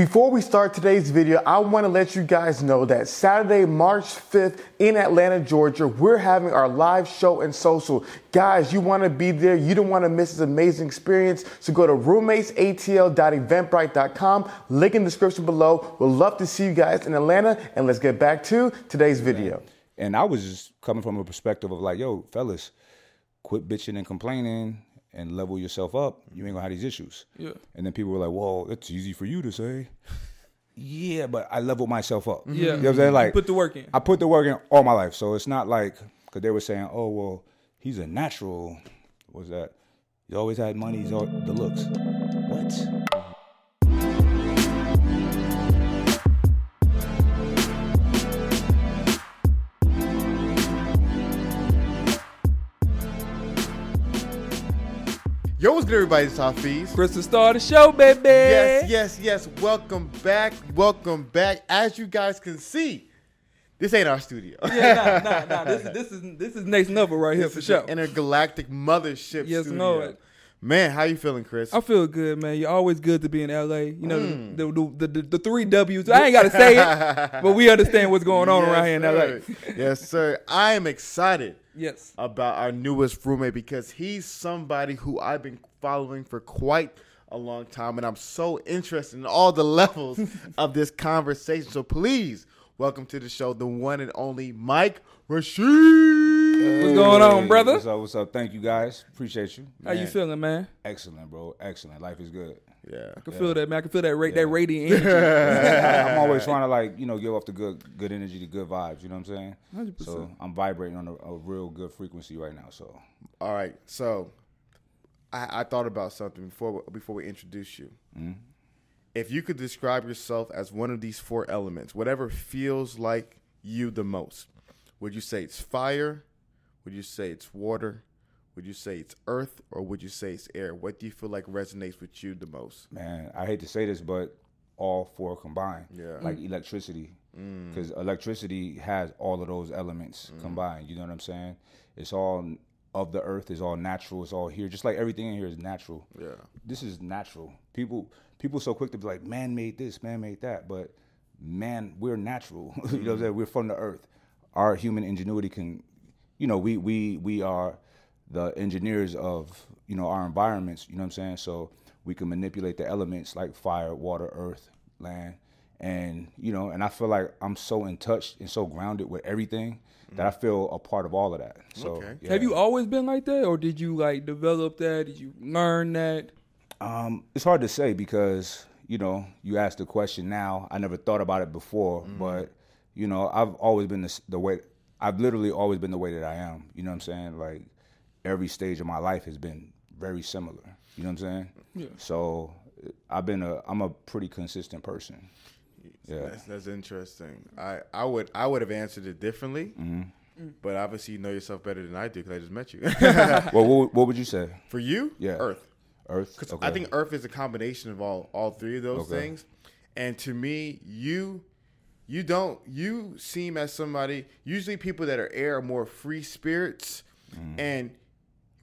Before we start today's video, I want to let you guys know that Saturday, March 5th in Atlanta, Georgia, we're having our live show and social. Guys, you want to be there. You don't want to miss this amazing experience. So go to roommatesatl.eventbrite.com. Link in the description below. We'd love to see you guys in Atlanta. And let's get back to today's video. And I was just coming from a perspective of like, yo, fellas, quit bitching and complaining and level yourself up. You ain't gonna have these issues. Yeah. And then people were like, well, it's easy for you to say. Yeah, but I leveled myself up. Yeah. You know what I'm saying? Like, put the work in. I put the work in all my life. So it's not like, because they were saying, oh, well, he's a natural. What's that? He always had money, he's all the looks. What? Yo, what's good, everybody? It's Hafeez. Chris the star of the show, baby. Yes, yes, yes. Welcome back. Welcome back. As you guys can see, this ain't our studio. Yeah, nah, nah, nah. This, is- this is this is next level right here for sure. intergalactic mothership Yes, studio. know it. Man, how you feeling, Chris? I feel good, man. You're always good to be in LA. You know Mm. the, the, the, the three W's. I ain't gotta say it, but we understand what's going on Yes, around here in LA. yes, sir. I am excited Yes. about our newest roommate because he's somebody who I've been following for quite a long time, and I'm so interested in all the levels of this conversation. So please welcome to the show the one and only Mike Rashid. What's going on, brother? What's up? What's up? Thank you guys. Appreciate you. How you feeling, man? Excellent, bro. Excellent. Life is good. Yeah. I can feel that, man. I can feel that rate, that radiant energy. I- I'm always trying to like you know give off the good good energy, the good vibes. You know what I'm saying? 100%. So I'm vibrating on a, a real good frequency right now. So All right, so I, I thought about something before before we introduce you. Mm-hmm. If you could describe yourself as one of these four elements, whatever feels like you the most, would you say it's fire? Would you say it's water? Would you say it's earth, or would you say it's air? What do you feel like resonates with you the most? man, I hate to say this, but all four combined. Yeah. Like electricity, mm. because electricity has all of those elements mm. combined. You know what I'm saying? It's all of the earth. It's all natural. It's all here. Just like everything in here is natural. Yeah. This is natural. People people so quick to be like, man made this, man made that, but man, we're natural. you know what I'm mm. saying? We're from the earth. Our human ingenuity can, you know, we we we are the engineers of you know our environments. You know what I'm saying? So we can manipulate the elements like fire, water, earth, land, and you know. And I feel like I'm so in touch and so grounded with everything that I feel a part of all of that. So Okay. yeah. Have you always been like that, or did you like develop that? Did you learn that? Um, it's hard to say because you know you asked the question now. I never thought about it before, but you know I've always been the, the way. I've literally always been the way that I am. You know what I'm saying? Like every stage of my life has been very similar. You know what I'm saying? Yeah. So I've been a. I'm a pretty consistent person. Yeah. That's, that's interesting. I, I would I would have answered it differently, Mm-hmm. but obviously you know yourself better than I do because I just met you. well, what, what would you say? For you, Yeah. Earth. Earth. Because Okay. I think Earth is a combination of all all three of those Okay. things, and to me, you you don't you seem as somebody. Usually, people that are air are more free spirits, Mm-hmm. and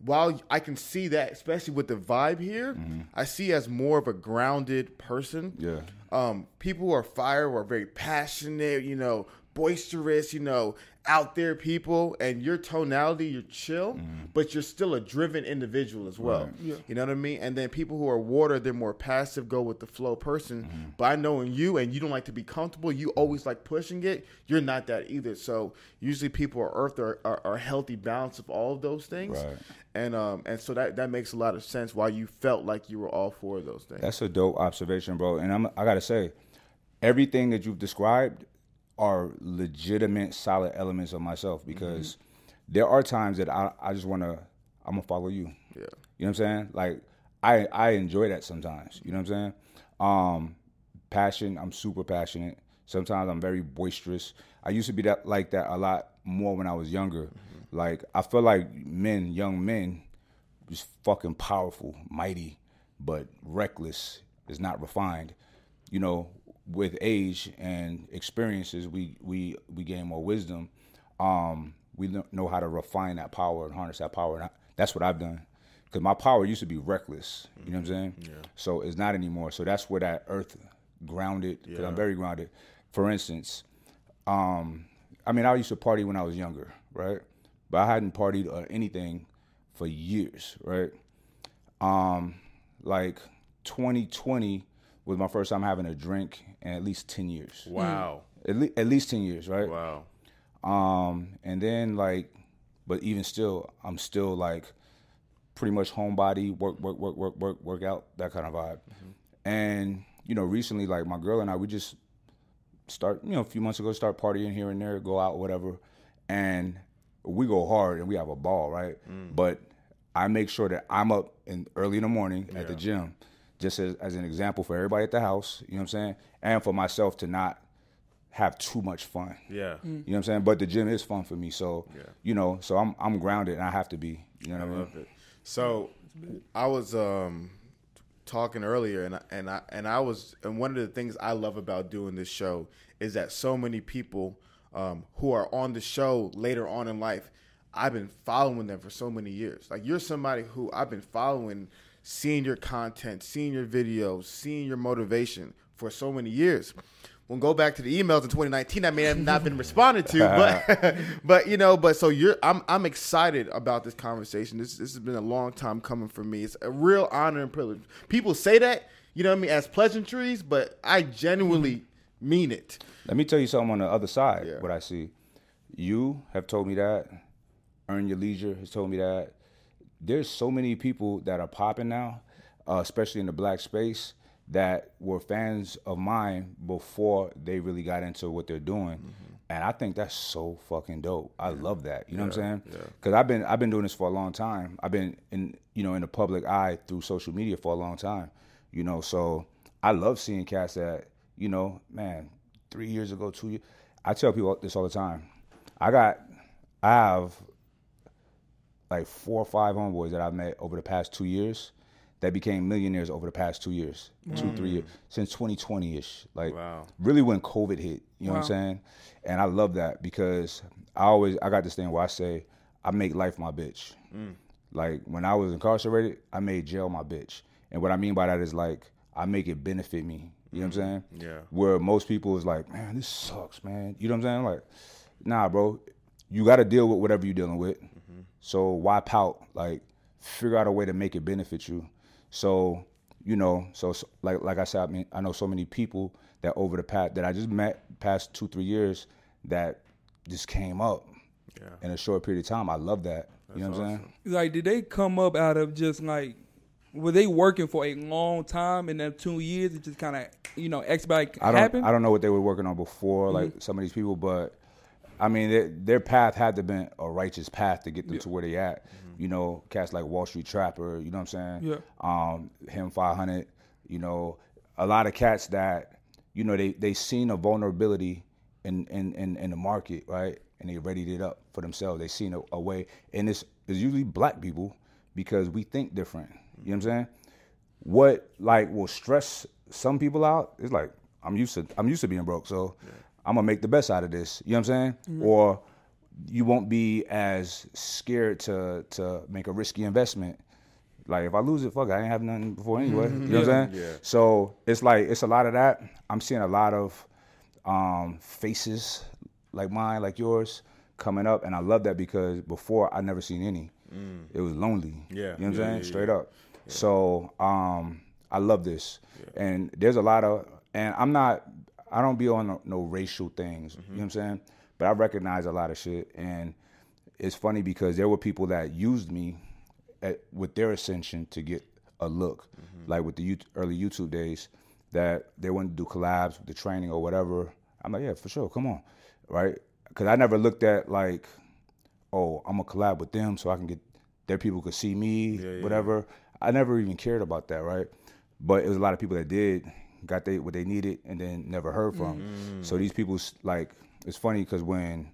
while I can see that, especially with the vibe here, I see as more of a grounded person. Mm-hmm. Yeah. Um, people who are fire who are very passionate, you know, boisterous, you know, out there people, and your tonality, you're chill, but you're still a driven individual as well. Mm-hmm. Right. You know what I mean? And then people who are water, they're more passive, go with the flow person. Mm-hmm. But I know in you, and you don't like to be comfortable, you always like pushing it. You're not that either. So usually people are earth are, are, are a healthy balance of all of those things. Right. And um and so that that makes a lot of sense why you felt like you were all four of those things. That's a dope observation, bro. And I'm I gotta say, everything that you've described are legitimate, solid elements of myself because there are times that I, I just wanna I'm gonna follow you. Yeah. You know what I'm saying? Like I I enjoy that sometimes. You know what I'm saying? Um passion, I'm super passionate. Sometimes I'm very boisterous. I used to be that like that a lot more when I was younger. Like I feel like men, young men, just fucking powerful, mighty, but reckless is not refined. You know, with age and experiences, we we we gain more wisdom. Um, we know how to refine that power and harness that power. And I, that's what I've done. Because my power used to be reckless. You know what I'm saying? Yeah. So it's not anymore. So that's where that earth grounded because Yeah. I'm very grounded. For instance, um, I mean, I used to party when I was younger, right? But I hadn't partied or anything for years, right? Um, like 2020 was my first time having a drink in at least 10 years. Wow. At, le- at least 10 years, right? Wow. Um, and then like, but even still, I'm still like pretty much homebody, work, work, work, work, work, work out, that kind of vibe. And you know, recently, like my girl and I, we just start, you know, a few months ago, start partying here and there, go out, whatever, and we go hard and we have a ball, right? But I make sure that I'm up in early in the morning at the gym, just as, as an example for everybody at the house. You know what I'm saying? And for myself to not have too much fun. Yeah. You know what I'm saying? But the gym is fun for me, so you know, so I'm I'm grounded and I have to be. You know what I mean? Love it. So I was um talking earlier and I, and I and I was and one of the things I love about doing this show is that so many people um, who are on the show later on in life I've been following them for so many years. Like you're somebody who I've been following, seeing your content, seeing your videos, seeing your motivation for so many years. We'll go back to the emails in 2019 that may have not been responded to, but but you know, but so you're I'm I'm excited about this conversation. This this has been a long time coming for me. It's a real honor and privilege. People say that, you know what I mean, as pleasantries, but I genuinely mean it. Let me tell you something on the other side. Yeah. What I see, you have told me that. Earn your leisure has told me that. There's so many people that are popping now, uh, especially in the black space, that were fans of mine before they really got into what they're doing. And I think that's so fucking dope. I love that. You know what I'm saying? Because I've been I've been doing this for a long time. I've been in you know in the public eye through social media for a long time. You know, so I love seeing cats that you know, man, three years ago, two years. I tell people this all the time. I got, I have like four or five homeboys that I've met over the past two years that became millionaires over the past two years, two, three years, mm. since 2020 ish. Like, Wow. really when COVID hit, you know what I'm saying? And I love that because I always, I got this thing where I say, I make life my bitch. Mm. Like, when I was incarcerated, I made jail my bitch. And what I mean by that is like, I make it benefit me. You know what I'm mm. saying? Yeah. Where most people is like, man, this sucks, man. You know what I'm saying? Like, nah, bro. You got to deal with whatever you're dealing with. So why pout? Like, figure out a way to make it benefit you. So, you know, so, so like like I said, I mean, I know so many people that over the past that I just met past two three years that just came up Yeah. in a short period of time. I love that. you know what I'm saying? Like, did they come up out of just like, were they working for a long time in that two years? It just kind of, you know, expedite I don't happened. I don't know what they were working on before, mm-hmm. like some of these people, but I mean their, their path had to been a righteous path to get them to where they at. You know, cats like Wall Street Trapper, you know what I'm saying? Yeah. Um, him 500, you know, a lot of cats that you know they they seen a vulnerability in in in, in the market, right? And they readied it up for themselves. They seen a, a way, and it's it's usually black people because we think different. You know what I'm saying? what like will stress some people out is like I'm used to I'm used to being broke, so I'm gonna make the best out of this. You know what I'm saying? Or you won't be as scared to to make a risky investment. Like if I lose it, fuck, it, I ain't have nothing before anyway. You know what I'm saying? Yeah. So it's like it's a lot of that. I'm seeing a lot of um, faces like mine, like yours, coming up, and I love that because before I never seen any. It was lonely. Yeah. you know what I'm Yeah, saying? yeah, Straight up. So um, I love this, and there's a lot of, and I'm not, I don't be on no, no racial things. You know what I'm saying? But I recognize a lot of shit, and it's funny because there were people that used me at, with their ascension to get a look, mm-hmm. like with the early YouTube days, that they wanted to do collabs with the training or whatever. I'm like, yeah, for sure, come on, right? Because I never looked at like, oh, I'm gonna collab with them so I can get their people could see me, yeah, whatever. I never even cared about that, right? But it was a lot of people that did got they what they needed and then never heard from. Mm-hmm. So these people like it's funny because when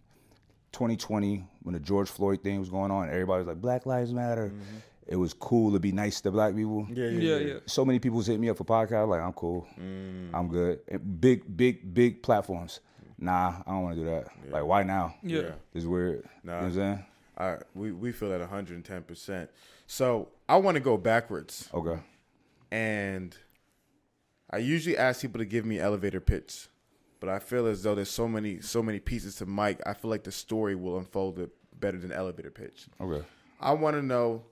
2020 when the George Floyd thing was going on, everybody was like Black Lives Matter. Mm-hmm. It was cool to be nice to black people. Yeah, yeah, yeah, yeah. yeah. So many people was hitting me up for podcast Like I'm cool, mm. I'm good. And big, big, big platforms. Nah, I don't want to do that. Like why now? Yeah. Yeah. It's weird. Nah. You know what I'm saying? All right, we we feel that 110. percent So I want to go backwards, Okay. and I usually ask people to give me elevator pitch, but I feel as though there's so many so many pieces to Mike. I feel like the story will unfold it better than elevator pitch. Okay. I want to know,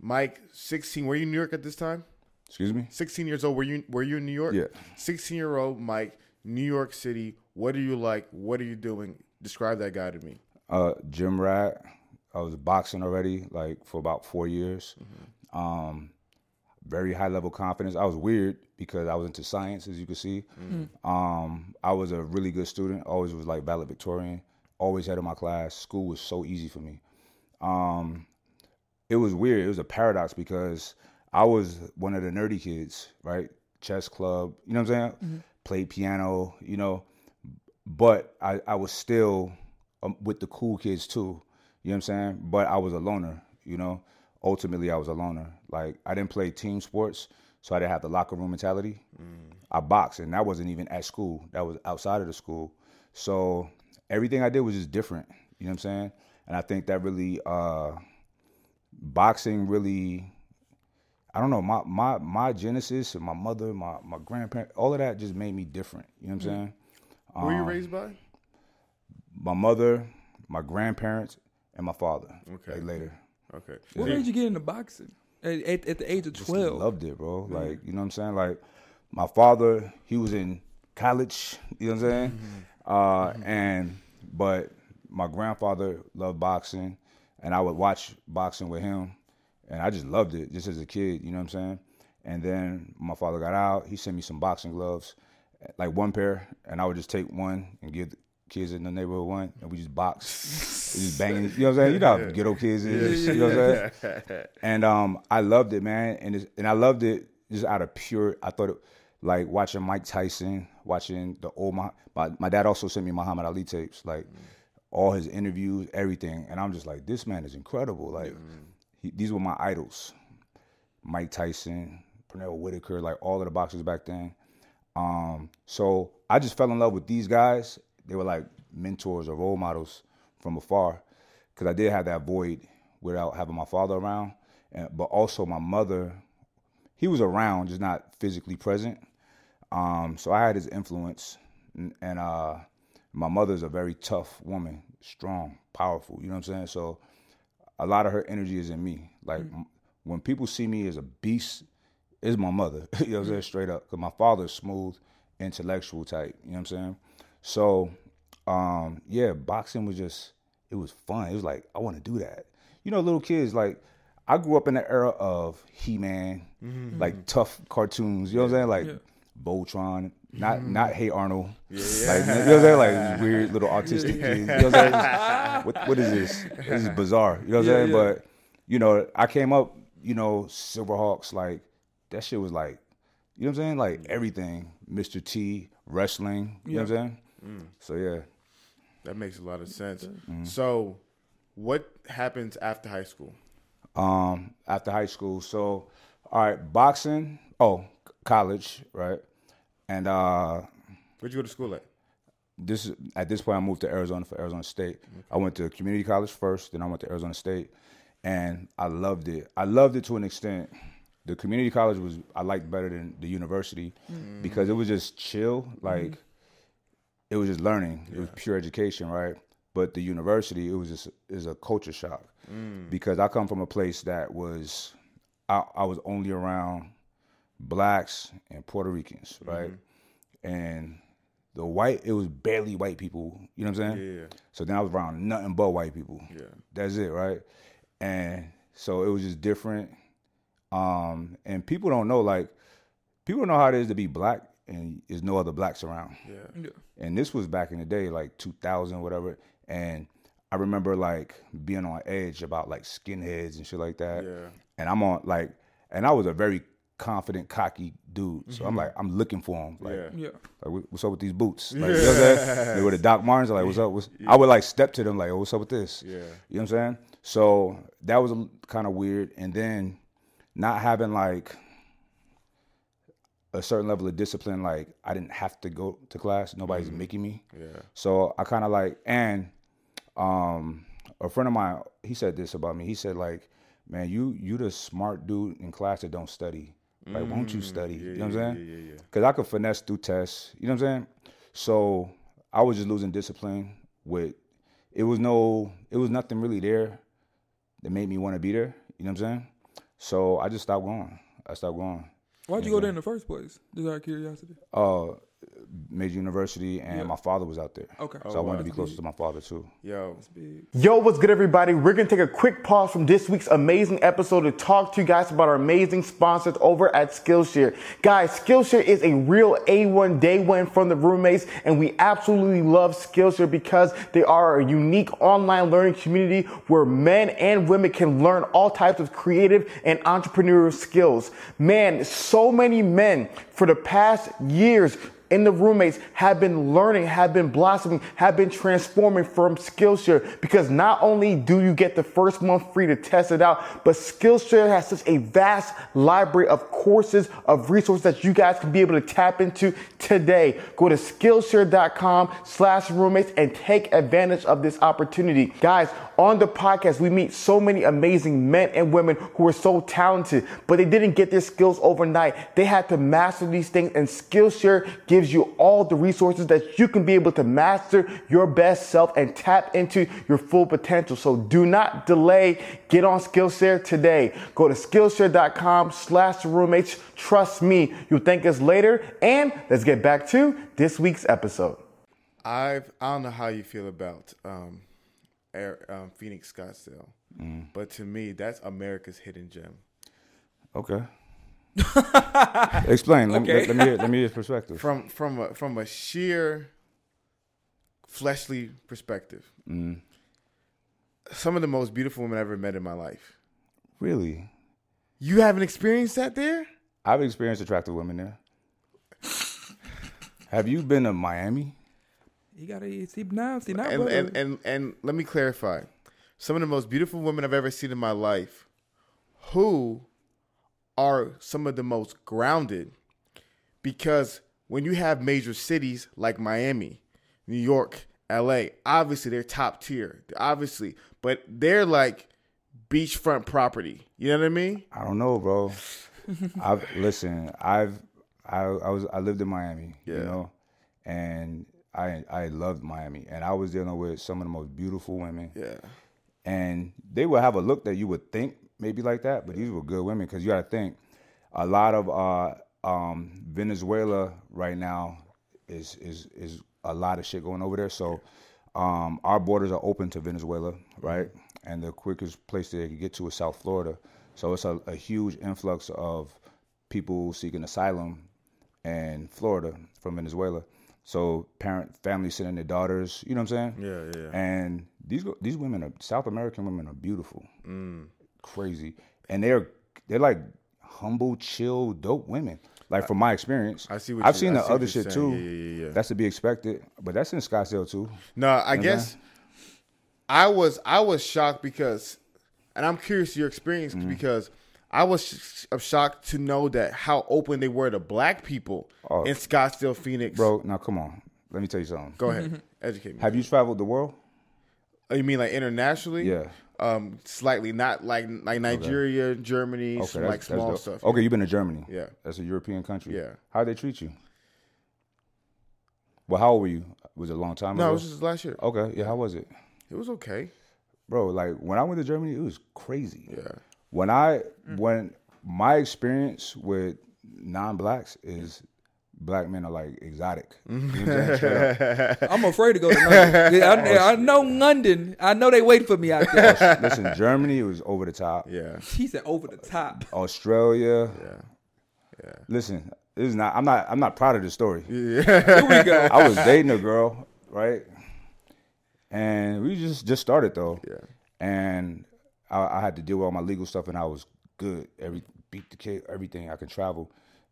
Mike, 16. Were you in New York at this time? Excuse me. 16 years old. Were you were you in New York? Yeah. 16 year old Mike, New York City. What are you like? What are you doing? Describe that guy to me. Uh, gym rat. I was boxing already, like for about four years. Um, very high level confidence. I was weird because I was into science, as you can see. Um, I was a really good student. Always was like valedictorian. Always head of my class. School was so easy for me. Um, it was weird. It was a paradox because I was one of the nerdy kids, right? Chess club, you know what I'm saying? Played piano, you know, but I, I was still um, with the cool kids too. You know what I'm saying? But I was a loner, you know. Ultimately, I was a loner. Like I didn't play team sports, so I didn't have the locker room mentality. I boxed, and that wasn't even at school. That was outside of the school. So everything I did was just different. You know what I'm saying? And I think that really, uh, boxing really, I don't know, my my my genesis and my mother, my my grandparents, all of that just made me different. You know what I'm saying? Who were you raised by? My mother, my grandparents, and my father. Okay. Like later. Okay. What made you get into boxing at, at, the age of twelve? loved it, bro. Like, you know what I'm saying? Like, my father, he was in college, you know what I'm saying? Uh, and, but my grandfather loved boxing, and I would watch boxing with him, and I just loved it just as a kid, you know what I'm saying? And then my father got out, he sent me some boxing gloves, like one pair, and I would just take one and give kids in the neighborhood one, and we just box. Just banging, you know what I'm saying? You know how ghetto kids is, you know what I'm saying? and um, I loved it, man, and it's, and I loved it just out of pure. I thought it like watching Mike Tyson, watching the old my my, my dad also sent me Muhammad Ali tapes, like all his interviews, everything, and I'm just like, this man is incredible. Like he, these were my idols, Mike Tyson, Pernell Whitaker, like all of the boxers back then. Um, so I just fell in love with these guys. They were like mentors or role models from afar, because I did have that void without having my father around, and, but also my mother. He was around, just not physically present. Um, so I had his influence, and, and uh, my mother's a very tough woman, strong, powerful. You know what I'm saying? So a lot of her energy is in me. Like m- when people see me as a beast, it's my mother. you know what I'm saying? Straight up. Because my father's smooth, intellectual type. You know what I'm saying? So, um, yeah, boxing was just, it was fun. It was like, I want to do that. You know, little kids, like, I grew up in the era of He Man, mm-hmm. like mm-hmm. tough cartoons. You know what I'm saying? Like Voltron, not mm-hmm. not Hey Arnold. Like, you know what I'm saying? Like weird little autistic kids. You know what I'm saying? what, what is this? This is bizarre. You know what I'm saying? But you know, I came up, you know, Silverhawks, like that shit was like, you know what I'm saying? Like mm. everything, Mr. T, wrestling. You know what I'm saying? So yeah. That makes a lot of sense. So, what happens after high school? um, after high school. So, all right, boxing. Oh, college, right? And uh, Where'd you go to school at? this at this point, I moved to Arizona for Arizona State. I went to community college first, then I went to Arizona State, and I loved it. I loved it to an extent. The community college was I liked better than the university because it was just chill. Like it was just learning. It was pure education, right? But the university, it was just is a culture shock because I come from a place that was I, I was only around blacks and Puerto Ricans, right? And the white, it was barely white people. You know what I'm saying? Yeah. So then I was around nothing but white people. Yeah. That's it, right? And so it was just different. Um, and people don't know, like, people don't know how it is to be black and there's no other blacks around. Yeah. Yeah. And this was back in the day, like 2000, whatever. And I remember like being on edge about like skinheads and shit like that. Yeah. And I'm on like, and I was a very confident, cocky dude. So I'm like, I'm looking for him. Like, Mm-hmm. Yeah. Yeah. like, what's up with these boots? Like, you know what I'm saying? They were the Doc Martens. I'm like, what's up? What's, I would like step to them, like, oh, what's up with this? Yeah. You know what I'm saying? So that was kind of weird. And then not having like a certain level of discipline, like I didn't have to go to class. Nobody's making me. Yeah. So I kind of like, and um, a friend of mine, he said this about me. He said like, man, you you the smart dude in class that don't study, Like, won't you study? Mm, yeah, you know what I'm saying? yeah, yeah, yeah. Because I could finesse through tests. You know what I'm saying? So I was just losing discipline. With it was no, it was nothing really there that made me want to be there. You know what I'm saying? So I just stopped going. I stopped going. Why'd you go there in the first place? Just out of curiosity. Uh, Major University, and my father was out there. Okay. So oh, I wanted to be closer to my father too. Yo, Yo, what's good, everybody? We're gonna take a quick pause from this week's amazing episode to talk to you guys about our amazing sponsors over at Skillshare. Guys, Skillshare is a real A1 day one from the roommates, and we absolutely love Skillshare because they are a unique online learning community where men and women can learn all types of creative and entrepreneurial skills. Man, so many men for the past years in the roommates have been learning, have been blossoming, have been transforming from Skillshare because not only do you get the first month free to test it out, but Skillshare has such a vast library of courses, of resources that you guys can be able to tap into today. Go to Skillshare.com slash roommates and take advantage of this opportunity. Guys, on the podcast, we meet so many amazing men and women who are so talented, but they didn't get their skills overnight. They had to master these things, and Skillshare gives you all the resources that you can be able to master your best self and tap into your full potential. So do not delay. Get on Skillshare today. Go to Skillshare.com slash roommates. Trust me, you'll thank us later. And let's get back to this week's episode. I've I don't know how you feel about um, Air, um Phoenix Scottsdale, Mm. but to me, that's America's hidden gem. Okay. Explain. Let, me, Okay. let, me hear, let me hear his perspective. From from a, from a sheer fleshly perspective, Mm. some of the most beautiful women I've ever met in my life. Really, You haven't experienced that there? I've experienced attractive women there. Have you been to Miami? You gotta see now, see now, and, and and and let me clarify some of the most beautiful women i've ever seen in my life who are some of the most grounded because when you have major cities like miami new york la obviously they're top tier obviously but they're like beachfront property you know what i mean I don't know, bro. I've listen. I've I, I was I lived in Miami, you Yeah. know, and I I loved Miami, and I was dealing with some of the most beautiful women, yeah and they would have a look that you would think maybe like that, but these were good women because you got to think a lot of uh, um, Venezuela right now is is is a lot of shit going over there. So um, our borders are open to Venezuela, right? And the quickest place they can get to is South Florida. So it's a, a huge influx of people seeking asylum in Florida from Venezuela. So parent families sending their daughters, you know what I'm saying? Yeah, yeah. And these these women are South American women are beautiful, crazy, and they're they're like humble, chill, dope women. Like from my experience, I see what I've you- seen I the see other shit saying. too. Yeah, yeah, yeah. That's to be expected, but that's in Scottsdale too. No, I You know what I'm guess I was I was shocked because, and I'm curious your experience Mm-hmm. because I was sh- shocked to know that how open they were to black people Oh. in Scottsdale, Phoenix. Bro, now come on, let me tell you something. go ahead, educate me. Have you traveled the world? Oh, you mean like internationally? Yeah. Um, slightly, not like like Nigeria, Germany, some like small stuff. Okay, you've been to Germany. Yeah. that's a European country. Yeah. how they treat you? Well, how old were you? Was it a long time No, ago? it was just last year. okay, yeah. How was it, It was okay. bro? Like when I went to Germany, it was crazy. Yeah. When I when my experience with non-blacks is black men are like exotic. You know I'm saying? Straight up. I'm afraid to go to London. Yeah, I, I know London. I know they waiting for me out there. Listen, Germany was over the top. Yeah. He said over the top. Australia. Yeah. yeah. Listen, this is not. I'm not. I'm not proud of this story. Yeah. Here we go. I was dating a girl, right? And we just just started though. Yeah. And I, I had to deal with all my legal stuff, and I was good. Every beat the kid, everything. I could travel.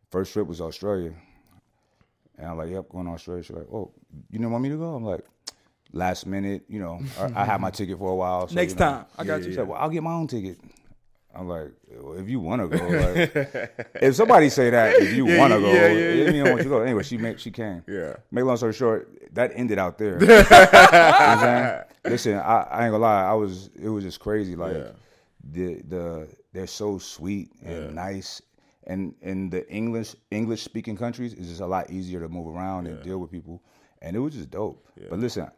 First trip was Australia, and I'm like, "Yep, going to Australia." She's like, "Oh, you didn't want me to go?" I'm like, "Last minute, you know, I, I had my ticket for a while." So, Next you know. time. I got She you. said, "Well, I'll get my own ticket." I'm like, well, if you want to go, like, if somebody say that, if you Yeah, want to go, yeah, yeah, it mean I want to go. Anyway, she made, she came. Yeah. Make long story short, that ended out there. you know what I'm? Listen, I, I ain't gonna lie, I was it was just crazy. Like Yeah. the the they're so sweet and nice, and in the English English speaking countries, it's just a lot easier to move around and deal with people, and it was just dope. But listen,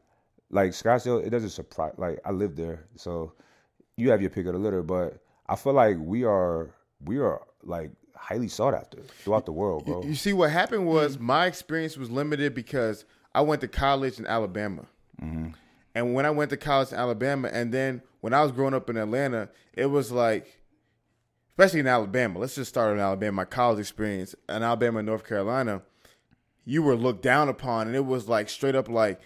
like Scottsdale, it doesn't surprise. Like I lived there, so you have your pick of the litter, but I feel like we are we are like highly sought after throughout the world, bro. You see, what happened was mm-hmm. my experience was limited because I went to college in Alabama. Mm-hmm. And when I went to college in Alabama, and then when I was growing up in Atlanta, it was like, especially in Alabama, let's just start in Alabama, my college experience in Alabama and North Carolina, you were looked down upon. And it was like straight up like,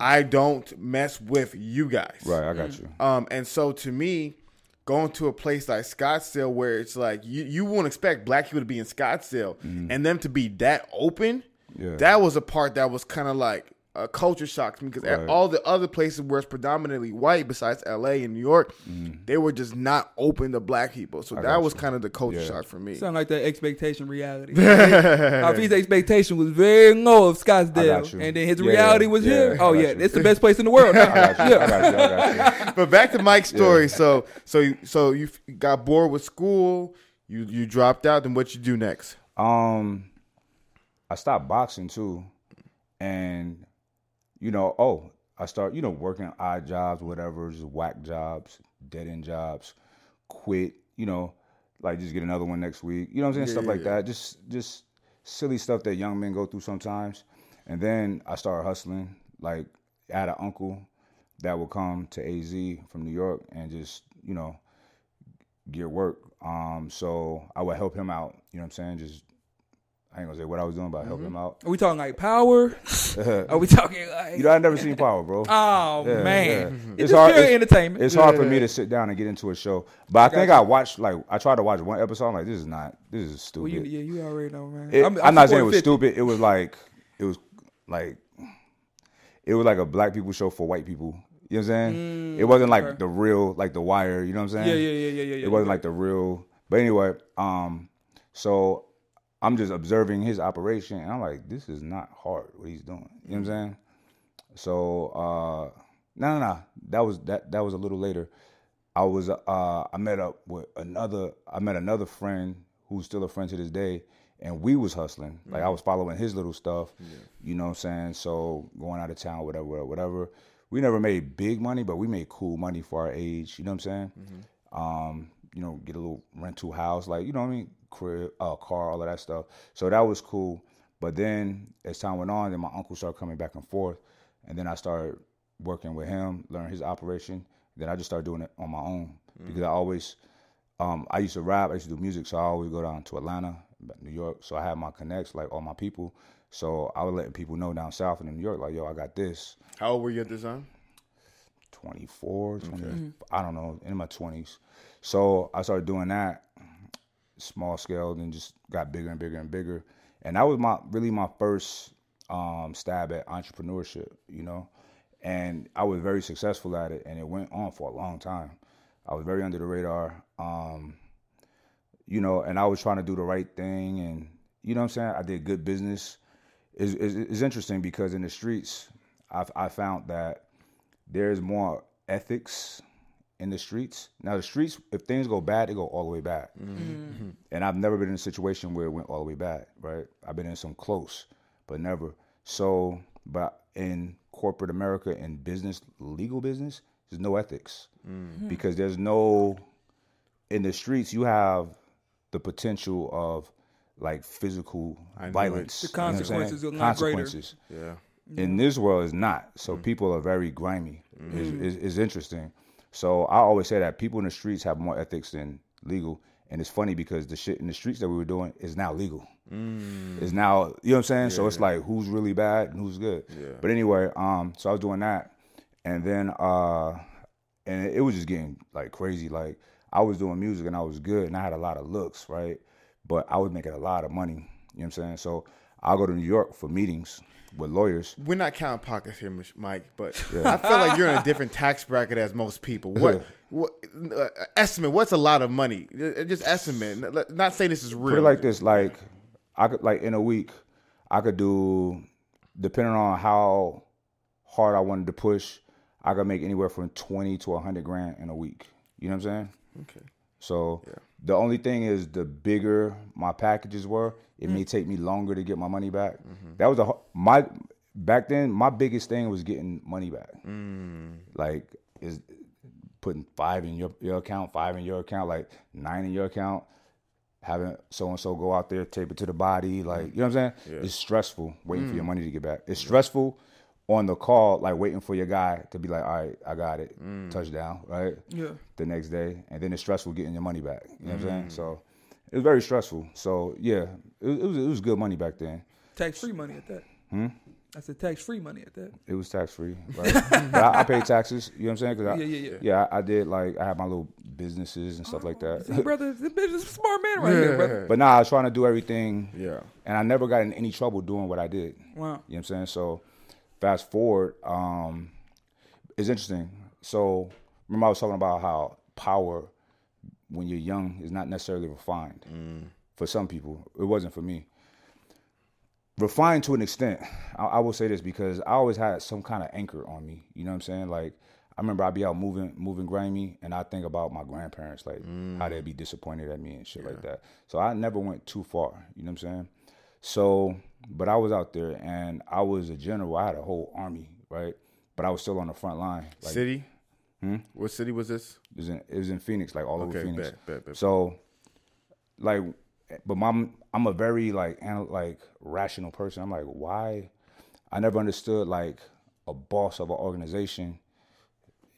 I don't mess with you guys. Right, I got you. Um, and so to me, going to a place like Scottsdale where it's like you, you won't expect black people to be in Scottsdale and them to be that open, Yeah. that was a part that was kind of like a culture shock to me because Right. all the other places where it's predominantly white, besides LA and New York, they were just not open to black people. So that was you. kind of the culture Yeah. shock for me. Sound like that expectation reality. Hafeez' expectation was very low of I got Scottsdale, and then his Yeah, reality yeah, was yeah, here. I Oh yeah, you. it's the best place in the world. I. I. I but back to Mike's story. So so you, so you got bored with school. You you dropped out. Then what you do next? Um, I stopped boxing too, and you know, oh, I start, you know, working odd jobs, whatever, just whack jobs, dead end jobs, quit, you know, like just get another one next week. You know what I'm saying? Yeah, stuff yeah, like yeah. that. Just just silly stuff that young men go through sometimes. And then I started hustling. Like I had an uncle that would come to AZ from New York and just, you know, get work. Um, so I would help him out. You know what I'm saying? Just I ain't gonna say what I was doing, but I help Mm-hmm. him out. Are we talking like power? Are we talking like? You know, I never seen Power, bro. oh Yeah, man, yeah. it's, just pure entertainment. It's hard for me to sit down and get into a show, but I think I watched like I tried to watch one episode. I'm like, this is not, this is well, stupid. you, yeah, you already know, man. It- I'm, not saying it was supporting 50. stupid. It was like it was like it was like a black people show for white people. You know what I'm saying? it wasn't like Mm, okay. the real, like the Wire. You know what I'm saying? Yeah, yeah, yeah, yeah, yeah, yeah. It wasn't like the real. But anyway, um, so I'm just observing his operation, and I'm like, this is not hard what he's doing. You know what I'm saying? So uh, no, no, no. That was that. That was a little later. I was uh, I met up with another. I met another friend who's still a friend to this day, and we was hustling. Like I was following his little stuff. You know what I'm saying? So going out of town, whatever, whatever. We never made big money, but we made cool money for our age. You know what I'm saying? Um, you know, get a little rental house, like you know what I mean, crib, uh, car, all of that stuff. So that was cool. But then as time went on, then my uncle started coming back and forth, and then I started working with him, learn his operation. Then I just started doing it on my own because I always, um, I used to rap, I used to do music, so I always go down to Atlanta, New York. So I had my connects, like all my people. So I was letting people know down south and in New York, like, yo, I got this. How old were you at this time? 24, 20, I don't know, in my 20s. So I started doing that small scale, then just got bigger and bigger and bigger. And that was my really my first um, stab at entrepreneurship, you know. And I was very successful at it, and it went on for a long time. I was very under the radar, um, you know, and I was trying to do the right thing, and you know what I'm saying. I did good business. It's, interesting because in the streets, I, I found that there's more ethics in the streets. Now the streets, if things go bad, they go all the way bad. Mm-hmm. And I've never been in a situation where it went all the way bad, right? I've been in some close, but never. So, but in corporate America, in business, legal business, there's no ethics mm-hmm. because there's no. In the streets, you have the potential of like physical I knew it. violence. The you know consequences are not greater. Consequences Yeah. in this world is not. So mm-hmm. people are very grimy. Is is is interesting. So I always say that people in the streets have more ethics than legal. And it's funny because the shit in the streets that we were doing is now legal. Is now you know what I'm saying? so it's like who's really bad and who's good. But anyway, um, so I was doing that, and then uh, and it was just getting like crazy. Like I was doing music and I was good and I had a lot of looks, right? But I was making a lot of money. You know what I'm saying? So I'll go to New York for meetings with lawyers. We're not counting pockets here, Mike, but I feel like you're in a different tax bracket as most people. What, what uh, estimate? What's a lot of money? Uh, Just estimate. Not saying this is real. Put it like this: like I could, like in a week, I could do, depending on how hard I wanted to push, I could make anywhere from twenty to hundred grand in a week. You know what I'm saying? Okay. So the only thing is, the bigger my packages were, it may mm. take me longer to get my money back. Mm-hmm. That was a my back then. My biggest thing was getting money back. Mm. Like is putting five in your your account, five in your account, like nine in your account. Having so and so go out there, tape it to the body, like mm. you know what I'm saying. It's stressful waiting for your money to get back. It's stressful on the call, like waiting for your guy to be like, "All right, I got it, touchdown," right? Yeah. the next day, and then it's stressful getting your money back. You know what I'm saying? So it was very stressful. So yeah, it, it was it was good money back then. Tax free money at that. Hmm? I said tax free money at that. It was tax free, right? but I, I paid taxes. You know what I'm saying? 'Cause I, Yeah, yeah, yeah. Yeah, I, I did like I had my little businesses and stuff like that. See, brother, this bitch is a smart man right here, brother. but nah, I was trying to do everything. Yeah. and I never got in any trouble doing what I did. Wow. You know what I'm saying? So fast forward, um, it's interesting. So remember I was talking about how power when you're young is not necessarily refined. For some people, it wasn't for me. Refined to an extent. I, I will say this because I always had some kind of anchor on me. You know what I'm saying? Like I remember I'd be out moving, moving grimy, and I think about my grandparents, like how they'd be disappointed at me and shit like that. So I never went too far. You know what I'm saying? So, but I was out there, and I was a general. I had a whole army, right? But I was still on the front line. Like, city? What city was this? it was in it was in Phoenix, like all over Phoenix. bet, bet, bet. So, like, but my I'm a very like anal- like rational person. I'm like, why? I never understood like a boss of an organization,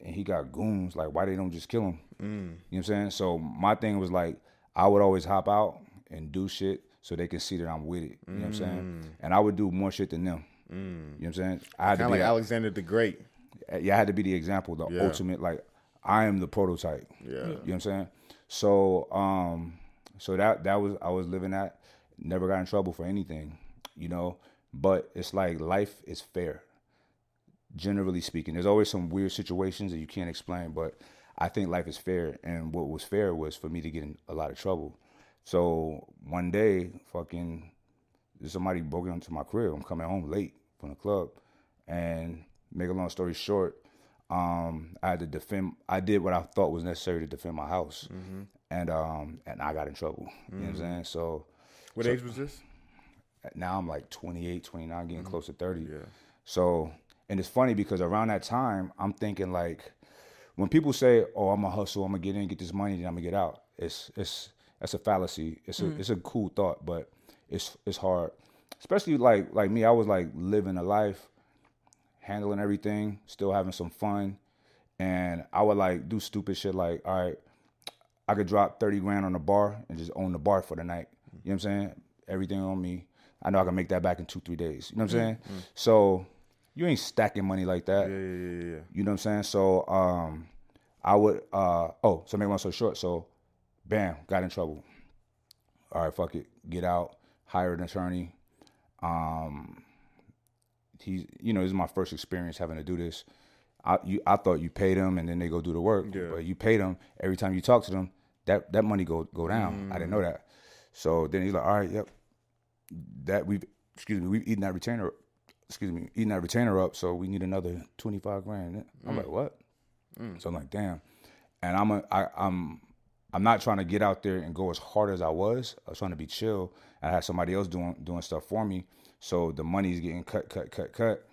and he got goons. Like, why they don't just kill him? Mm. You know what I'm saying? So my thing was like, I would always hop out and do shit so they can see that I'm with it. You know what I'm saying? Mm. And I would do more shit than them. Mm. You know what I'm saying? I had Kind to of be like Alexander the Great. Eh, yeah, I had to be the example, the Yeah. ultimate. Like I am the prototype. Yeah. you know what I'm saying. So, um, so that that was I was living that. Never got in trouble for anything, you know. But it's like life is fair. Generally speaking, there's always some weird situations that you can't explain, but I think life is fair. And what was fair was for me to get in a lot of trouble. So one day, fucking somebody broke into my crib. I'm coming home late from the club, and make a long story short, um, I had to defend. I did what I thought was necessary to defend my house, and um, and I got in trouble. You know what I'm saying? So What age was this? now I'm like 28, 29, getting close to 30. Yeah. So, and it's funny because around that time, I'm thinking like, when people say, "Oh, I'm gonna hustle, I'm gonna get in, get this money, then I'm gonna get out," it's it's that's a fallacy. It's a it's a cool thought, but it's it's hard, especially like like me. I was like living a life, handling everything, still having some fun, and I would like do stupid shit like, all right, I could drop 30 grand on a bar and just own the bar for the night. You know what I'm saying? Everything on me. I know I can make that back in two, three days. You know what I'm saying? So you ain't stacking money like that. Yeah, yeah, yeah, yeah. You know what I'm saying? So um I would uh oh, so make one so short. So bam, got in trouble. All right, fuck it. Get out, hire an attorney. Um he's you know, this is my first experience having to do this. I you I thought you paid them and then they go do the work. Yeah. But you pay them every time you talk to them, that that money go go down. I didn't know mm. that. So then he's like, All right, yep. That we've excuse me, we've eaten that retainer excuse me, eating that retainer up, so we need another twenty five grand. I'm mm. like, what? Mm. So I'm like, damn. And I'm a, I, I'm I'm not trying to get out there and go as hard as I was. I was trying to be chill. I had somebody else doing doing stuff for me. So the money's getting cut, cut, cut, cut.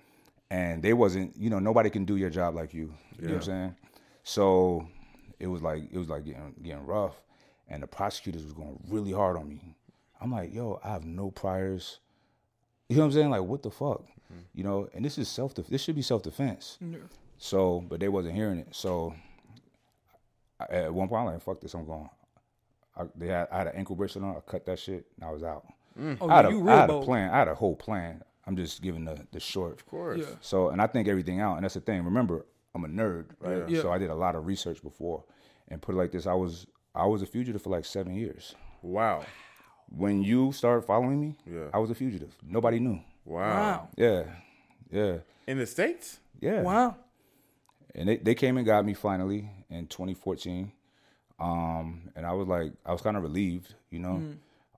And they wasn't, you know, nobody can do your job like you. You know what I'm saying? So it was like it was like getting getting rough. And the prosecutors was going really hard on me. I'm like, yo, I have no priors. You know what I'm saying? Like, what the fuck? Mm-hmm. You know, and this is self. This should be self defense. So, but they wasn't hearing it. So, I, at one point, I'm like, "Fuck this! I'm going." I, they had, I had an ankle bracelet on. I cut that shit, and I was out. Mm. Oh, I had, yeah, a, you I real had a plan. I had a whole plan. I'm just giving the the short. Of course. Yeah. So, and I think everything out, and that's the thing. Remember, I'm a nerd, right? Yeah. So I did a lot of research before, and put it like this: I was I was a fugitive for like seven years. Wow. When you started following me, Yeah. I was a fugitive. Nobody knew. Wow. Wow. Yeah, yeah, In the States? yeah. Wow. and they, they came and got me finally in 2014 um and i was like i was kind of relieved you know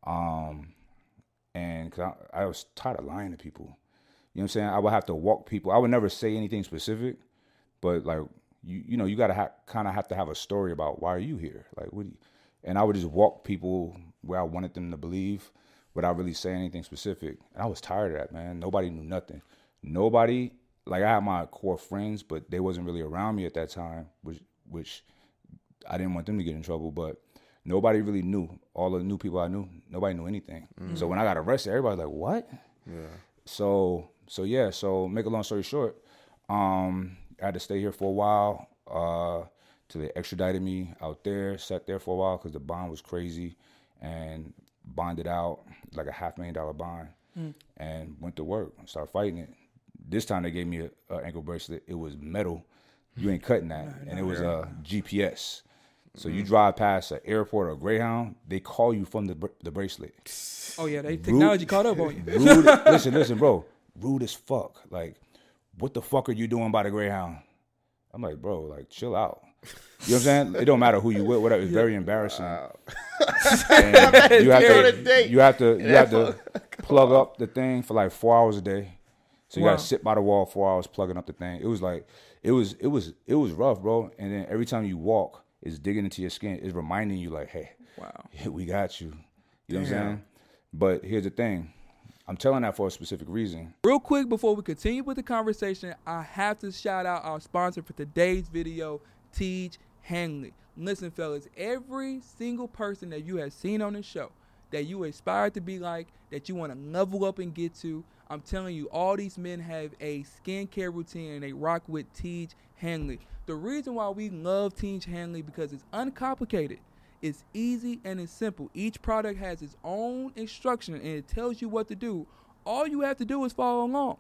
um and cause I, I was tired of lying to people you know what i'm saying i would have to walk people i would never say anything specific but like you you know you gotta ha- kind of have to have a story about why are you here like what do you, and I would just walk people where I wanted them to believe without really saying anything specific. And I was tired of that, man. Nobody knew nothing. Nobody like I had my core friends, but they wasn't really around me at that time, which which I didn't want them to get in trouble, but nobody really knew. All the new people I knew, nobody knew anything. Mm-hmm. So when I got arrested, everybody was like, "What?" Yeah. So so yeah. So make a long story short, um, I had to stay here for a while uh, till they extradited me out there. Sat there for a while because the bond was crazy, and bonded out like a half million dollar bond, and went to work. Started fighting it. This time they gave me a, a ankle bracelet. It was metal. You ain't cutting that, and it was a GPS. So you mm-hmm. drive past an airport or Greyhound, they call you from the br- the bracelet Oh yeah, they technology caught up on you. rude. listen, listen, bro. Rude as fuck. Like, what the fuck are you doing by the Greyhound? I'm like, bro, like, chill out. You know what I'm saying? It don't matter who you with, whatever. It's very embarrassing. And you have Go on a to, you have to, you have to plug up the thing for like four hours a day. So you Wow. gotta sit by the wall four hours plugging up the thing. It was like, it was, it was, it was rough, bro. And then every time you walk, it's digging into your skin. It's reminding you, like, hey, Wow. yeah, we got you. You know what I'm saying? But here's the thing. I'm telling that for a specific reason. Real quick before we continue with the conversation, I have to shout out our sponsor for today's video, Tiege Hanley. Listen, fellas, every single person that you have seen on this show that you aspire to be like, that you want to level up and get to, I'm telling you, all these men have a skincare routine and they rock with Tiege Hanley. The reason why we love Tiege Hanley because it's uncomplicated. It's easy and it's simple. Each product has its own instruction and it tells you what to do. All you have to do is follow along.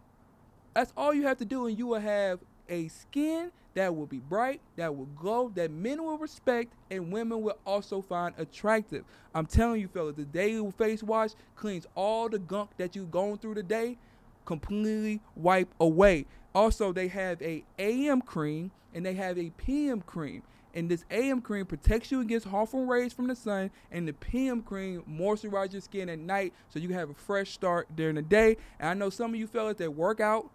That's all you have to do, and you will have a skin that will be bright, that will glow, that men will respect, and women will also find attractive. I'm telling you, fellas, the daily face wash cleans all the gunk that you've gone through today, completely wipe away. Also, they have a AM cream and they have a PM cream. And this AM cream protects you against harmful rays from the sun, and the PM cream moisturizes your skin at night so you have a fresh start during the day. And I know some of you fellas that work out,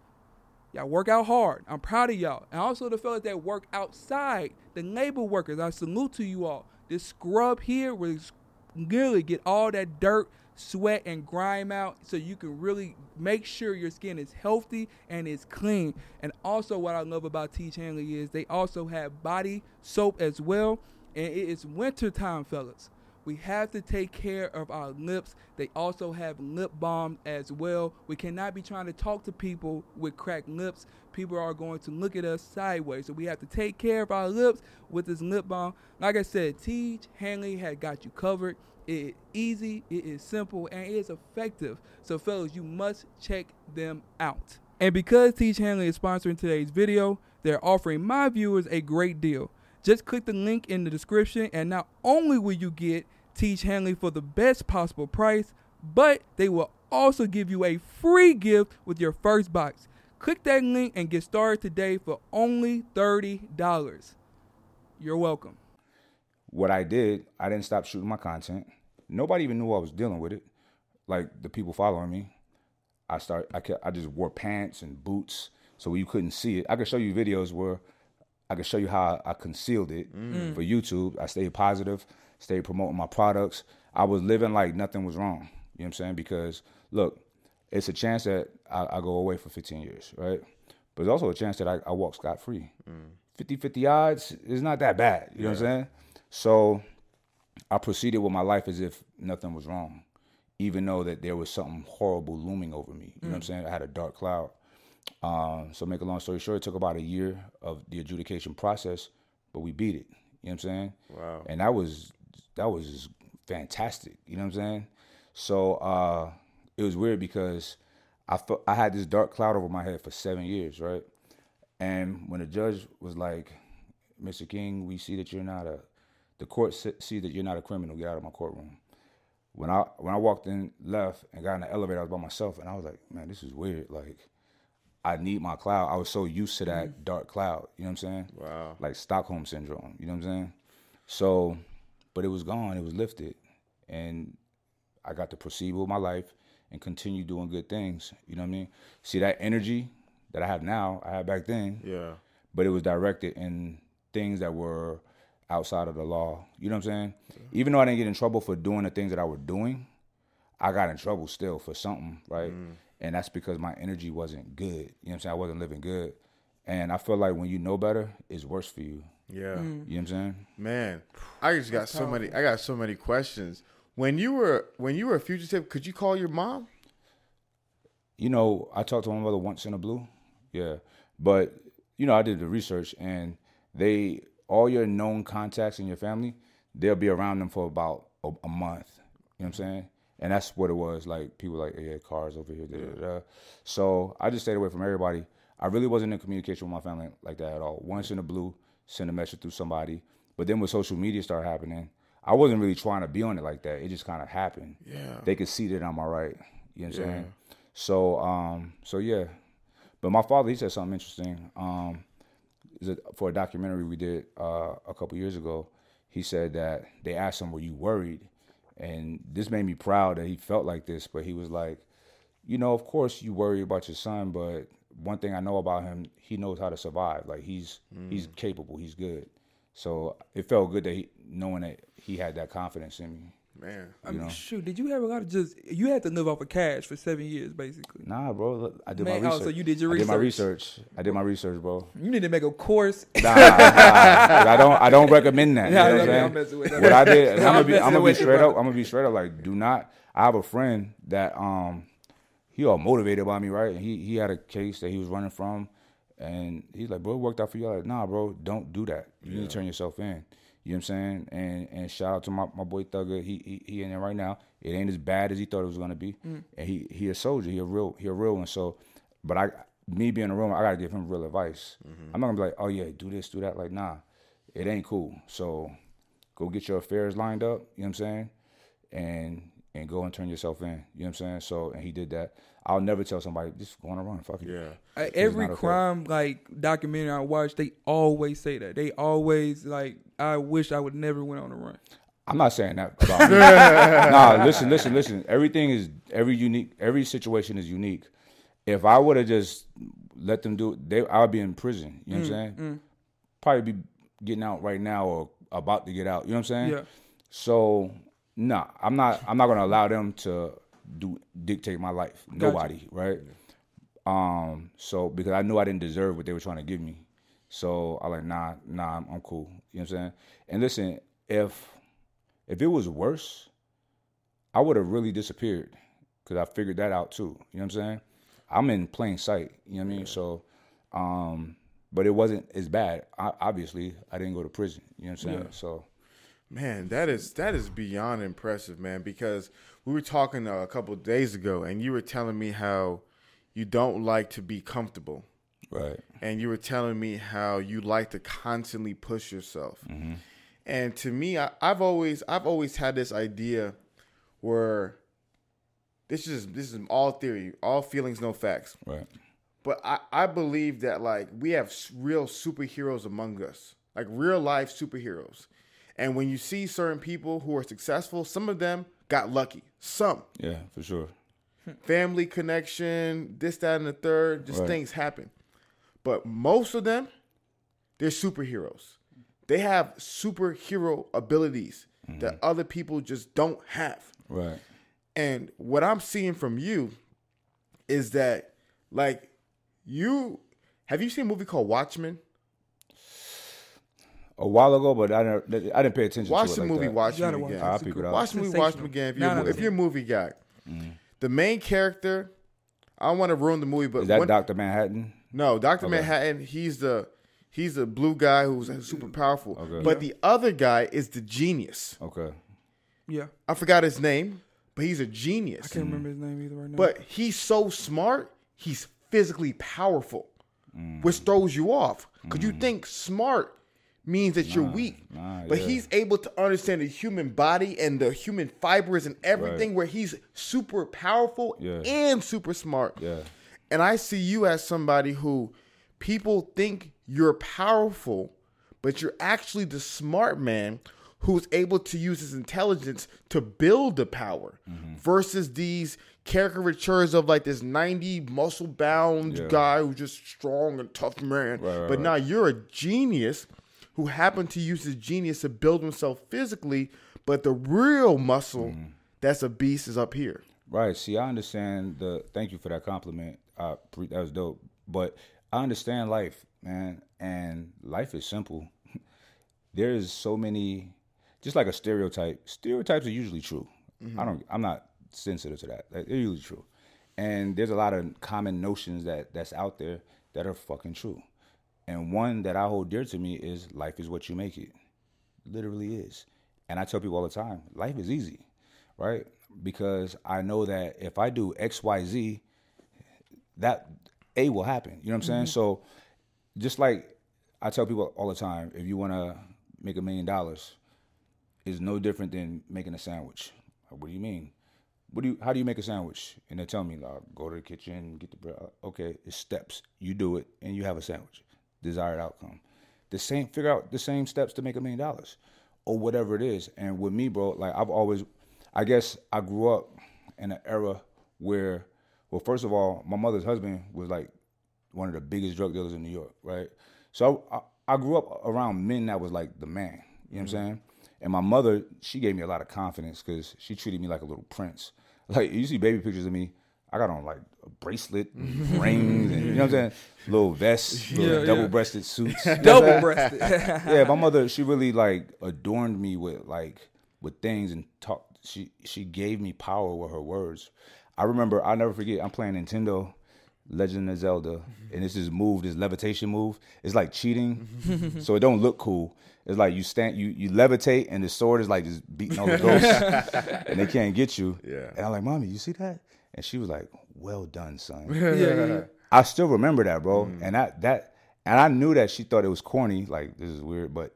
y'all work out hard. I'm proud of y'all. And also the fellas that work outside, the labor workers, I salute to you all. This scrub here will really get all that dirt, sweat, and grime out so you can really make sure your skin is healthy and is clean. And also, what I love about Tiege Hanley is they also have body soap as well. And it is wintertime, fellas. We have to take care of our lips. They also have lip balm as well. We cannot be trying to talk to people with cracked lips. People are going to look at us sideways. So we have to take care of our lips with this lip balm. Like I said, Tiege Hanley had got you covered. It is easy, it is simple, and it is effective. So, fellas, you must check them out. And because Tiege Hanley is sponsoring today's video, they're offering my viewers a great deal. Just click the link in the description, and not only will you get Tiege Hanley for the best possible price, but they will also give you a free gift with your first box. Click that link and get started today for only $30. You're welcome. What I did, I didn't stop shooting my content. Nobody even knew I was dealing with it. Like the people following me, I start. I kept, I just wore pants and boots so you couldn't see it. I could show you videos where I can show you how I concealed it mm. for YouTube. I stayed positive, stayed promoting my products. I was living like nothing was wrong. You know what I'm saying? Because look, it's a chance that I, I go away for 15 years, right? But there's also a chance that I, I walk scot free. Mm. 50 50 odds is not that bad. You know what I'm saying? So I proceeded with my life as if nothing was wrong, even though that there was something horrible looming over me. You know what I'm mm. saying? I had a dark cloud. Um, so make a long story short, it took about a year of the adjudication process, but we beat it. You know what I'm saying? Wow. And that was that was fantastic. You know what I'm saying? So uh, it was weird because I felt I had this dark cloud over my head for seven years, right? And when the judge was like, "Mr. King, we see that you're not a," the court see that you're not a criminal. Get out of my courtroom. When I when I walked in, left, and got in the elevator, I was by myself, and I was like, "Man, this is weird." Like, I need my cloud. I was so used to that mm-hmm. dark cloud. You know what I'm saying? Wow. Like Stockholm syndrome. You know what I'm saying? So, but it was gone. It was lifted, and I got to proceed with my life and continue doing good things. You know what I mean? See that energy that I have now, I had back then, Yeah. but it was directed in things that were outside of the law. You know what I'm saying? Even though I didn't get in trouble for doing the things that I was doing, I got in trouble still for something, right? Mm. And that's because my energy wasn't good. You know what I'm saying? I wasn't living good. And I feel like when you know better, it's worse for you. Yeah. Mm. You know what I'm saying? Man, I just got so many. I got so many questions. When you were when you were a fugitive, could you call your mom? You know, I talked to my mother once in a blue. Yeah. But, you know, I did the research and they, all your known contacts in your family, they'll be around them for about a, a month. You know what I'm saying? And that's what it was. Like, people like, yeah, cars over here. Da, da, da. So I just stayed away from everybody. I really wasn't in communication with my family like that at all. Once in a blue, send a message through somebody. But then when social media started happening, I wasn't really trying to be on it like that. It just kind of happened. Yeah. They could see that I'm all right. You know what I'm saying? So, um, so yeah. But my father, he said something interesting. Um, for a documentary we did uh, a couple years ago. He said that they asked him, "Were you worried?" And this made me proud that he felt like this. But he was like, "You know, of course you worry about your son, but one thing I know about him, he knows how to survive. Like he's he's mm. capable. He's good. So it felt good that he knowing that he had that confidence in me. Man, I mean, know. shoot, did you have a lot of just? You had to live off of cash for seven years, basically. Nah, bro. look, I did Man, my oh, research. so you did your I did my research. research. I did my research, bro. You need to make a course. Nah, nah, 'cause I don't. I don't recommend that. You Yeah, know what yeah, I'm I'm with that. What I did, I'm I'm gonna be, I'm gonna be with you, straight up. I'm gonna be straight up. Like, do not. I have a friend that um, he all motivated by me, right? And he he had a case that he was running from, and he's like, bro, it worked out for you. I'm like, nah, bro, don't do that. You need to turn yourself in. You know what I'm saying? And and shout out to my, my boy Thugger. He, he he in there right now. It ain't as bad as he thought it was gonna be. Mm. And he he a soldier. He a real he a real one. So, but I me being a real one, I gotta give him real advice. Mm-hmm. I'm not gonna be like, oh yeah, do this, do that. Like, nah, it ain't cool. So, go get your affairs lined up. You know what I'm saying? And and go and turn yourself in. You know what I'm saying? So, and he did that. I'll never tell somebody just go on a run. Fuck it. yeah. Every not okay. crime like documentary I watch, they always say that. They always like, I wish I would never went on a run. I'm not saying that about me. nah, listen, listen, listen. Everything is every unique. Every situation is unique. If I would have just let them do it, they I would be in prison. You know what I'm mm, saying? Mm. Probably be getting out right now or about to get out. You know what I'm saying? Yeah. So nah, I'm not. I'm not gonna allow them to do dictate my life. Nobody, right? Um. So because I knew I didn't deserve what they were trying to give me, so I like nah, nah. I'm, I'm cool. You know what I'm saying? And listen, if if it was worse, I would have really disappeared because I figured that out too. You know what I'm saying? I'm in plain sight. You know what I mean? So, um, but it wasn't as bad. I, obviously, I didn't go to prison. You know what I'm saying? So, Man, that is that is beyond impressive, man. Because we were talking a couple of days ago, and you were telling me how you don't like to be comfortable, right. and you were telling me how you like to constantly push yourself. Mm-hmm. And to me, I, I've always I've always had this idea where this is this is all theory, all feelings, no facts. Right. But I, I believe that like we have real superheroes among us, like real life superheroes. And when you see certain people who are successful, some of them got lucky. Some Yeah, for sure. family connection, this, that, and the third, just Right. things happen. But most of them, they're superheroes. They have superhero abilities that mm-hmm. other people just don't have. Right. And what I'm seeing from you is that, like, you have you seen a movie called Watchmen? A while ago, but I didn't. I didn't pay attention Watch to it the like movie that. Watchmen gotta watch again. it. I'll pick it up. Watch the movie Watchmen again if you're, Nah, a, if you're a movie guy. Mm-hmm. The main character, I don't want to ruin the movie, but Is that one- Doctor Manhattan? no, Doctor Manhattan. He's the he's the blue guy who's super mm-hmm. powerful. Okay. But the other guy is the genius. Okay. Yeah, I forgot his name, but he's a genius. I can't remember his name either right now. But he's so smart, he's physically powerful, mm. which throws you off because you mm. think smart means that you're weak. nah, but yeah. he's able to understand the human body and the human fibers and everything where he's super powerful Yeah. and super smart. Yeah. And I see you as somebody who people think you're powerful, but you're actually the smart man who's able to use his intelligence to build the power mm-hmm. versus these caricatures of like this 90 muscle bound Yeah. guy who's just strong and tough man. Right, right, but right. now you're a genius who happened to use his genius to build himself physically, but the real muscle that's a beast is up here. Right. See, I understand the. Thank you for that compliment. Uh, that was dope. But I understand life, man, and life is simple. There's so many, just like a stereotype. Stereotypes are usually true. I don't. I'm not sensitive to that. They're usually true, and there's a lot of common notions that that's out there that are fucking true. And one that I hold dear to me is life is what you make it. Literally is. And I tell people all the time, life is easy, right? Because I know that if I do X, Y, Z, that A will happen. You know what I'm saying? Mm-hmm. So just like I tell people all the time, if you want to make a million dollars, is no different than making a sandwich. What do you mean? What do you? How do you make a sandwich? And they tell me, like, go to the kitchen, get the bread. Okay, it's steps. You do it, and you have a sandwich. Desired outcome. The same. Figure out the same steps to make a million dollars, or whatever it is. And with me, bro, like I've always, I guess I grew up in an era where, well, first of all, my mother's husband was like one of the biggest drug dealers in New York, right? So I, I grew up around men that was like the man. You know what I'm mm-hmm. saying? And my mother, she gave me a lot of confidence because she treated me like a little prince. Like you see baby pictures of me, I got on like a bracelet, rings, and you know what I'm saying, little vests, little Yeah, yeah. double-breasted suits. You know double-breasted. yeah, my mother, she really like adorned me with like with things and talk. She she gave me power with her words. I remember, I'll never forget. I'm playing Nintendo, Legend of Zelda, mm-hmm. and it's this move, this levitation move. It's like cheating, mm-hmm. so it don't look cool. It's like you stand, you you levitate, and the sword is like just beating all the ghosts, and they can't get you. Yeah. And I'm like, mommy, you see that? And she was like, well done, son. yeah, yeah. I still remember that, bro. And that that and I knew that she thought it was corny, like this is weird, but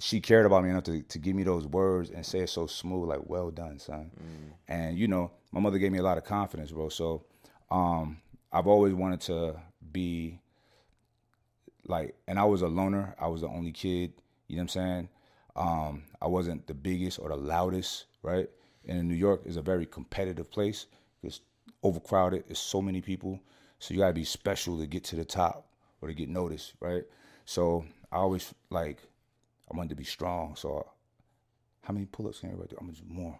she cared about me enough to, to give me those words and say it so smooth, like well done, son. And you know, my mother gave me a lot of confidence, bro. So um I've always wanted to be like and I was a loner. I was the only kid, you know what I'm saying? Um, I wasn't the biggest or the loudest, right? And in New York is a very competitive place. Overcrowded. It's so many people. So you gotta be special to get to the top or to get noticed, right? So I always like I wanted to be strong. So how many pull-ups can everybody do? I'm gonna do more.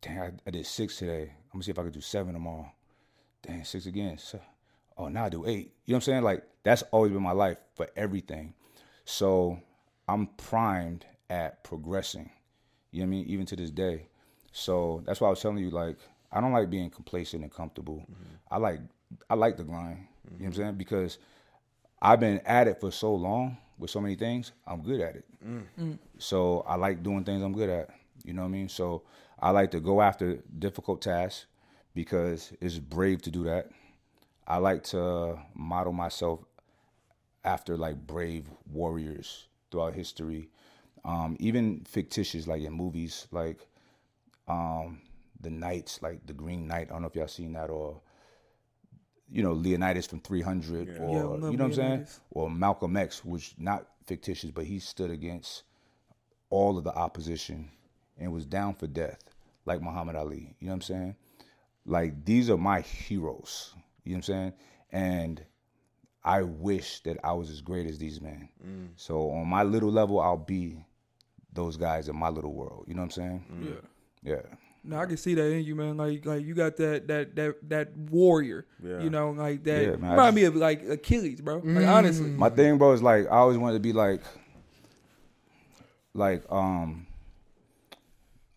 Damn, I, I did six today. I'm gonna see if I could do seven tomorrow. Damn, six again. So, oh, now I do eight. You know what I'm saying? Like that's always been my life for everything. So I'm primed at progressing. You know what I mean? Even to this day. So that's why I was telling you, like, I don't like being complacent and comfortable. I like I like the grind. You know what I'm saying? Because I've been at it for so long with so many things, I'm good at it. So I like doing things I'm good at. You know what I mean? So I like to go after difficult tasks because it's brave to do that. I like to model myself after like brave warriors throughout history, um, even fictitious, like in movies, like um, the Knights, like the Green Knight. I don't know if y'all seen that, or you know Leonidas from 300, Yeah, or love you know what I'm saying, or Malcolm X, which not fictitious, but he stood against all of the opposition and was down for death, like Muhammad Ali. You know what I'm saying? Like these are my heroes. You know what I'm saying? And I wish that I was as great as these men. Mm. So on my little level, I'll be those guys in my little world. You know what I'm saying? Mm. Yeah. Yeah. No, I can see that in you, man. Like, like you got that that that that warrior. Yeah. You know, like that. Yeah, man, I remind me of like Achilles, bro. Like honestly. My thing, bro, is like I always wanted to be like, like um,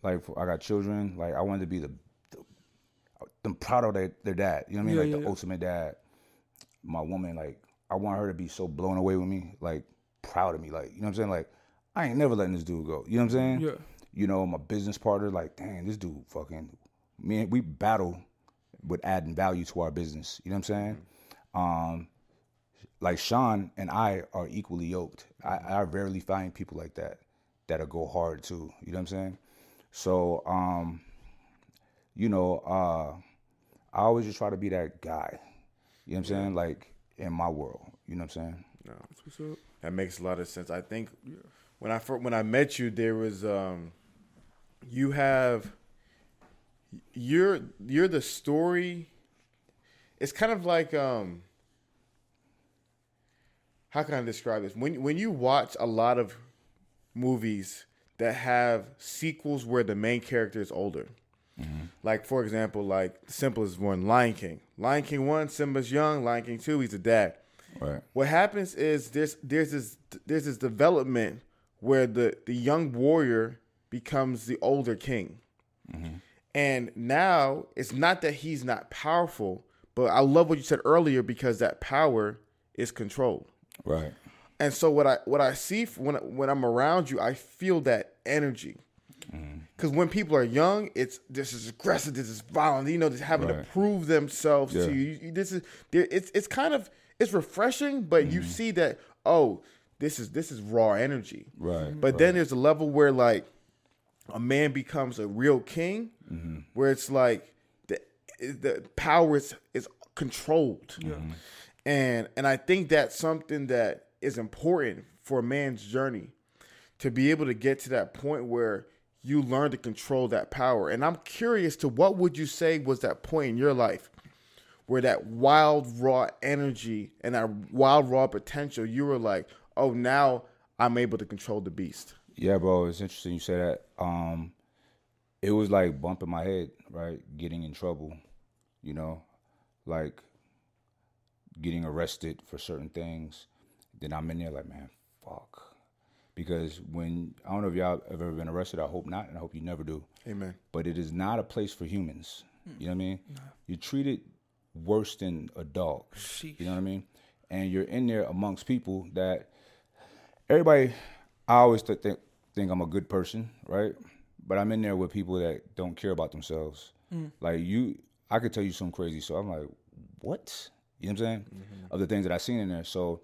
like I got children. Like I wanted to be the, the I'm proud of their, their dad. You know what I mean? Yeah, like yeah, the yeah. ultimate dad. My woman, like I want her to be so blown away with me, like proud of me. Like you know what I'm saying? Like I ain't never letting this dude go. You know what I'm saying? Yeah. You know, my business partner, like, dang, this dude fucking me and we battle with adding value to our business. You know what I'm saying? Um, like Sean and I are equally yoked. I, I rarely find people like that that'll go hard too. You know what I'm saying? So, um, you know, uh, I always just try to be that guy. You know what I'm saying? Like in my world. You know what I'm saying? That makes a lot of sense. I think when I fir- when I met you, there was um, you have you're you're the story. It's kind of like um, how can I describe this? When when you watch a lot of movies that have sequels where the main character is older. Like for example, like the simplest one, Lion King. Lion King one, Simba's young. Lion King two, he's a dad. Right. What happens is there's there's this there's this development where the the young warrior becomes the older king, and now it's not that he's not powerful, but I love what you said earlier because that power is controlled. Right. And so what I what I see when when I'm around you, I feel that energy. Mm-hmm. Because when people are young, it's this is aggressive, this is violent. You know, just having to prove themselves Yeah. to you. You- This is it's it's kind of it's refreshing, but you mm-hmm. see that oh, this is this is raw energy. Right. But then there's a level where like a man becomes a real king, where it's like the the power is is controlled. Mm-hmm. And and I think that's something that is important for a man's journey to be able to get to that point where you learn to control that power. And I'm curious to what would you say was that point in your life where that wild raw energy and that wild raw potential you were like, "Oh, now I'm able to control the beast." Yeah, bro, it's interesting you say that. Um, it was like bumping my head, right? Getting in trouble, you know, like getting arrested for certain things. Then I'm in there like, man, fuck. Because when I don't know if y'all have ever been arrested, I hope not, and I hope you never do. Amen. But it is not a place for humans. You know what I mean? You're treated worse than a dog. You know what I mean? And you're in there amongst people that everybody. I always th- think think I'm a good person, right? But I'm in there with people that don't care about themselves. Like you, I could tell you some crazy. So I'm like, what? You know what I'm saying? Of the things that I seen in there. So,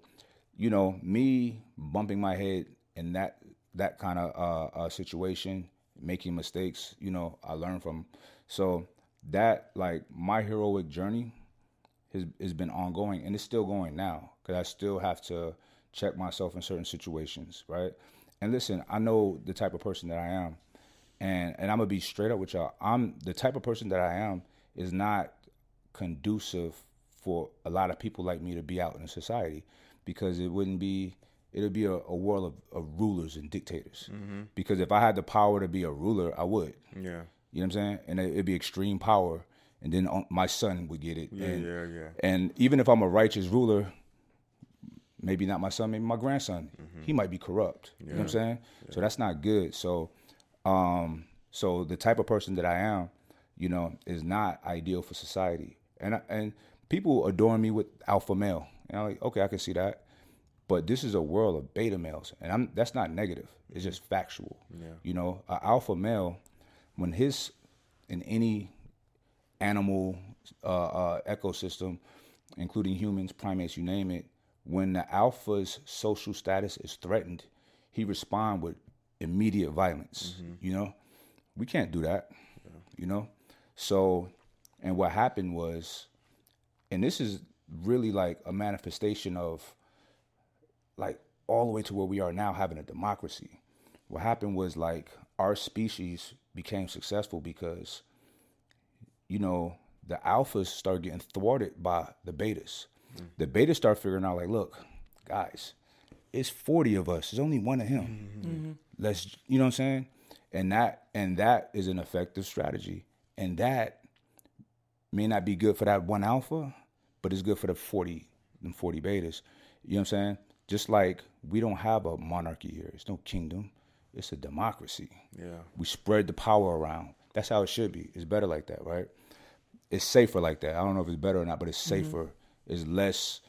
you know, me bumping my head in that that kind of uh, uh, situation, making mistakes. You know, I learn from. So that like my heroic journey has has been ongoing and it's still going now because I still have to check myself in certain situations, right? And listen, I know the type of person that I am, and and I'm gonna be straight up with y'all. I'm the type of person that I am is not conducive for a lot of people like me to be out in society because it wouldn't be it would be a, a world of, of rulers and dictators. Mm-hmm. Because if I had the power to be a ruler, I would. Yeah. You know what I'm saying? And it, it'd be extreme power, and then uh, my son would get it. Yeah, and, yeah, yeah. And even if I'm a righteous ruler, maybe not my son, maybe my grandson, Mm-hmm. he might be corrupt. You know what I'm saying? So that's not good. So, um, so the type of person that I am, you know, is not ideal for society. And I, and people adore me with alpha male, and I'm like, okay, I can see that. But this is a world of beta males, and I'm that's not negative. It's just factual. Yeah. You know, an alpha male, when his in any animal uh, uh, ecosystem, including humans, primates, you name it, when the alpha's social status is threatened, he respond with immediate violence. Mm-hmm. You know, we can't do that. You know, so and what happened was, and this is really like a manifestation of like all the way to where we are now having a democracy. What happened was like our species became successful because you know, the alphas start getting thwarted by the betas. The betas start figuring out, like, look, guys, it's 40 of us. There's only one of him. Mm-hmm. Let's, you know what I'm saying? And that and that is an effective strategy. And that may not be good for that one alpha, but it's good for the 40, them 40 betas. You know what I'm saying? Just like we don't have a monarchy here. It's no kingdom. It's a democracy. Yeah. We spread the power around. That's how it should be. It's better like that, right? It's safer like that. I don't know if it's better or not, but it's mm-hmm. safer. It's less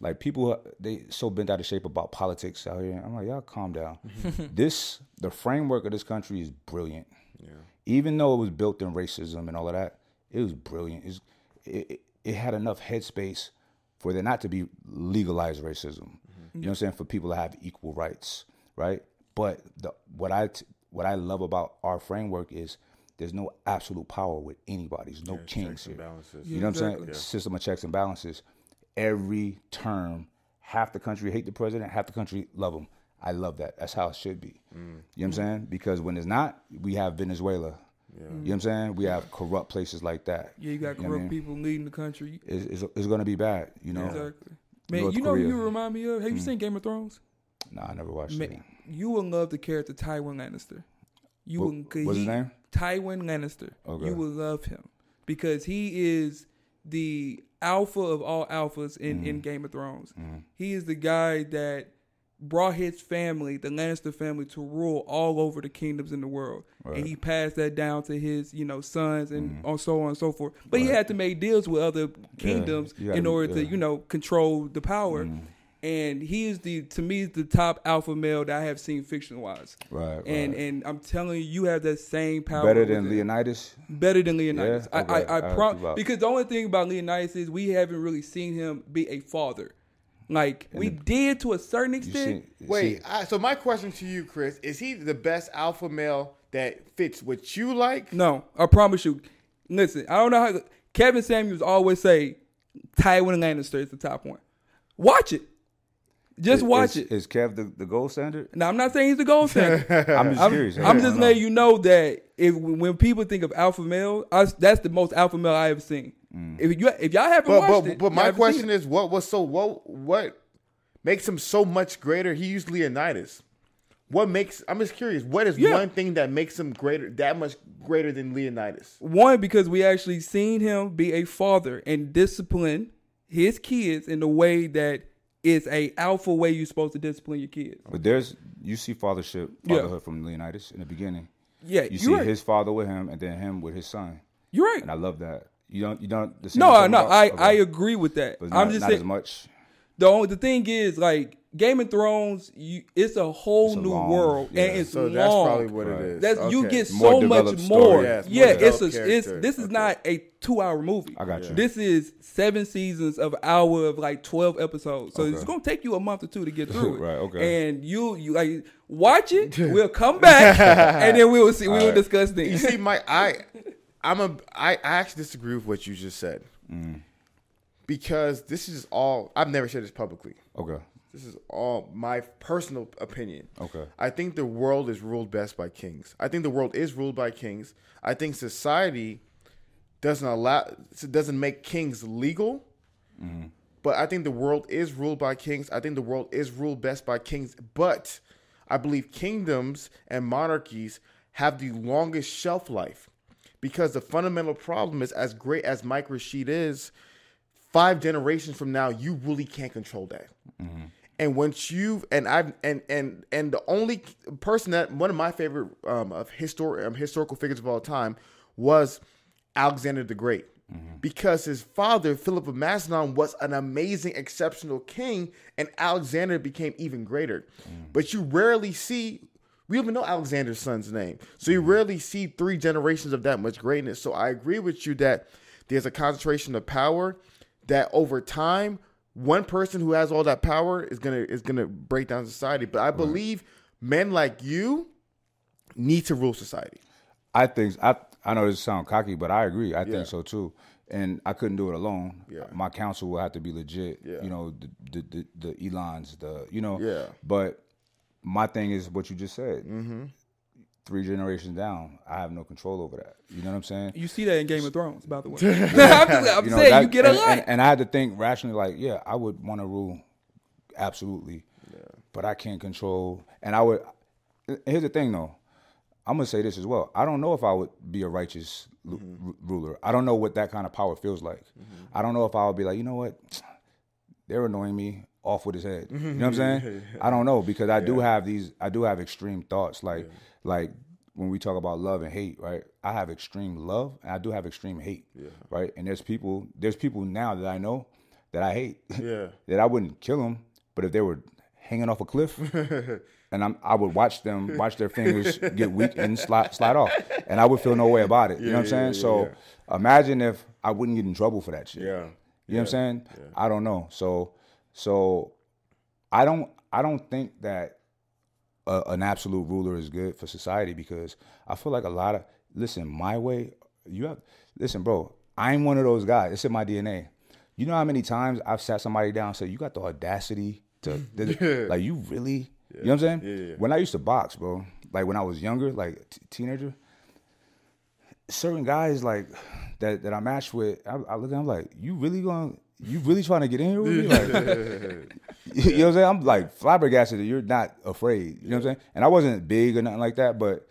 like people they so bent out of shape about politics out here. I'm like, y'all calm down. this the framework of this country is brilliant. Yeah. Even though it was built in racism and all of that, it was brilliant. It's, it, it, it had enough headspace for there not to be legalized racism. Mm-hmm. You know what I'm saying? For people to have equal rights, right? But the, what I t- what I love about our framework is there's no absolute power with anybody. There's no kings checks and here. balances. You know what I'm saying? Exactly. System of checks and balances. Every term, half the country hate the president, half the country love him. I love that. That's how it should be. You know what I'm saying? Because when it's not, we have Venezuela. You know what I'm saying? We have corrupt places like that. Yeah, you got You know I corrupt mean? people leading the country. It's, it's, it's going to be bad, you know? Exactly. Man, North you know who you remind me of? Have you Mm. seen Game of Thrones? Nah, I never watched Man, it. you will love the character Tywin Lannister. You What- will. what's his name? Tywin Lannister. Okay. You will love him because he is the alpha of all alphas in, Mm. in Game of Thrones. He is the guy that brought his family, the Lannister family, to rule all over the kingdoms in the world, Right. and he passed that down to his you know sons and on so on and so forth. But he had to make deals with other kingdoms gotta in order to you know control the power. Mm. And he is the to me the top alpha male that I have seen fiction wise. Right, And right. and I'm telling you, you have that same power. Better than. Leonidas. Better than Leonidas. Yeah? Okay. I, I, I I'll prom- because the only thing about Leonidas is we haven't really seen him be a father. Like we did to a certain extent. see, Wait, see, I, so my question to you, Chris, is he the best alpha male that fits what you like? no, I promise you. Listen, I don't know how Kevin Samuels always say Tywin Lannister is the top one. Watch it. Just is- watch is, it. Is Kev the, the gold standard? Now I'm not saying he's the gold standard. I'm just I'm, curious. I'm I just letting you know that if when people think of alpha male, I, that's the most alpha male I ever seen. Mm. If you if y'all haven't But watched but, it, but my question is, what was so what what makes him so much greater? He used Leonidas. What makes? I'm just curious. What is Yeah. one thing that makes him greater, that much greater than Leonidas? One, because we actually seen him be a father and discipline his kids in the way that is a alpha way you're supposed to discipline your kids. But there's you see fathership, Yeah. fatherhood from Leonidas in the beginning. Yeah, You see right. his father with him, and then him with his son, You're right. and I love that. You don't, you don't. The same No, no, about- I, okay. I agree with that. But I'm not, just not as much. The only the thing is like Game of Thrones, you, it's a whole It's a new long- world yeah. and it's So long. that's probably what Right. it is. That's you get More so much developed more. story. Yes, more yeah, it's a developed it's this is Okay. not a two hour movie. I got you. This is seven seasons of hour of like twelve episodes. So it's gonna take you a month or two to get through it. Right, okay. And you you like watch it. We'll come back and then we will see. We will Alright. discuss things. You see, Mike, I, I'm a, I, I actually disagree with what you just said Mm. Because this is all. I've never said this publicly. Okay, This is all my personal opinion. Okay. I think the world is ruled best by kings. I think the world is ruled by kings. I think society doesn't allow doesn't make kings legal. Mm-hmm. But I think the world is ruled by kings. I think the world is ruled best by kings. But I believe kingdoms and monarchies have the longest shelf life because the fundamental problem is as great as Mike Rashid is, five generations from now, you really can't control that. And once you've and I've and and and the only person that one of my favorite um, of histor- um, historical figures of all time was Alexander the Great, because his father Philip of Macedon was an amazing, exceptional king, and Alexander became even greater. But you rarely see. We even know Alexander's son's name, so you rarely see three generations of that much greatness. So I agree with you that there's a concentration of power that over time one person who has all that power is gonna is gonna break down society. But I believe men like you need to rule society. I think I I know this sounds cocky, but I agree. I Yeah. think so too. And I couldn't do it alone. Yeah. My counsel will have to be legit. Yeah. You know, the the, the the Elons, the you know. Yeah. But my thing is what you just said. Mm-hmm. Three generations down, I have no control over that. You know what I'm saying? You see that in Game of Thrones, by the way. I'm, just, I'm you know, saying that- you get a and, lot. And, and I had to think rationally, like, yeah, I would want to rule, absolutely, but I can't control. And I would. Here's the thing, though. I'm gonna say this as well. I don't know if I would be a righteous Mm-hmm. ru- ruler. I don't know what that kind of power feels like. I don't know if I would be like, you know what, they're annoying me. Off with his head. You know mm-hmm. what I'm saying? I don't know because I do have these. I do have extreme thoughts. Like, like when we talk about love and hate, right? I have extreme love and I do have extreme hate, right? And there's people. There's people now that I know that I hate. Yeah. that I wouldn't kill them, but if they were hanging off a cliff, and I'm, I would watch them, watch their fingers get weak and slide, slide off, and I would feel no way about it. You know what I'm saying? so imagine if I wouldn't get in trouble for that shit. Yeah. You know what I'm saying? I don't know. So, so I don't, I don't think that a, an absolute ruler is good for society because I feel like a lot of listen my way. You have listen, bro. I'm one of those guys. It's in my DNA. You know how many times I've sat somebody down and said, "You got the audacity to like you really." You know what I'm saying? Yeah, yeah. When I used to box, bro, like when I was younger, like t- teenager, certain guys like that that I matched with, I, I look at them like, you really gonna you really trying to get in here with me? Like, you know what I'm saying? I'm like flabbergasted that you're not afraid. You know what I'm saying? And I wasn't big or nothing like that, but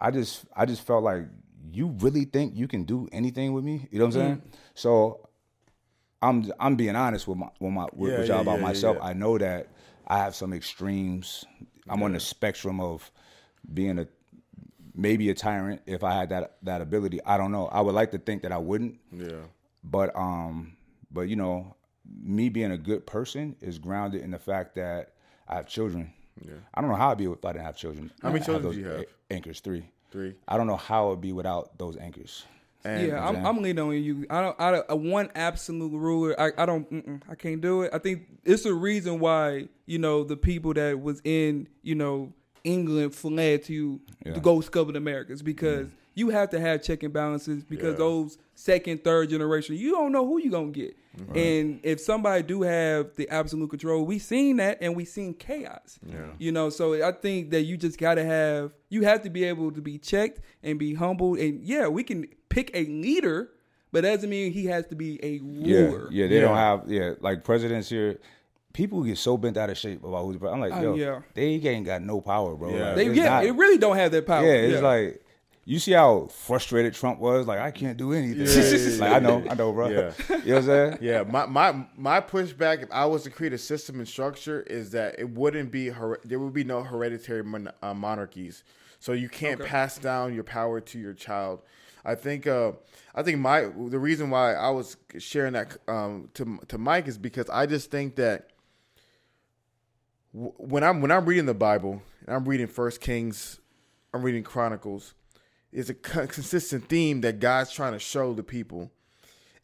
I just I just felt like you really think you can do anything with me? You know what I'm saying? Mm. So I'm I'm being honest with my with my with, Yeah, with y'all yeah, about yeah, myself. I know that I have some extremes. I'm on the spectrum of being a maybe a tyrant if I had that that ability. I don't know. I would like to think that I wouldn't, Yeah. but um, but you know, me being a good person is grounded in the fact that I have children. Yeah. I don't know how I'd be if I didn't have children. How many children do you have? a- Anchors three. Three. I don't know how it'd be without those anchors. And yeah, I'm, I'm leaning on you. I don't. I don't, a one absolute ruler. I, I don't. I can't do it. I think it's a reason why you know the people that was in you know England fled to Yeah. the Gold Covered Americas because mm. You have to have check and balances because Yeah. those second, third generation, you don't know who you're gonna get. And if somebody do have the absolute control, we seen that and we seen chaos. Yeah. You know, so I think that you just gotta have you have to be able to be checked and be humbled. And yeah, we can pick a leader, but that doesn't mean he has to be a ruler. yeah, they Yeah. don't have yeah like presidents here. People get so bent out of shape about who's. I'm like, Oh, yo, yeah. they ain't got no power, bro. Yeah. Like, They, yeah, not- it really don't have that power. yeah, it's like you see how frustrated Trump was. Like, I can't do anything. Yeah, yeah, yeah, like, I know, I know, bro. Yeah. you know what I'm saying? Yeah, my, my my pushback if I was to create a system and structure is that it wouldn't be her- there would be no hereditary mon- uh, monarchies, so you can't Okay. pass down your power to your child. I think uh, I think my the reason why I was sharing that um, to to Mike is because I just think that w- when I'm when I'm reading the Bible and I'm reading First Kings, I'm reading Chronicles, it's a consistent theme that God's trying to show the people.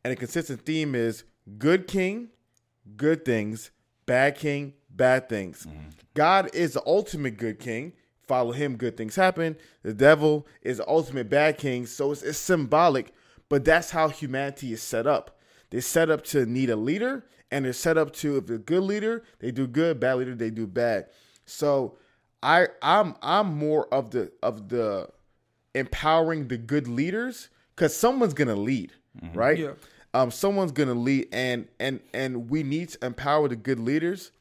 And a consistent theme is good king, good things, bad king, bad things. Mm-hmm. God is the ultimate good king. Follow him, good things happen. The devil is the ultimate bad king. So it's, it's symbolic, but that's how humanity is set up. They're set up to need a leader, and they're set up to if they're good leader, they do good, bad leader, they do bad. So I I'm I'm more of the of the empowering the good leaders because someone's gonna lead, right? Yeah. Um, someone's gonna lead, and and and we need to empower the good leaders,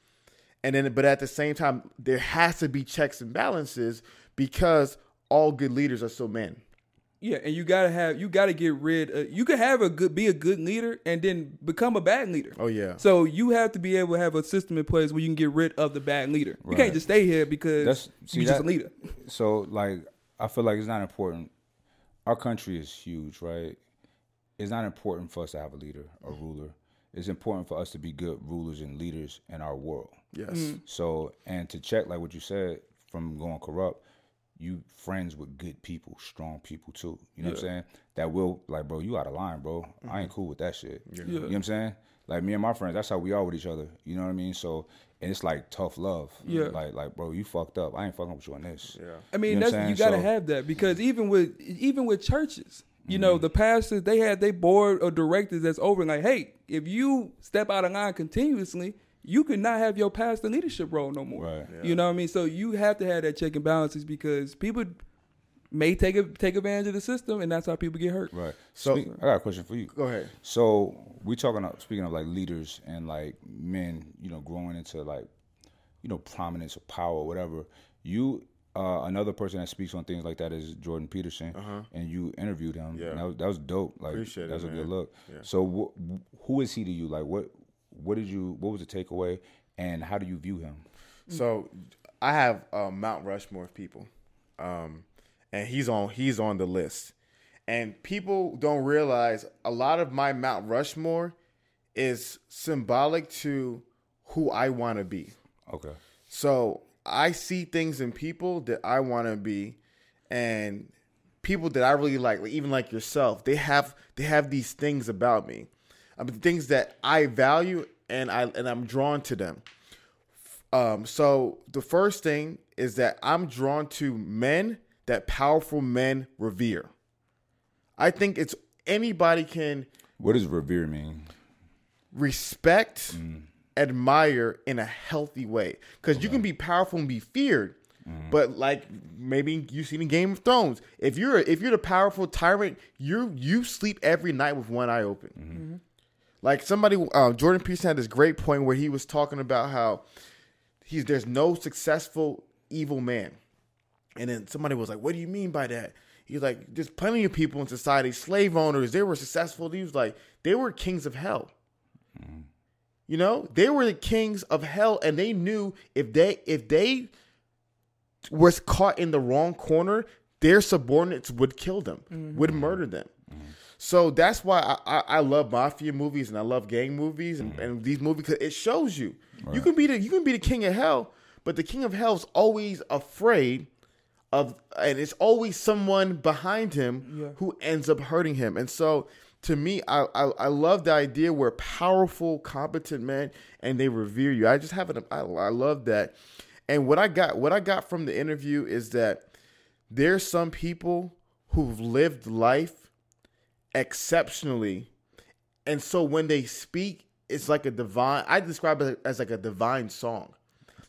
and then but at the same time there has to be checks and balances because all good leaders are still men. Yeah, and you gotta have you gotta get rid. Of, you can have a good be a good leader and then become a bad leader. Oh yeah, So you have to be able to have a system in place where you can get rid of the bad leader. You can't just stay here because That's- see, you're just a leader. So like I feel like it's not important. Our country is huge, right? It's not important for us to have a leader, a ruler. It's important for us to be good rulers and leaders in our world. yes, mm. So and to check like what you said from going corrupt, you friends with good people, strong people too. You know what I'm saying? That will like, bro, you out of line, bro. I ain't mm-hmm. cool with that shit. Yeah. You know what I'm saying? Like me and my friends, that's how we are with each other. You know what I mean? So and it's like tough love. Yeah. Like like bro, you fucked up. I ain't fucking with you on this. yeah, I mean, You know that's you got to So- have that because even with even with churches, you Mm-hmm. know, the pastors they had their board of directors that's over and like, hey, if you step out of line continuously, you could not have your pastor leadership role no more. Right. You know what I mean? So you have to have that check and balances because people may take a, take advantage of the system, and that's how people get hurt. Right. So- So I got a question for you. Go ahead. So we talking about speaking of like leaders and like men, you know, growing into like, you know, prominence or power or whatever. You uh, another person that speaks on things like that is Jordan Peterson, and you interviewed him. Uh-huh. Yeah. and that was, that was dope. Like Appreciate it, a man. good look. Yeah. So wh- who is he to you? Like what what did you what was the takeaway, and how do you view him? So I have uh, Mount Rushmore of people, um, and he's on he's on the list. And people don't realize a lot of my Mount Rushmore is symbolic to who I want to be. Okay. So I see things in people that I want to be, and people that I really like, even like yourself. They have they have these things about me, I mean, things that I value, and I and I'm drawn to them. Um, so the first thing is that I'm drawn to men that powerful men revere. I think it's anybody can What does revere mean? respect, mm. admire in a healthy way. Because you can be powerful and be feared, mm. but like maybe you seen in Game of Thrones, if you're if you're the powerful tyrant, you you sleep every night with one eye open. Mm-hmm. Mm-hmm. Like somebody, uh, Jordan Peterson had this great point where he was talking about how he's there's no successful evil man, and then somebody was like, "What do you mean by that?" He's like, "There's plenty of people in society, slave owners. They were successful. He was like, they were kings of hell." Mm. You know, they were the kings of hell, and they knew if they if they was caught in the wrong corner, their subordinates would kill them, mm-hmm. would murder them. Mm. So that's why I, I, I love mafia movies and I love gang movies and, mm. and these movies because it shows you you can be the you can be the king of hell, but the king of hell is always afraid of, and it's always someone behind him Yeah. who ends up hurting him. And so to me, I, I I love the idea where powerful, competent men and they revere you. I just have an I, I love that. And what I got what I got from the interview is that there's some people who've lived life exceptionally and so when they speak it's like a divine i describe it as like a divine song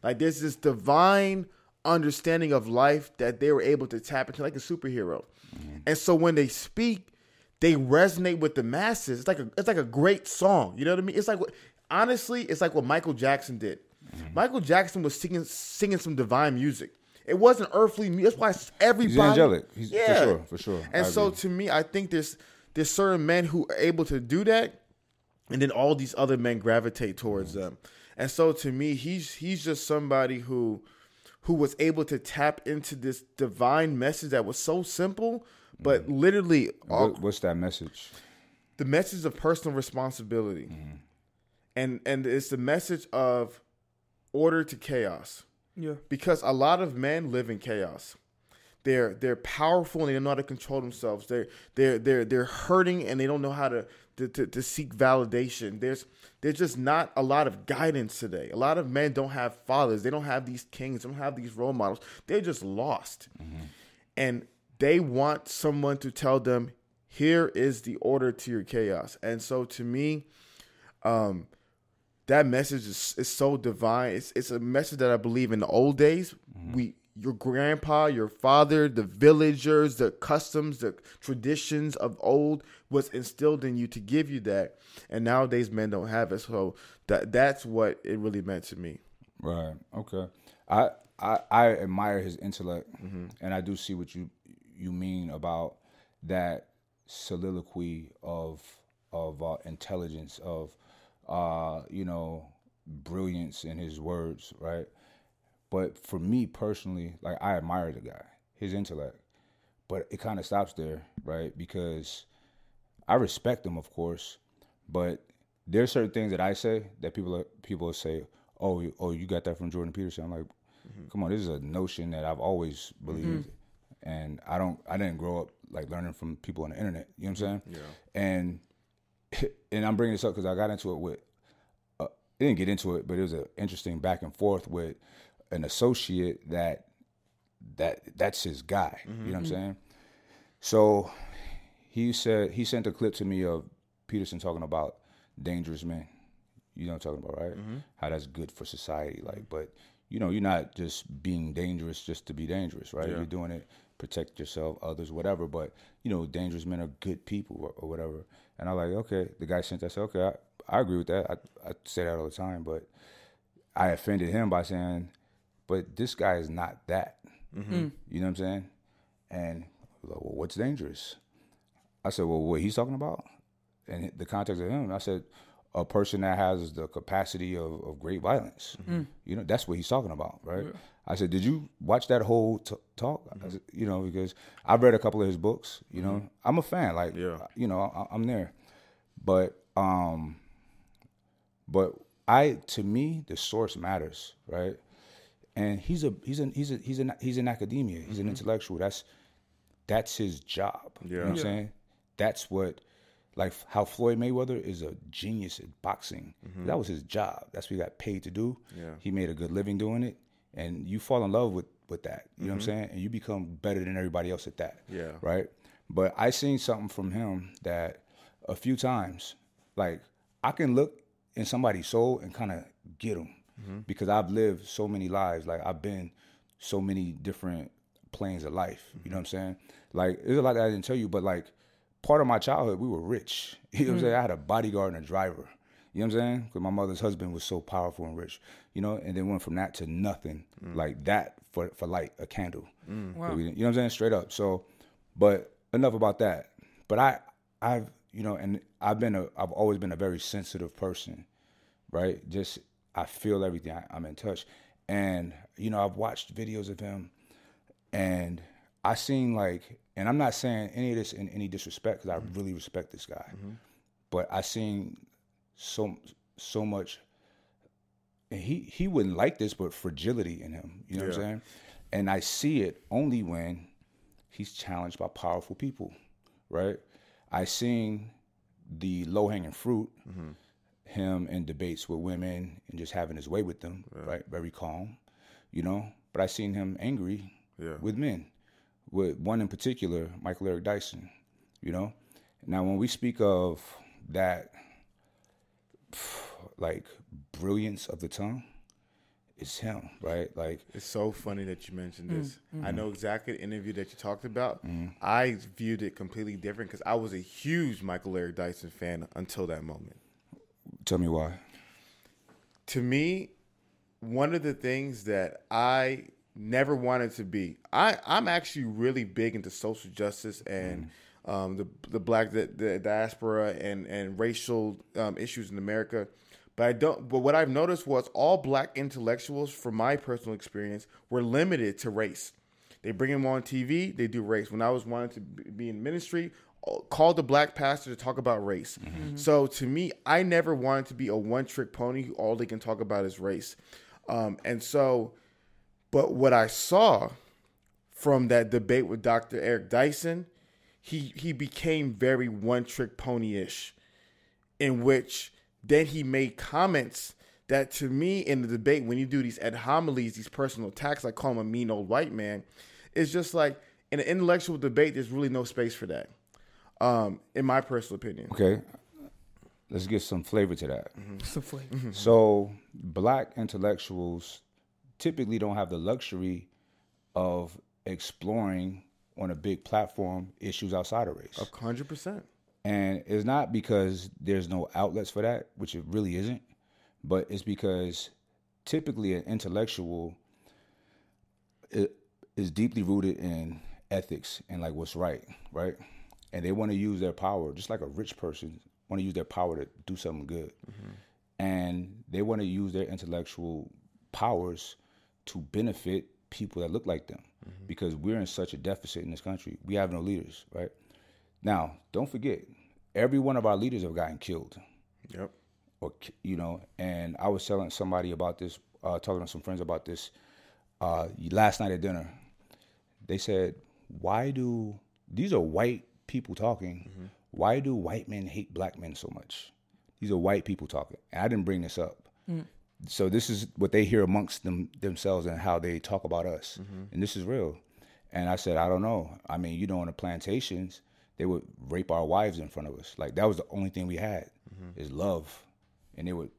like there's this divine understanding of life that they were able to tap into like a superhero. Mm-hmm. And so when they speak they resonate with the masses. It's like a it's like a great song. You know what i mean? It's like honestly it's like what michael jackson did. Mm-hmm. Michael jackson was singing singing some divine music. It wasn't earthly music that's why everybody He's angelic. He's- for sure, for sure. and I so agree. to me i think there's there's certain men who are able to do that and then all these other men gravitate towards mm-hmm. them. And so to me he's he's just somebody who who was able to tap into this divine message that was so simple mm. but literally all, What, what's that message? the message of personal responsibility mm. and and it's the message of order to chaos Yeah. because a lot of men live in chaos. They're they're powerful and they don't know how to control themselves. They're they're they're they're hurting and they don't know how to to, to, to seek validation. There's there's just not a lot of guidance today. A lot of men don't have fathers. They don't have these kings. They don't have these role models. They're just lost, and they want someone to tell them, "Here is the order to your chaos." And so, to me, um, that message is, is so divine. It's it's a message that I believe in the old days. We your grandpa, your father, the villagers, the customs, the traditions of old was instilled in you to give you that. And nowadays men don't have it. So that that's what it really meant to me. Right. Okay. I I, I admire his intellect, and I do see what you you mean about that soliloquy of of uh, intelligence of uh, you know brilliance in his words, right? But for me personally, like I admire the guy, his intellect, but it kind of stops there, right? Because I respect him, of course, but there's certain things that I say that people people say, "Oh, you- oh, you got that from Jordan Peterson." I'm like, come on, this is a notion that I've always believed, and I don't, I didn't grow up like learning from people on the internet. You know what I'm saying? Yeah. And and I'm bringing this up because I got into it with, uh, I didn't get into it, but it was an interesting back and forth with an associate that that that's his guy. You know what I'm mm-hmm. saying? So he said he sent a clip to me of Peterson talking about dangerous men. You know what I'm talking about, right? Mm-hmm. How that's good for society. Like, but you know, you're not just being dangerous just to be dangerous, right? You're doing it protect yourself, others, whatever. But you know, dangerous men are good people or, or whatever. And I'm like, okay. The guy sent that. I said, okay, I, I agree with that. I, I say that all the time, but I offended him by saying, but this guy is not that. Mm-hmm. Mm. You know what I'm saying? And like, well, what's dangerous? I said, well, what he's talking about? And the context of him, I said, a person that has the capacity of, of great violence. Mm-hmm. Mm. You know, that's what he's talking about, right? I said, did you watch that whole t- talk? I mm-hmm. said, you know, because I've read a couple of his books. You know, I'm a fan. Like, Yeah. you know, I, I'm there. But, um, but I, to me, the source matters, right? And he's a he's a he's a he's an he's in academia. He's an mm-hmm. intellectual. That's that's his job. You know what I'm Yeah. saying? That's what like how Floyd Mayweather is a genius at boxing. Mm-hmm. That was his job. That's what he got paid to do. Yeah. He made a good living doing it. And you fall in love with with that. You know what I'm mm-hmm. saying? And you become better than everybody else at that. Yeah. Right? But I seen something from him that a few times, like I can look in somebody's soul and kind of get them Mm-hmm. because I've lived so many lives. Like I've been so many different planes of life. You know mm-hmm. what I'm saying? Like there's a lot that I didn't tell you, but like part of my childhood, we were rich. You know what I'm mm-hmm. saying? I had a bodyguard and a driver. You know what I'm saying? Because my mother's husband was so powerful and rich. You know, and then went from that to nothing mm. like that for for light a candle. Mm. Wow. You know what I'm saying? Straight up. So, but enough about that. But I, I've, you know, and I've been a, I've always been a very sensitive person, right? Just I feel everything. I, I'm in touch, and you know, I've watched videos of him, and I seen like, and I'm not saying any of this in any disrespect because I mm-hmm. really respect this guy, mm-hmm. but I seen so so much and he he wouldn't like this, but fragility in him. You know what I'm saying? And I see it only when he's challenged by powerful people, right? I seen the low hanging fruit, mm-hmm. Him in debates with women and just having his way with them, right? Very calm, you know. But I seen him angry Yeah. with men, with one in particular, Michael Eric Dyson, you know. Now, when we speak of that like brilliance of the tongue, it's him, right? Like It's so funny that you mentioned this. I know exactly the interview that you talked about. Mm-hmm. I viewed it completely different because I was a huge Michael Eric Dyson fan until that moment. Tell me why. To me, one of the things that I never wanted to be, I, I'm actually really big into social justice and um, the the black the, the diaspora and and racial um, issues in America. But I don't. But what I've noticed was all black intellectuals, from my personal experience, were limited to race. They bring them on TV. They do race. When I was wanting to be in ministry, called the black pastor to talk about race. So to me, I never wanted to be a one trick pony who all they can talk about is race. Um, and so, but what I saw from that debate with Dr. Eric Dyson, he he became very one trick pony ish, in which then he made comments that to me in the debate when you do these ad homilies, these personal attacks, I call him a mean old white man, it's just like in an intellectual debate, there's really no space for that. Um, in my personal opinion. Okay, let's get some flavor to that. Some flavor. So, black intellectuals typically don't have the luxury of exploring on a big platform issues outside of race. A hundred percent. And it's not because there's no outlets for that, which it really isn't, but it's because typically an intellectual is deeply rooted in ethics and like what's right, right? And they want to use their power, just like a rich person want to use their power to do something good. And they want to use their intellectual powers to benefit people that look like them because we're in such a deficit in this country. We have no leaders, right? Now, don't forget, every one of our leaders have gotten killed, Yep. or you know. And I was telling somebody about this, uh, talking to some friends about this uh, last night at dinner. They said, "Why do these are white people talking? Mm-hmm. Why do white men hate black men so much? These are white people talking." And I didn't bring this up. Mm. So this is what they hear amongst them themselves and how they talk about us, mm-hmm. and this is real. And I said, I don't know. I mean, you know, on the plantations, they would rape our wives in front of us. Like that was the only thing we had mm-hmm. is love, and they would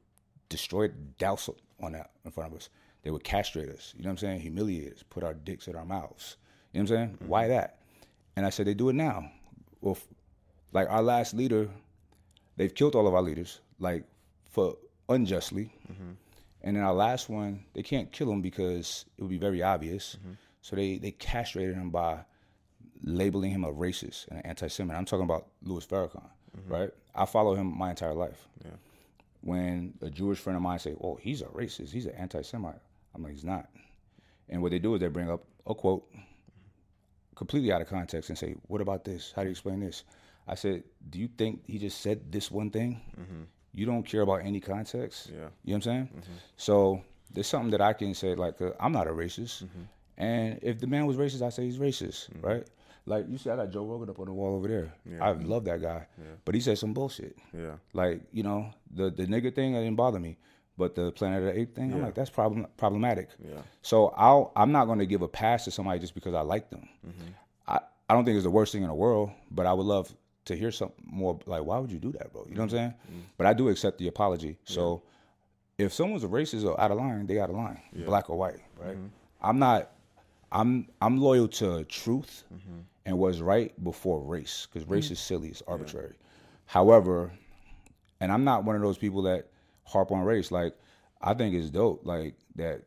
destroy, douse on that in front of us. They would castrate us. You know what I'm saying? Humiliate us, put our dicks in our mouths. You know what I'm saying? Why that? And I said, they do it now. Well, f- like our last leader, they've killed all of our leaders, like for unjustly. Mm-hmm. And then our last one, they can't kill him because it would be very obvious. Mm-hmm. So they they castrated him by labeling him a racist and an anti-Semite. I'm talking about Louis Farrakhan, mm-hmm. right? I follow him my entire life. When a Jewish friend of mine say, "Oh, he's a racist. He's an anti-Semite," I'm like, "He's not." And what they do is they bring up a quote completely out of context and say, "What about this? How do you explain this?" I said, "Do you think he just said this one thing? Mm-hmm. You don't care about any context. Yeah. You know what I'm saying? Mm-hmm. So there's something that I can say like, uh, I'm not a racist, mm-hmm. and if the man was racist, I say he's racist, right? Like you see, I got Joe Rogan up on the wall over there. I love that guy, but he said some bullshit. Yeah. Like you know, the the nigga thing that didn't bother me, but the Planet of the Apes thing, I'm like that's problem problematic. Yeah. So I'll I'm not going to give a pass to somebody just because I like them. Mm-hmm. I I don't think it's the worst thing in the world, but I would love to hear something more like why would you do that, bro? You know what I'm saying? Mm-hmm. But I do accept the apology. So if someone's a racist or out of line, they out of line, black or white, right? Mm-hmm. I'm not. I'm I'm loyal to truth and was right before race because race mm. is silly, it's arbitrary. However, and I'm not one of those people that harp on race. Like I think it's dope. Like that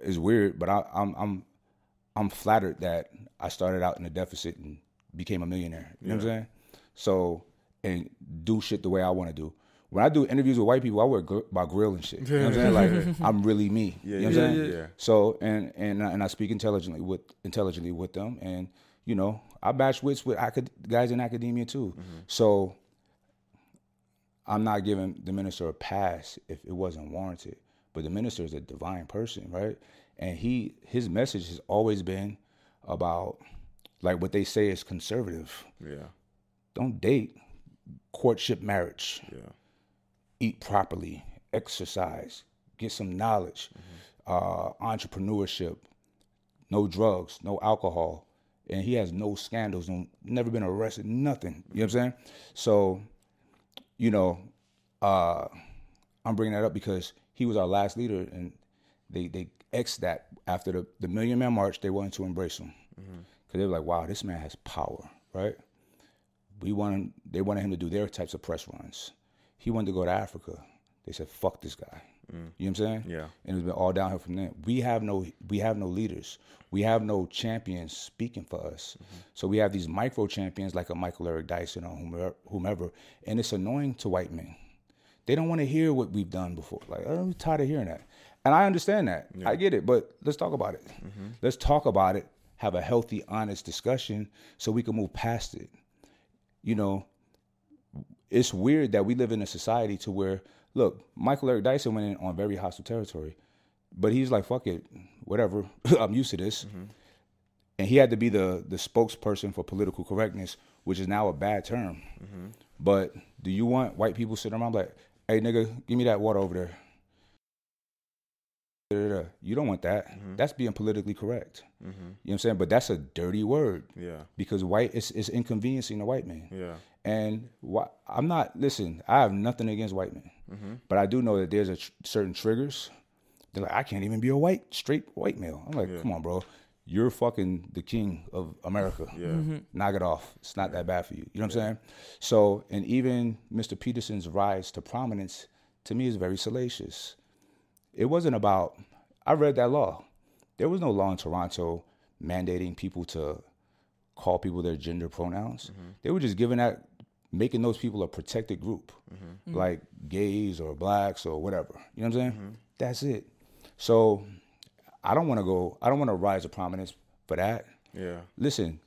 is weird, but I, I'm I'm I'm flattered that I started out in a deficit and became a millionaire. You know what I'm saying? So and do shit the way I want to do. When I do interviews with white people, I wear gr- my grill and shit. You know what I'm saying? Like I'm really me. Yeah, you know what I'm yeah, saying? yeah. So and and and I speak intelligently with intelligently with them, and you know I bash wits with acad- guys in academia too. Mm-hmm. So I'm not giving the minister a pass if it wasn't warranted. But the minister is a divine person, right? And he his message has always been about like what they say is conservative. Yeah. Don't date, courtship marriage, Yeah. eat properly, exercise, get some knowledge, uh, entrepreneurship, no drugs, no alcohol. And he has no scandals, no, never been arrested, nothing. You know what I'm saying? So, you know, uh, I'm bringing that up because he was our last leader, and they they ex that after the the Million Man March, they wanted to embrace him because they were like, wow, this man has power, right? We wanted they wanted him to do their types of press runs. He wanted to go to Africa. They said, fuck this guy. Mm. You know what I'm saying? Yeah. And it's been all downhill from there. We have no we have no leaders. We have no champions speaking for us. Mm-hmm. So we have these micro champions like a Michael Eric Dyson or whomever, whomever, and it's annoying to white men. They don't want to hear what we've done before. Like oh, I'm tired of hearing that, and I understand that. I get it, but let's talk about it. Mm-hmm. Let's talk about it. Have a healthy, honest discussion so we can move past it. You know, it's weird that we live in a society to where look, Michael Eric Dyson went in on very hostile territory, but he's like, fuck it, whatever. I'm used to this. Mm-hmm. And he had to be the the spokesperson for political correctness, which is now a bad term. Mm-hmm. But do you want white people sitting around like, hey nigga, give me that water over there? You don't want that. Mm-hmm. That's being politically correct. You know what I'm saying? But that's a dirty word Yeah. because white is is inconveniencing the white man. Yeah. And why, I'm not listen. I have nothing against white men, Mm-hmm. but I do know that there's a tr- certain triggers. They're like, I can't even be a white straight white male. I'm like, come on, bro. You're fucking the king of America. Yeah. Knock it off. It's not that bad for you. You know what I'm saying? So, and even Mr. Peterson's rise to prominence to me is very salacious. It wasn't about. I read that law. There was no law in Toronto mandating people to call people their gender pronouns. They were just giving that, making those people a protected group, mm-hmm. like gays or blacks or whatever. You know what I'm saying? Mm-hmm. That's it. So I don't want to go. I don't want to rise to prominence for that. Yeah. Listen,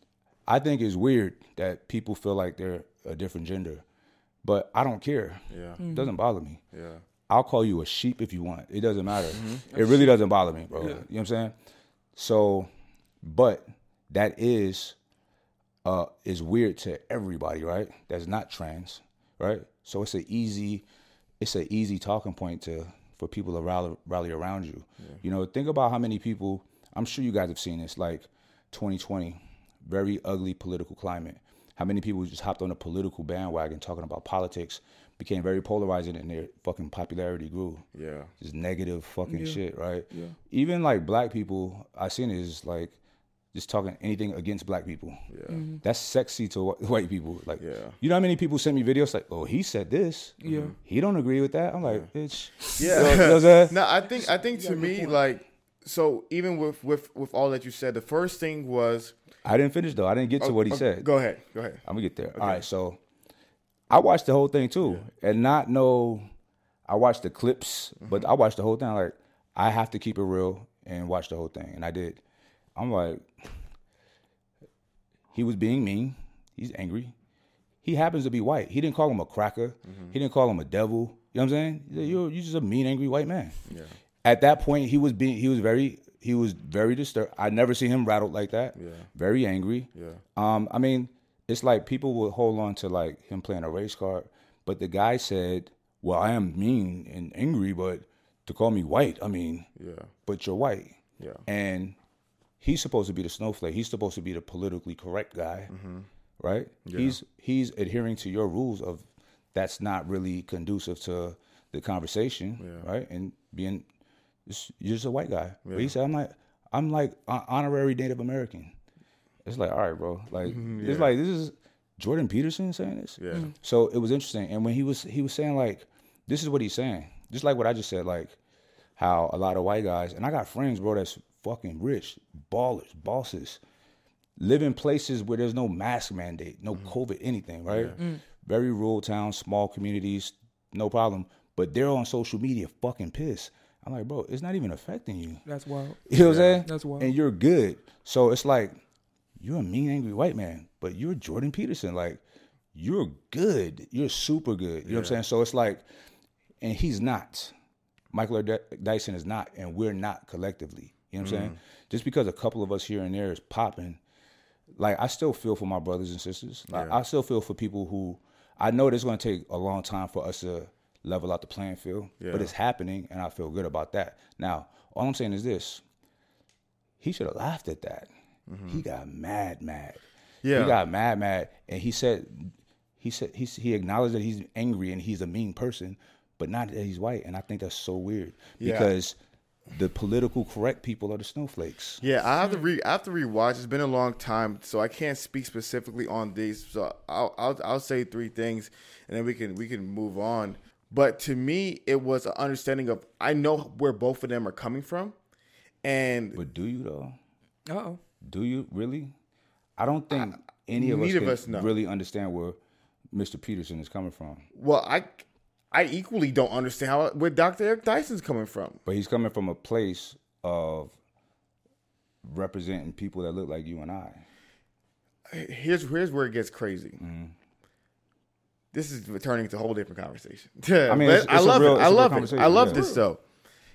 I think it's weird that people feel like they're a different gender, but I don't care. Yeah. It doesn't bother me. Yeah. I'll call you a sheep if you want. It doesn't matter. It really doesn't bother me, bro. You know what I'm saying? So, but that is uh is weird to everybody, right? That's not trans, right? So it's an easy it's an easy talking point to for people to rally rally around you. You know, think about how many people I'm sure you guys have seen this like 2020, very ugly political climate. How many people just hopped on a political bandwagon talking about politics, became very polarizing, and their fucking popularity grew. Yeah. Just negative fucking Yeah. shit, right? Yeah. Even like black people, I seen it is like just talking anything against black people. Yeah. That's sexy to white people. Like, Yeah. you know how many people send me videos like, "Oh, he said this. Yeah. Mm-hmm. he don't agree with that." I'm like, bitch. Yeah. You know- you know what I'm saying? no, I think I think to me like so even with with with all that you said, the first thing was I didn't finish though. I didn't get to oh, what he Oh, said. Go ahead. Go ahead. I'm gonna get there. All right, so I watched the whole thing too, and not know. I watched the clips, but mm-hmm. I watched the whole thing. Like I have to keep it real and watch the whole thing, and I did. I'm like, he was being mean. He's angry. He happens to be white. He didn't call him a cracker. He didn't call him a devil. You know what I'm saying? You're, you're just a mean, angry white man. Yeah. At that point, he was being. He was very. He was very disturbed. I never seen him rattled like that. Yeah. Very angry. Yeah. Um, I mean, it's like people will hold on to like him playing a race card, but the guy said, "Well, I am mean and angry, but to call me white, I mean, Yeah. but you're white." Yeah. And he's supposed to be the snowflake. He's supposed to be the politically correct guy, Mm-hmm. right? He's he's adhering to your rules of that's not really conducive to the conversation, right? And being just, you're just a white guy. But he said, "I'm like I'm like honorary Native American." it's like, all right, bro. Like it's like this is Jordan Peterson saying this. Yeah. So it was interesting, and when he was he was saying like, this is what he's saying, just like what I just said, like how a lot of white guys, and I got friends, bro, that's fucking rich, ballers, bosses, live in places where there's no mask mandate, no mm. COVID, anything, right? Mm. Very rural towns, small communities, no problem. But they're on social media fucking pissed. I'm like, bro, it's not even affecting you. That's wild. You know what I'm saying? That's wild. And you're good. So it's like, you're a mean, angry white man, but you're Jordan Peterson. Like, you're good. You're super good. You know what I'm saying? So it's like, and he's not. Michael Eric Dyson is not, and we're not collectively. You know what I'm saying? Mm-hmm. Just because a couple of us here and there is popping, like I still feel for my brothers and sisters. Like I still feel for people who I know it's going to take a long time for us to level out the playing field, but it's happening, and I feel good about that. Now, all I'm saying is this: he should have laughed at that. Mm-hmm. He got mad, mad. Yeah. he got mad, mad, and he said, he said he he acknowledged that he's angry and he's a mean person, but not that he's white, and I think that's so weird Yeah. Because the political correct people are the snowflakes. Yeah, I have to re I have to rewatch. It's been a long time, so I can't speak specifically on these. So I'll I'll, I'll say three things, and then we can we can move on. But to me, it was an understanding of I know where both of them are coming from, and But do you though? Uh oh. Do you really? I don't think any of us can of us know. really understand where Mr. Peterson is coming from. well, I I equally don't understand how where Dr. Eric Dyson's coming from. But he's coming from a place of representing people that look like you and I. Here's here's where it gets crazy. Mm-hmm. This is turning into a whole different conversation. I mean, But it's- I love real- it. it's I love it. I love yeah. this though.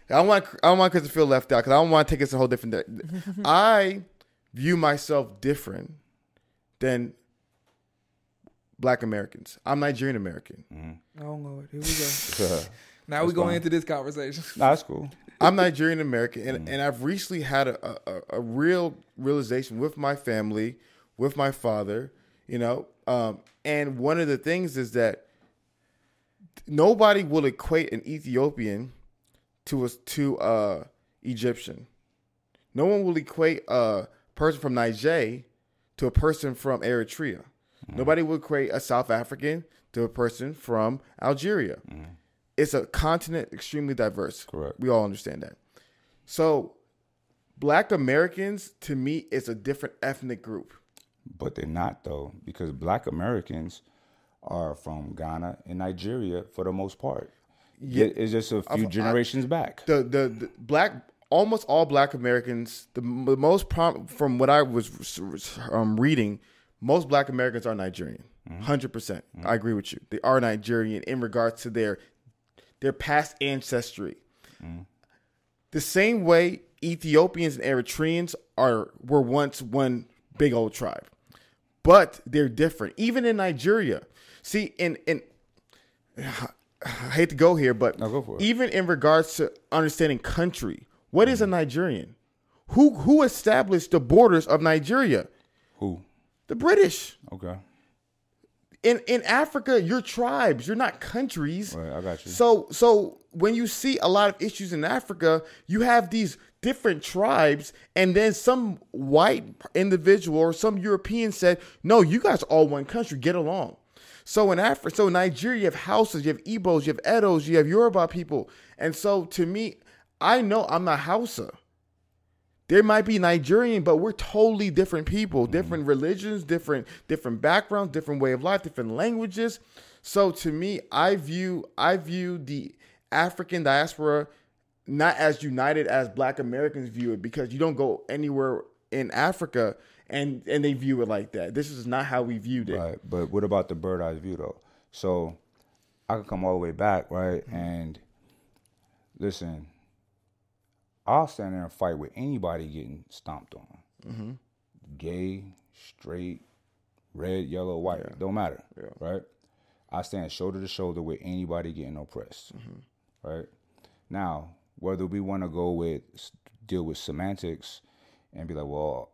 I don't want I don't want Chris to feel left out because I don't want to take us a whole different. I view myself different than Black Americans. I'm Nigerian American. Oh Lord, here we go. now we going into this conversation. Nah, that's cool. I'm Nigerian American, and, Mm. and I've recently had a, a, a real realization with my family, with my father, you know. Um, and one of the things is that nobody will equate an Ethiopian to a to uh Egyptian. No one will equate a person from Niger to a person from Eritrea. Nobody would create a South African to a person from Algeria. It's a continent extremely diverse. Correct. We all understand that. So, Black Americans to me is a different ethnic group. But they're not though, because black Americans are from Ghana and Nigeria for the most part. Yeah, it's just a few generations back. the the, the black almost all black americans the, the most prom from what i was um, reading most black americans are nigerian. Mm-hmm. 100%. Mm-hmm. I agree with you. They are nigerian in regards to their their past ancestry. Mm-hmm. The same way ethiopians and eritreans are were once one big old tribe but they're different. Even in nigeria see in in I hate to go here, but No, go for it. even in regards to understanding country, what is a Nigerian? Who who established the borders of Nigeria? Who? The British. Okay. In in Africa, you're tribes, you're not countries. Right, I got you. So so when you see a lot of issues in Africa, you have these different tribes, and then some white individual or some European said, "No, you guys are all one country. Get along." So in Africa, so in Nigeria, you have Hausas, you have Igbos, you have Edos, you have Yoruba people, and so to me, I know I'm not Hausa. There might be Nigerian, but we're totally different people, mm-hmm. different religions, different different backgrounds, different way of life, different languages. So to me, I view I view the African diaspora not as united as Black Americans view it because you don't go anywhere in Africa and and they view it like that. This is not how we viewed it. Right. But what about the bird eye view though? So I could come all the way back, right? Mm-hmm. And listen, I'll stand there and fight with anybody getting stomped on. Mm-hmm. Gay, straight, red, yellow, white, don't matter. Right? I stand shoulder to shoulder with anybody getting oppressed. Mm-hmm. Right? Now, whether we want to go with deal with semantics and be like, well,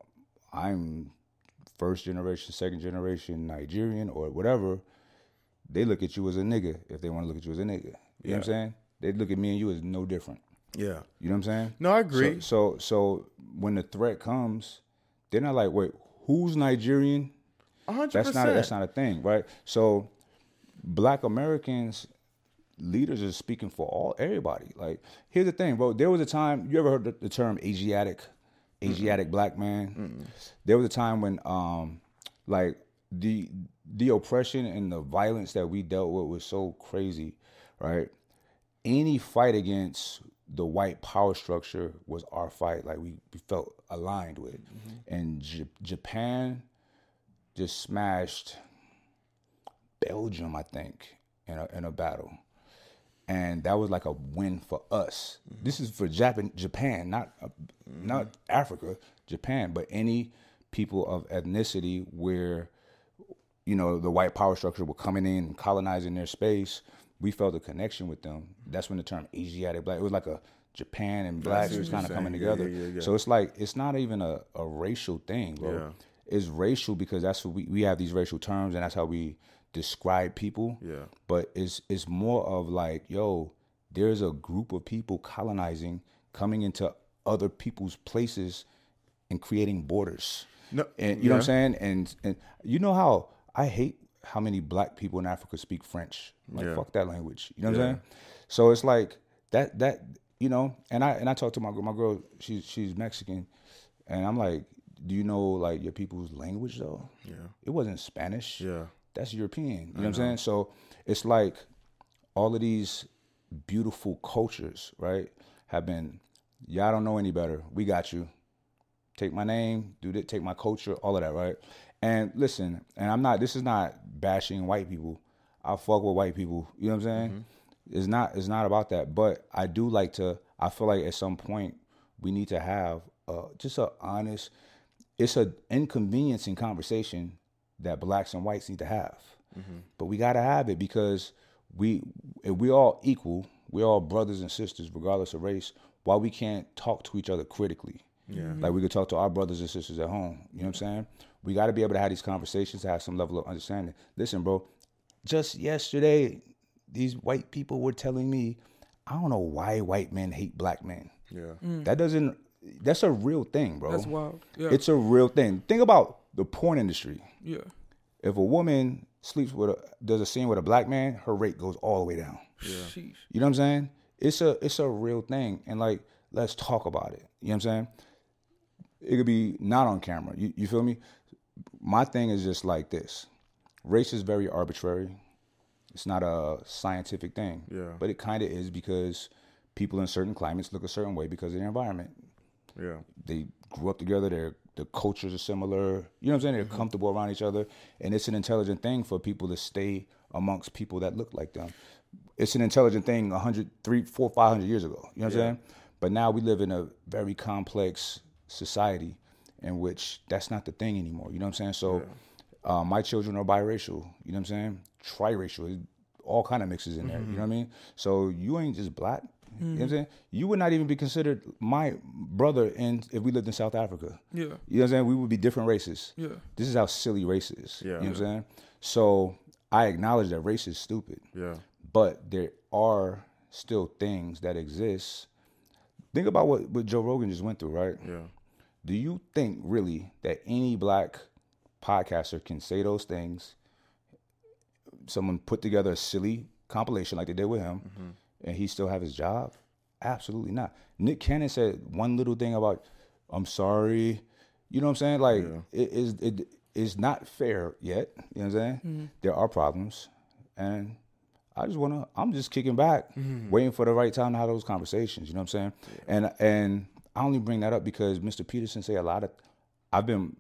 I'm first generation, second generation Nigerian or whatever, they look at you as a nigga if they want to look at you as a nigga. You know what I'm saying? They look at me and you as no different. Yeah. You know what I'm saying? No, I agree. So, so, so when the threat comes, they're not like, wait, who's Nigerian? A hundred That's not that's not a thing, right? So black Americans leaders are speaking for all everybody. Like here's the thing, bro. There was a time you ever heard the, the term Asiatic, Asiatic black man? There was a time when um like the the oppression and the violence that we dealt with was so crazy, right? Any fight against the white power structure was our fight. Like we, we felt aligned with, mm-hmm. and J- Japan just smashed Belgium, I think, in a in a battle, and that was like a win for us. Mm-hmm. This is for Japan, Japan, not uh, mm-hmm. not Africa, Japan, but any people of ethnicity where you know the white power structure were coming in and colonizing their space. We felt a connection with them. That's when the term Asiatic black. It was like a Japan and blacks what was kind of coming together. yeah, yeah, yeah. So it's like it's not even a, a racial thing, bro. Yeah. It's racial because that's what we, we have these racial terms and that's how we describe people. Yeah. But it's it's more of like, yo, there's a group of people colonizing, coming into other people's places and creating borders. No- and you know what I'm saying? And and you know how I hate how many black people in Africa speak French. Like Yeah. fuck that language. You know what Yeah. I'm saying? So it's like that that you know, and I and I talked to my girl my girl, she's she's Mexican, and I'm like, Do you know like your people's language though? Yeah. It wasn't Spanish. Yeah. That's European. You know what I'm saying? So it's like all of these beautiful cultures, right, have been y'all don't know any better. We got you. Take my name, do that, take my culture, all of that, right? And listen, and I'm not this is not bashing white people. I fuck with white people. You know what I'm saying? It's not it's not about that. But I do like to I feel like at some point we need to have uh, just a honest it's a inconveniencing conversation that blacks and whites need to have. But we gotta have it because we if we all equal, we're all brothers and sisters, regardless of race. Why we can't talk to each other critically? Yeah. Like we could talk to our brothers and sisters at home. You know what I'm saying? We got to be able to have these conversations, to have some level of understanding. Listen, bro. Just yesterday, these white people were telling me, I don't know why white men hate black men. Yeah. Mm. That doesn't. That's a real thing, bro. That's wild. Yeah. It's a real thing. Think about the porn industry. yeah. If a woman sleeps with a does a scene with a black man, her rate goes all the way down. Sheesh. You know what I'm saying? It's a it's a real thing, and like let's talk about it. You know what I'm saying? It could be not on camera. You you feel me? My thing is just like this. Race is very arbitrary. It's not a scientific thing. Yeah. But it kind of is because people in certain climates look a certain way because of their environment Yeah. they grew up together. Their the cultures are similar. You know what I'm saying? They're mm-hmm. comfortable around each other, and it's an intelligent thing for people to stay amongst people that look like them. It's an intelligent thing 100, 3, 4, 500 years ago. You know what I'm saying? But now we live in a very complex society in which that's not the thing anymore. You know what I'm saying? So uh, my children are biracial. You know what I'm saying? Triracial. All kind of mixes in there. You know what I mean? So you ain't just black. You know what I'm saying? You would not even be considered my brother in if we lived in South Africa. Yeah. You know what I'm saying? We would be different races. Yeah. This is how silly race is. Yeah. You know what I'm saying? So I acknowledge that race is stupid. Yeah. But there are still things that exist. Think about what, what Joe Rogan just went through, right? Yeah. Do you think really that any black podcaster can say those things? Someone put together a silly compilation like they did with him, Mm-hmm. and he still have his job? Absolutely not. Nick Cannon said one little thing about, "I'm sorry," you know what I'm saying? Like it is it is not fair yet. You know what I'm saying? There are problems, and I just wanna. I'm just kicking back, waiting for the right time to have those conversations. You know what I'm saying? And and I only bring that up because Mr. Peterson say a lot of. I've been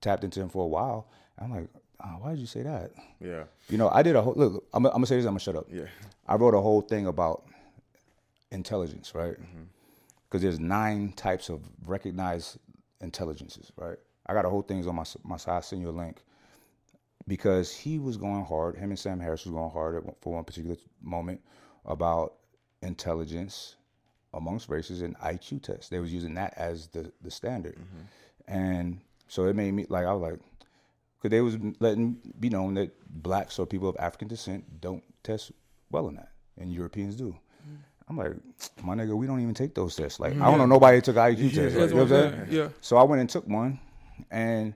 tapped into him for a while. I'm like, oh, why did you say that? Yeah. You know, I did a whole look. I'm, I'm gonna say this. I'm gonna shut up. Yeah. I wrote a whole thing about intelligence, right? Mm-hmm. Because there's nine types of recognized intelligences, right? I got a whole things on my my side. I'll send you a link because he was going hard. Him and Sam Harris was going hard at, for one particular moment about intelligence amongst races and IQ tests. They was using that as the the standard, mm-hmm. and so it made me like I was like, because they was letting be known that blacks or people of African descent don't test well in that, and Europeans do. Mm. I'm like, my nigga, we don't even take those tests. Like, I don't know nobody took IQ test. That's you know what what I'm I'm saying. saying? Yeah. So I went and took one, and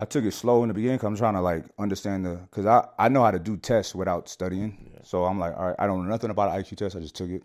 I took it slow in the beginning. Cause I'm trying to like understand the, cause I I know how to do tests without studying. So I'm like, all right, I don't know nothing about an IQ test. I just took it.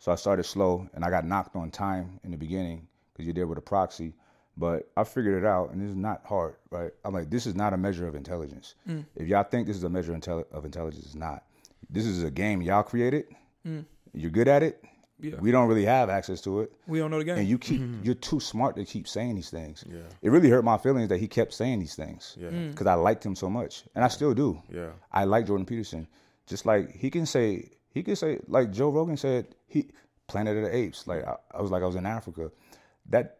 So I started slow, and I got knocked on time in the beginning because you're there with a proxy. But I figured it out, and it's not hard, right? I'm like, this is not a measure of intelligence. Mm. If y'all think this is a measure of intelligence, it's not. This is a game y'all created. Mm. You're good at it. Yeah. We don't really have access to it We don't know the game. and you keep mm-hmm. you're too smart to keep saying these things. Yeah. It really hurt my feelings that he kept saying these things. Yeah. Mm. Because I liked him so much, and I still do. Yeah. I like Jordan Peterson. Just like he can say, he could say like Joe Rogan said, he Planet of the Apes. Like I, I was like I was in Africa. That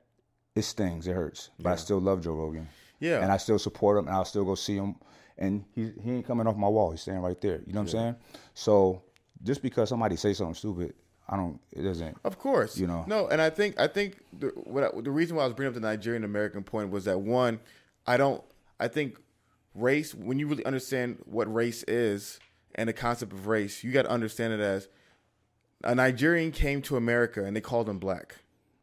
it stings, it hurts, but I still love Joe Rogan. Yeah. And I still support him, and I'll still go see him. And he he ain't coming off my wall. He's staying right there. You know what I'm saying? So just because somebody say something stupid, I don't. It doesn't. Of course, You know. No, and I think I think the what I, the reason why I was bringing up the Nigerian American point was that one, I don't. I think race. When you really understand what race is and the concept of race, you got to understand it as a Nigerian came to America and they called him black.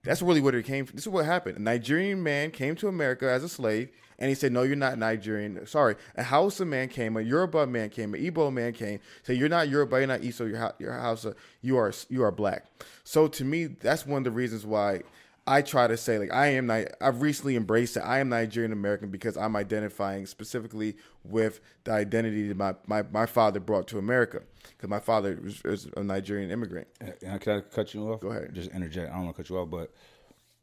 That's really what it came from. This is what happened. A Nigerian man came to America as a slave and he said, No, you're not Nigerian. Sorry. A Hausa man came, a Yoruba man came, an Igbo man came, said, You're not Yoruba, you're not Igbo, you're, you're Hausa, you are you are black. So to me, that's one of the reasons why I try to say, like, I am I've recently embraced that I am Nigerian American because I'm identifying specifically with the identity that my, my, my father brought to America. Because my father was, was a Nigerian immigrant. Uh, and I- Can I cut you off? Go ahead. Just interject. I don't want to cut you off, but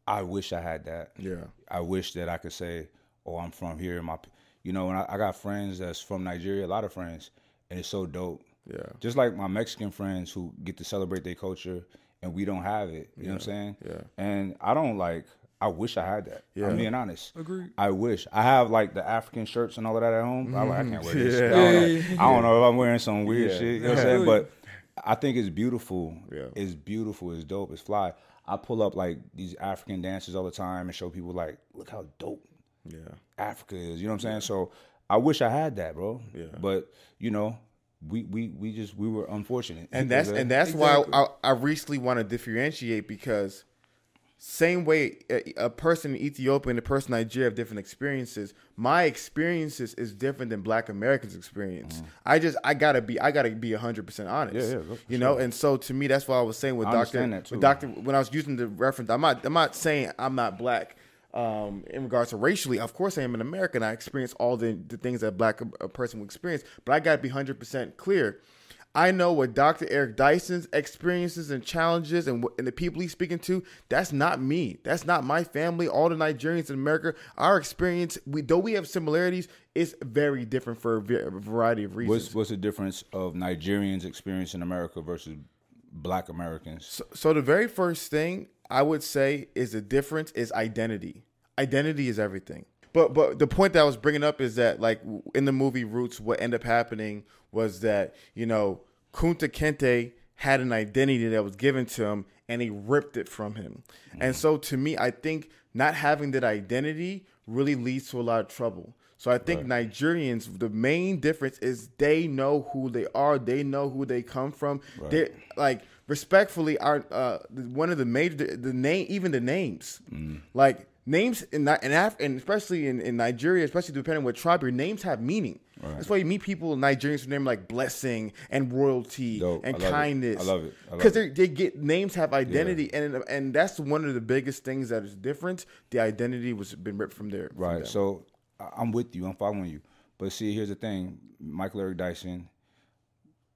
I wish I had that. Yeah. I wish that I could say, "Oh, I'm from here." My, you know, and I, I got friends that's from Nigeria. A lot of friends, and it's so dope. Yeah. Just like my Mexican friends who get to celebrate their culture, and we don't have it. You know what I'm saying? Yeah. And I don't like. I wish I had that. Yeah. I'm being honest. Agreed. I wish I have like the African shirts and all of that at home. I'm like, I can't wear this. Mm-hmm. Yeah. I, don't know. Yeah. I don't know if I'm wearing some weird Yeah. shit. You know what I'm saying? But I think it's beautiful. Yeah. It's beautiful. It's dope. It's fly. I pull up like these African dances all the time and show people like, look how dope Yeah. Africa is. You know what I'm saying? So I wish I had that, bro. Yeah. But you know, we we we just we were unfortunate. and that's and that's Exactly. why I, I recently want to differentiate because same way a, a person in Ethiopia and a person in Nigeria have different experiences. My experiences is different than Black Americans' experience. I just I gotta be I gotta be hundred percent honest. Mm-hmm. Yeah, yeah, you know. And so to me, that's why I was saying with I Doctor with Doctor when I was using the reference. I'm not I'm not saying I'm not black. Um, in regards to racially, of course I am an American. I experience all the, the things that a black a person would experience, but I got to be hundred percent clear. I know what Dr. Eric Dyson's experiences and challenges and, and the people he's speaking to, that's not me. That's not my family. All the Nigerians in America, our experience, we though we have similarities, it's very different for a variety of reasons. what's what's the difference of Nigerians' experience in America versus Black Americans? So, so the very first thing I would say is the difference is identity. Identity is everything. But but the point that I was bringing up is that like in the movie Roots, what ended up happening was that you know Kunta Kinte had an identity that was given to him, and he ripped it from him. And mm-hmm. so to me, I think not having that identity really leads to a lot of trouble. So I think Nigerians, the main difference is they know who they are, they know who they come from. They like respectfully, our uh, one of the major the, the name, even the names, like names in in Af- and especially in, in Nigeria, especially depending on what tribe, your names have meaning. That's why you meet people Nigerians with names like blessing and royalty Dope. and I it. kindness. I love it. Because they get names have identity, and and that's one of the biggest things that is different. The identity was been ripped from there. Right. them. So I'm with you. I'm following you. But see, here's the thing: Michael Eric Dyson,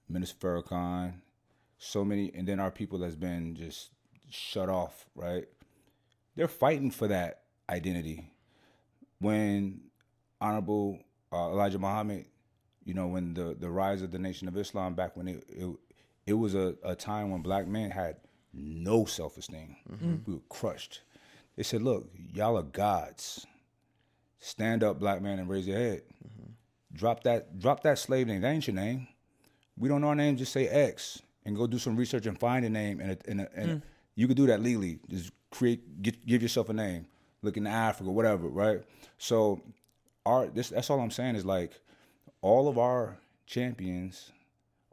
Minister Farrakhan, so many, and then our people that's been just shut off. Right? They're fighting for that identity. When Honorable uh, Elijah Muhammad, you know, when the the rise of the Nation of Islam back when it it, it was a, a time when black men had no self esteem. We were crushed. They said, "Look, y'all are gods." Stand up black man and raise your head. Drop that drop that slave name. That ain't your name. We don't know our name. Just say x and go do some research and find a name and, a, and, a, and mm. you could do that legally. Just create get, give yourself a name. Look in africa whatever right? So our this that's all i'm saying is like all of our champions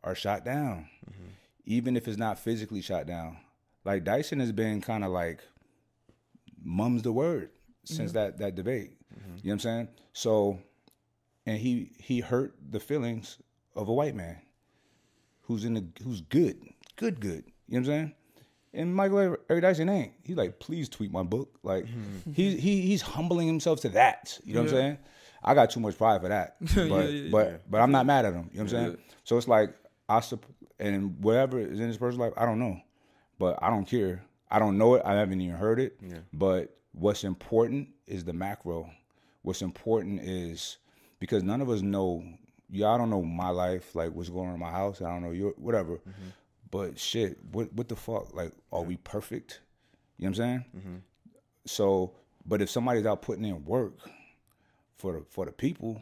are shot down. Mm-hmm. Even if it's not physically shot down. Like dyson has been kind of like mum's the word since that that debate. Mm-hmm. You know what I'm saying? So, and he he hurt the feelings of a white man who's in the who's good, good, good. You know what I'm saying? And Michael Eric Dyson ain't. He's like, please tweet my book. Like mm-hmm. he he he's humbling himself to that. You know what I'm saying? I got too much pride for that. But Yeah, yeah, but yeah. but I'm not mad at him. You know what I'm saying? So it's like I sup- and whatever is in this person's life, I don't know, but I don't care. I don't know it. I haven't even heard it. But what's important is the macro. What's important is because none of us know. Y'all don't know my life, like what's going on in my house. I don't know your whatever. Mm-hmm. But shit, what what the fuck? Like, are we perfect? You know what I'm saying? Mm-hmm. So, but if somebody's out putting in work for the for the people,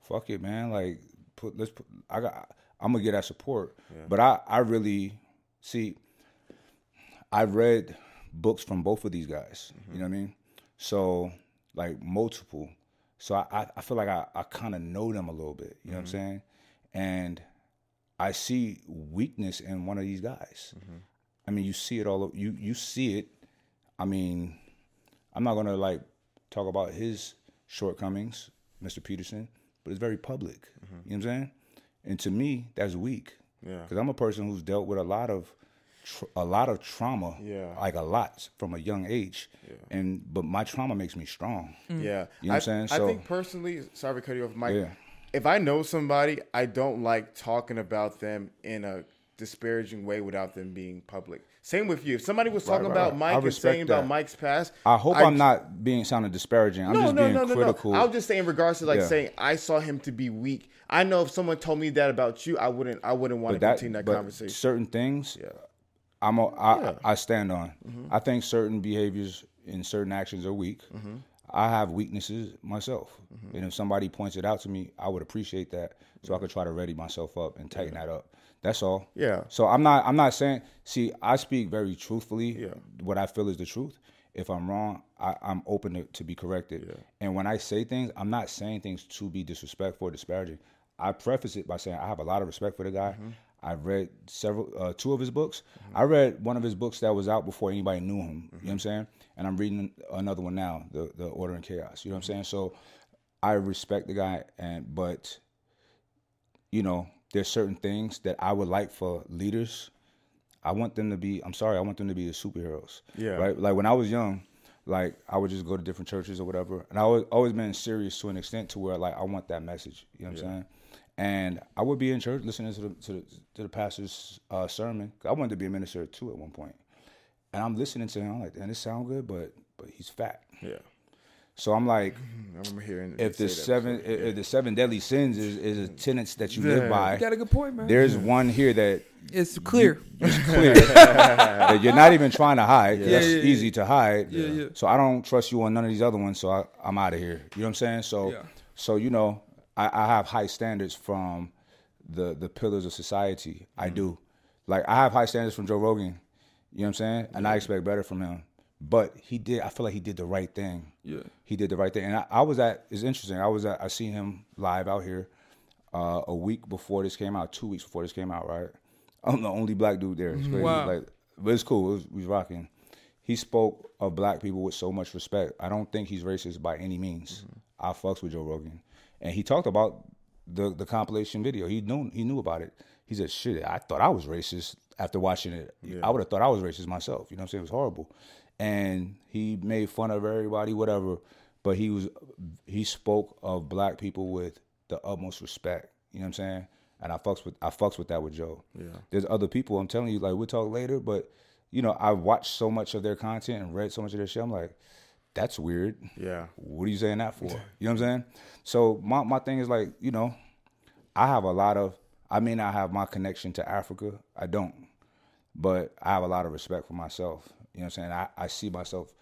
fuck it, man. Like, put let's put. I got. I'm gonna get that support. But I I really see. I read books from both of these guys. You mm-hmm. know what I mean? So like multiple. So I I, feel like I I kind of know them a little bit. You know what I'm mm-hmm. saying? And I see weakness in one of these guys. Mm-hmm. I mean, you see it all. You you see it. I mean, I'm not gonna like talk about his shortcomings, Mr. Peterson, but it's very public. You know what I'm saying? And to me, that's weak. Yeah. Because I'm a person who's dealt with a lot of tr- a lot of trauma. Yeah. Like a lot from a young age. And but my trauma makes me strong. Mm. Yeah, You know what I, I'm saying? I think personally, sorry to cut you off, Mike. Yeah. If I know somebody, I don't like talking about them in a disparaging way without them being public. Same with you. If somebody was talking right, about. Mike I and respect saying about. Mike's past, I hope I, am not being sounding disparaging. I'm no, just no, being no, no, critical. no. I'll just say in regards to like Yeah. saying I saw him to be weak. I know if someone told me that about you, I wouldn't. I wouldn't want to that, continue that but conversation. certain things, I'm a, I, Yeah. Mm-hmm. I stand on. I think certain behaviors and certain actions are weak. Mm-hmm. I have weaknesses myself, and if somebody points it out to me, I would appreciate that, so I could try to ready myself up and tighten that up. That's all. Yeah. So I'm not. I'm not saying. See, I speak very truthfully. Yeah. What I feel is the truth. If I'm wrong, I, I'm open to, to be corrected. Yeah. And when I say things, I'm not saying things to be disrespectful or disparaging. I preface it by saying I have a lot of respect for the guy. Mm-hmm. I've read several, uh, two of his books. I read one of his books that was out before anybody knew him. You know what Mm-hmm. I'm saying? And I'm reading another one now, the the Order and Chaos. You know what I'm saying? So I respect the guy, and but you know, there's certain things that I would like for leaders. I want them to be. I'm sorry. I want them to be the superheroes. Yeah. Right. Like when I was young, like I would just go to different churches or whatever, and I always always been serious to an extent to where like I want that message. You know what I'm saying? And I would be in church listening to the to the, to the pastor's uh, sermon. I wanted to be a minister too at one point, and I'm listening to him. I'm like, "Damn, this sound good, but but he's fat." yeah, So I'm like, I remember hearing if the seven before. if, if the seven deadly sins is, is a tenets that you live by, You got a good point, man. there's one here that it's clear. it's clear that you're not even trying to hide. Yeah, that's yeah, yeah. easy to hide. Yeah, yeah. So I don't trust you on none of these other ones. So I, I'm out of here. You know what I'm saying? So, Yeah. so you know, I, I have high standards from the the pillars of society. I Mm-hmm. do. Like I have high standards from Joe Rogan. You know what I'm saying? And I expect better from him. But he did. I feel like he did the right thing. Yeah. He did the right thing. And I, I was at. It's interesting. I was at. I seen him live out here uh, a week before this came out. Two weeks before this came out. Right. I'm the only black dude there. It's crazy. Wow. Like, but it's cool. It was, we was rocking. He spoke of black people with so much respect. I don't think he's racist by any means. I fucks with Joe Rogan, and he talked about the the compilation video. He knew he knew about it. He said, "Shit, I thought I was racist after watching it. I would have thought I was racist myself. You know what I'm saying? It was horrible." And he made fun of everybody, whatever. But he was he spoke of black people with the utmost respect. You know what I'm saying? And I fucks with I fucks with that with Joe. Yeah. There's other people I'm telling you, like we'll talk later, but you know, I watched so much of their content and read so much of their shit. I'm like, that's weird. Yeah. What are you saying that for? You know what I'm saying? So my my thing is like, you know, I have a lot of I may not have my connection to Africa. I don't. But I have a lot of respect for myself. You know what I'm saying? I, I see myself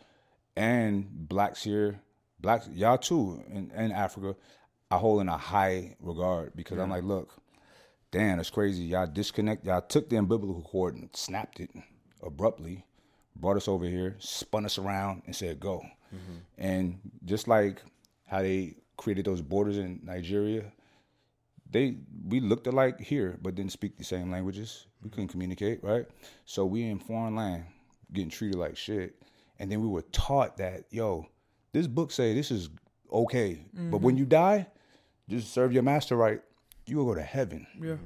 and blacks here, blacks y'all too in, in Africa, I hold in a high regard because I'm like, look, damn, it's crazy. Y'all disconnect y'all took the umbilical cord and snapped it abruptly, brought us over here, spun us around and said go. Mm-hmm. And just like how they created those borders in Nigeria, they we looked alike here, but didn't speak the same languages. We mm-hmm. couldn't communicate, right? So we in foreign land, getting treated like shit, and then we were taught that yo, this book say this is okay, but when mm-hmm. you die, just serve your master right. You will go to heaven. Yeah.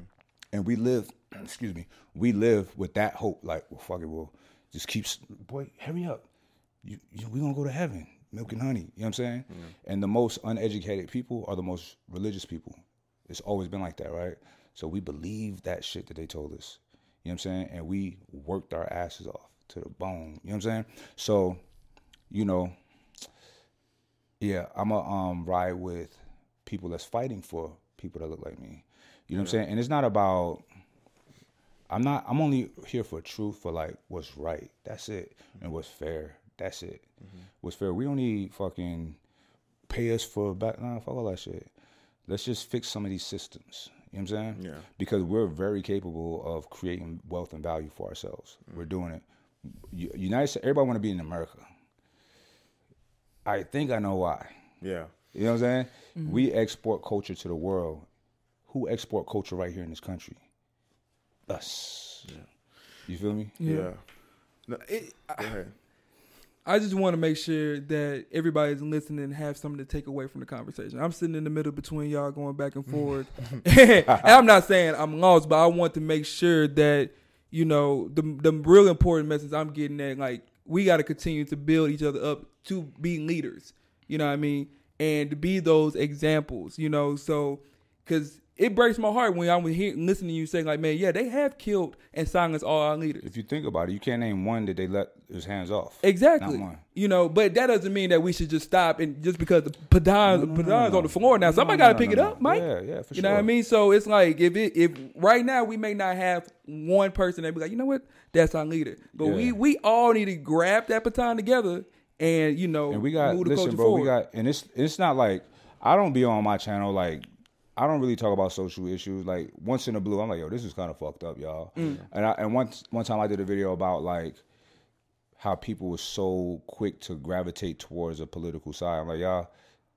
And we live, excuse me, we live with that hope. Like, well, fuck it, well, just keep, boy, hurry up. You, you, we gonna go to heaven, milk and honey. You know what I'm saying? And the most uneducated people are the most religious people. It's always been like that, right? So we believe that shit that they told us. You know what I'm saying? And we worked our asses off to the bone. You know what I'm saying? So, you know, yeah, I'm a um ride with people that's fighting for people that look like me. You know what I'm saying? And it's not about I'm not I'm only here for truth for like what's right. That's it. And what's fair. That's it. Mm-hmm. What's fair. We don't need fucking pay us for back nah, fuck all that shit. Let's just fix some of these systems. You know what I'm saying? Yeah. Because we're very capable of creating wealth and value for ourselves. Mm-hmm. We're doing it. United States, everybody want to be in America. I think I know why. Yeah. You know what I'm saying? Mm-hmm. We export culture to the world. Who export culture right here in this country? Us. You feel me? Yeah. No, it, go ahead. I just want to make sure that everybody's listening and have something to take away from the conversation. I'm sitting in the middle between y'all going back and forth. and I'm not saying I'm lost, but I want to make sure that, you know, the the real important message I'm getting at, like, we got to continue to build each other up to be leaders. You know what I mean? And to be those examples, you know, so, because it breaks my heart when I'm here listening to you saying, like, man, yeah, they have killed and silenced all our leaders. If you think about it, you can't name one that they let his hands off. Exactly. You know, but that doesn't mean that we should just stop and just because the padans, padans on the floor now, somebody No, got to no, pick no, it no. up, Mike. Yeah, yeah, for you know what I mean? So it's like if it if right now we may not have one person that be like, you know what, that's our leader, but we Yeah. we all need to grab that baton together and you know And we got move the listen, culture bro. forward. We got and it's it's not like I don't be on my channel like I don't really talk about social issues. Like once in a blue, I'm like, yo, this is kind of fucked up, y'all. Mm. And I, and once one time I did a video about like how people were so quick to gravitate towards a political side. I'm like, y'all,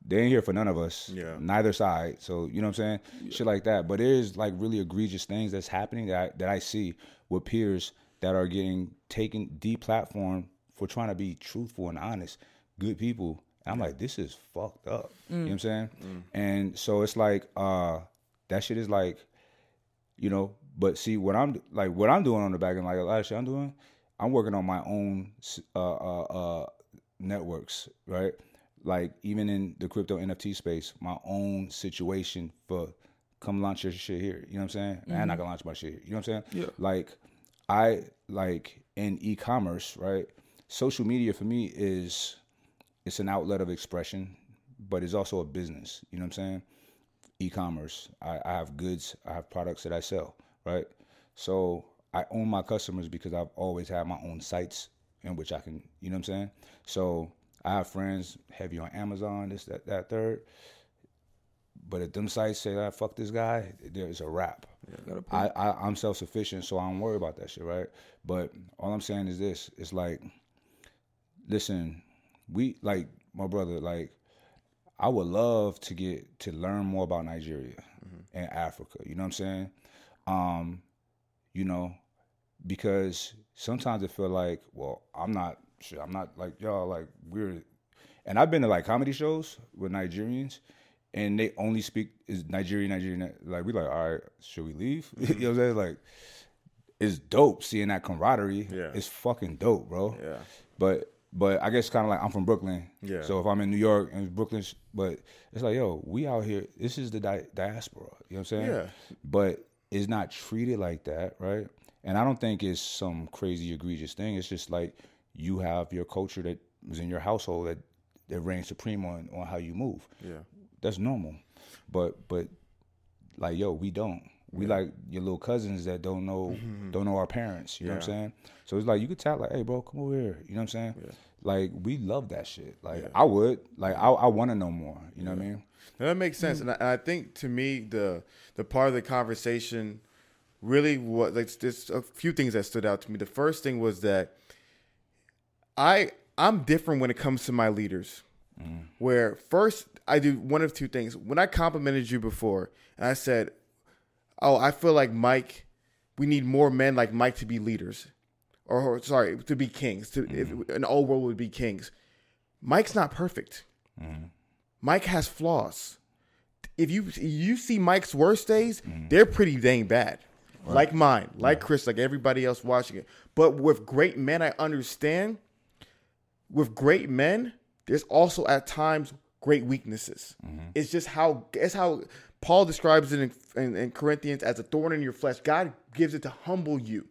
they ain't here for none of us. Yeah. Neither side. So you know what I'm saying? Shit like that. But there's like really egregious things that's happening that I, that I see with peers that are getting taken deplatformed for trying to be truthful and honest, good people. And I'm like, this is fucked up. You know what I'm saying? And so it's like, uh, that shit is like, you know. But see, what I'm like, what I'm doing on the back end, like a lot of shit I'm doing, I'm working on my own uh, uh, uh, networks, right? Like even in the crypto NFT space, my own situation for come launch your shit here. You know what I'm saying? And I'm not gonna launch my shit here. You know what I'm saying? Yeah. Like I like in e-commerce, right? Social media for me is it's an outlet of expression, but it's also a business. You know what I'm saying? E-commerce. I, I have goods. I have products that I sell. Right. So I own my customers because I've always had my own sites in which I can. You know what I'm saying? So I have friends heavy on Amazon. This, that, that, third. But if them sites say, "I fuck this guy," there's a wrap. I, I I'm self sufficient, so I don't worry about that shit, right? But all I'm saying is this: it's like, listen, we like my brother, like I would love to get to learn more about Nigeria and Africa. You know what I'm saying? Um, you know, because sometimes I feel like, well, I'm not shit. I'm not like y'all. Like we're, and I've been to like comedy shows with Nigerians, and they only speak is Nigerian, Nigerian. Like we like, all right, should we leave? you know what I'm saying? Like, it's dope seeing that camaraderie. Yeah. it's fucking dope, bro. Yeah. But but I guess kind of like I'm from Brooklyn. Yeah. So if I'm in New York and Brooklyn, but it's like yo, we out here. This is the di- diaspora. You know what I'm saying? Yeah. But it's not treated like that, right? And I don't think it's some crazy egregious thing. It's just like you have your culture that was in your household that that reigns supreme on on how you move. Yeah. That's normal. But but like yo, we don't. We like your little cousins that don't know mm-hmm. don't know our parents. You know what I'm saying? So it's like you could tell like, hey bro, come over here. You know what I'm saying? Yeah. Like we love that shit. Like I would. Like I I want to know more. You know what I mean? No, that makes sense, hmm. and, I, and I think to me the the part of the conversation really was like there's a few things that stood out to me. The first thing was that I I'm different when it comes to my leaders. Mm. Where first I do one of two things. When I complimented you before, and I said, "Oh, I feel like Mike, we need more men like Mike to be leaders, or, or sorry, to be kings. To if mm-hmm. an old world would be kings." Mike's not perfect. Mm-hmm. Mike has flaws. If you you see Mike's worst days, mm-hmm. they're pretty dang bad. Like mine, like Chris, like everybody else watching it. But with great men, I understand. With great men, there's also at times great weaknesses. Mm-hmm. It's just how it's how Paul describes it in, in, in Corinthians as a thorn in your flesh. God gives it to humble you.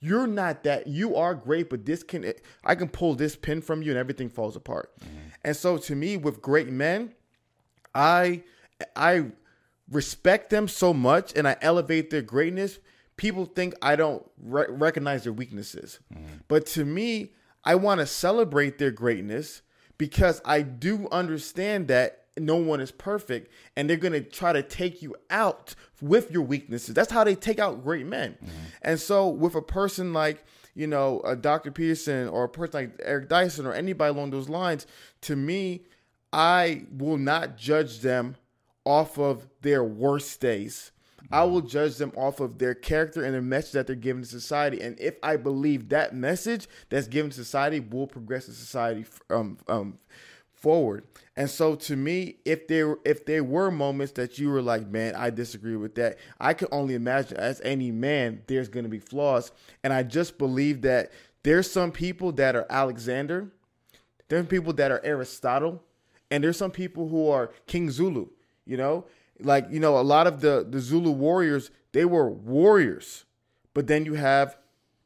You're not that. You are great, but this can I can pull this pin from you and everything falls apart. Mm-hmm. And so to me, with great men, I I respect them so much and I elevate their greatness. People think I don't re- recognize their weaknesses. But to me, I want to celebrate their greatness because I do understand that no one is perfect and they're going to try to take you out with your weaknesses. That's how they take out great men. And so with a person like, you know, a Dr. Peterson or a person like Eric Dyson or anybody along those lines, to me, I will not judge them off of their worst days. I will judge them off of their character and their message that they're giving to society. And if I believe that message that's given to society will progress the society um, um, forward. And so to me, if there if there were moments that you were like, man, I disagree with that, I can only imagine as any man, there's gonna be flaws. And I just believe that there's some people that are Alexander, there's people that are Aristotle, and there's some people who are King Zulu, you know? Like, you know, a lot of the, the Zulu warriors, they were warriors. But then you have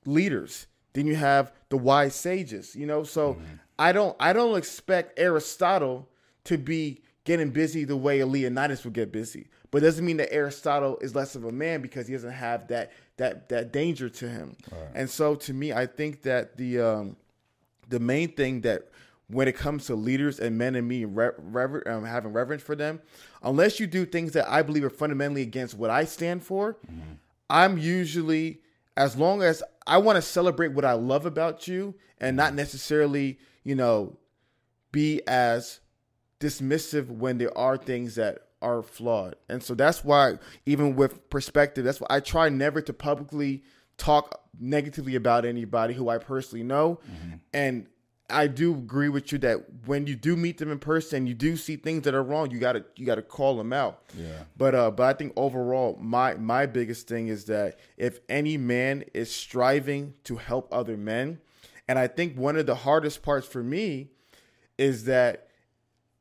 leaders. Then you have the wise sages, you know? So I don't I don't expect Aristotle to be getting busy the way a Leonidas would get busy. But it doesn't mean that Aristotle is less of a man because he doesn't have that that that danger to him. And so to me, I think that the um the main thing that when it comes to leaders and men and me re- rever- um, having reverence for them, unless you do things that I believe are fundamentally against what I stand for, mm-hmm. I'm usually as long as I want to celebrate what I love about you and not mm-hmm. necessarily, you know, be as dismissive when there are things that are flawed. And so that's why even with perspective, that's why I try never to publicly talk negatively about anybody who I personally know. Mm-hmm. And I do agree with you that when you do meet them in person, you do see things that are wrong. You gotta you gotta call them out. Yeah. But uh, but I think overall, my my biggest thing is that if any man is striving to help other men, and I think one of the hardest parts for me is that,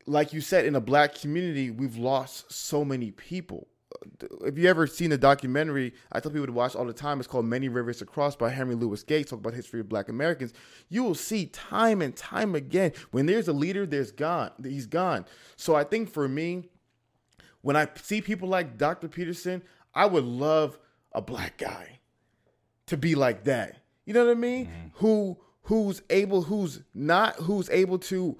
like you said, in a black community, we've lost so many people. If you ever seen the documentary, I tell people to watch all the time. It's called "Many Rivers to Cross" by Henry Louis Gates. Talk about history of Black Americans. You will see time and time again when there's a leader, there's gone. He's gone. So I think for me, when I see people like Dr. Peterson, I would love a black guy to be like that. You know what I mean? Mm-hmm. Who who's able who's not who's able to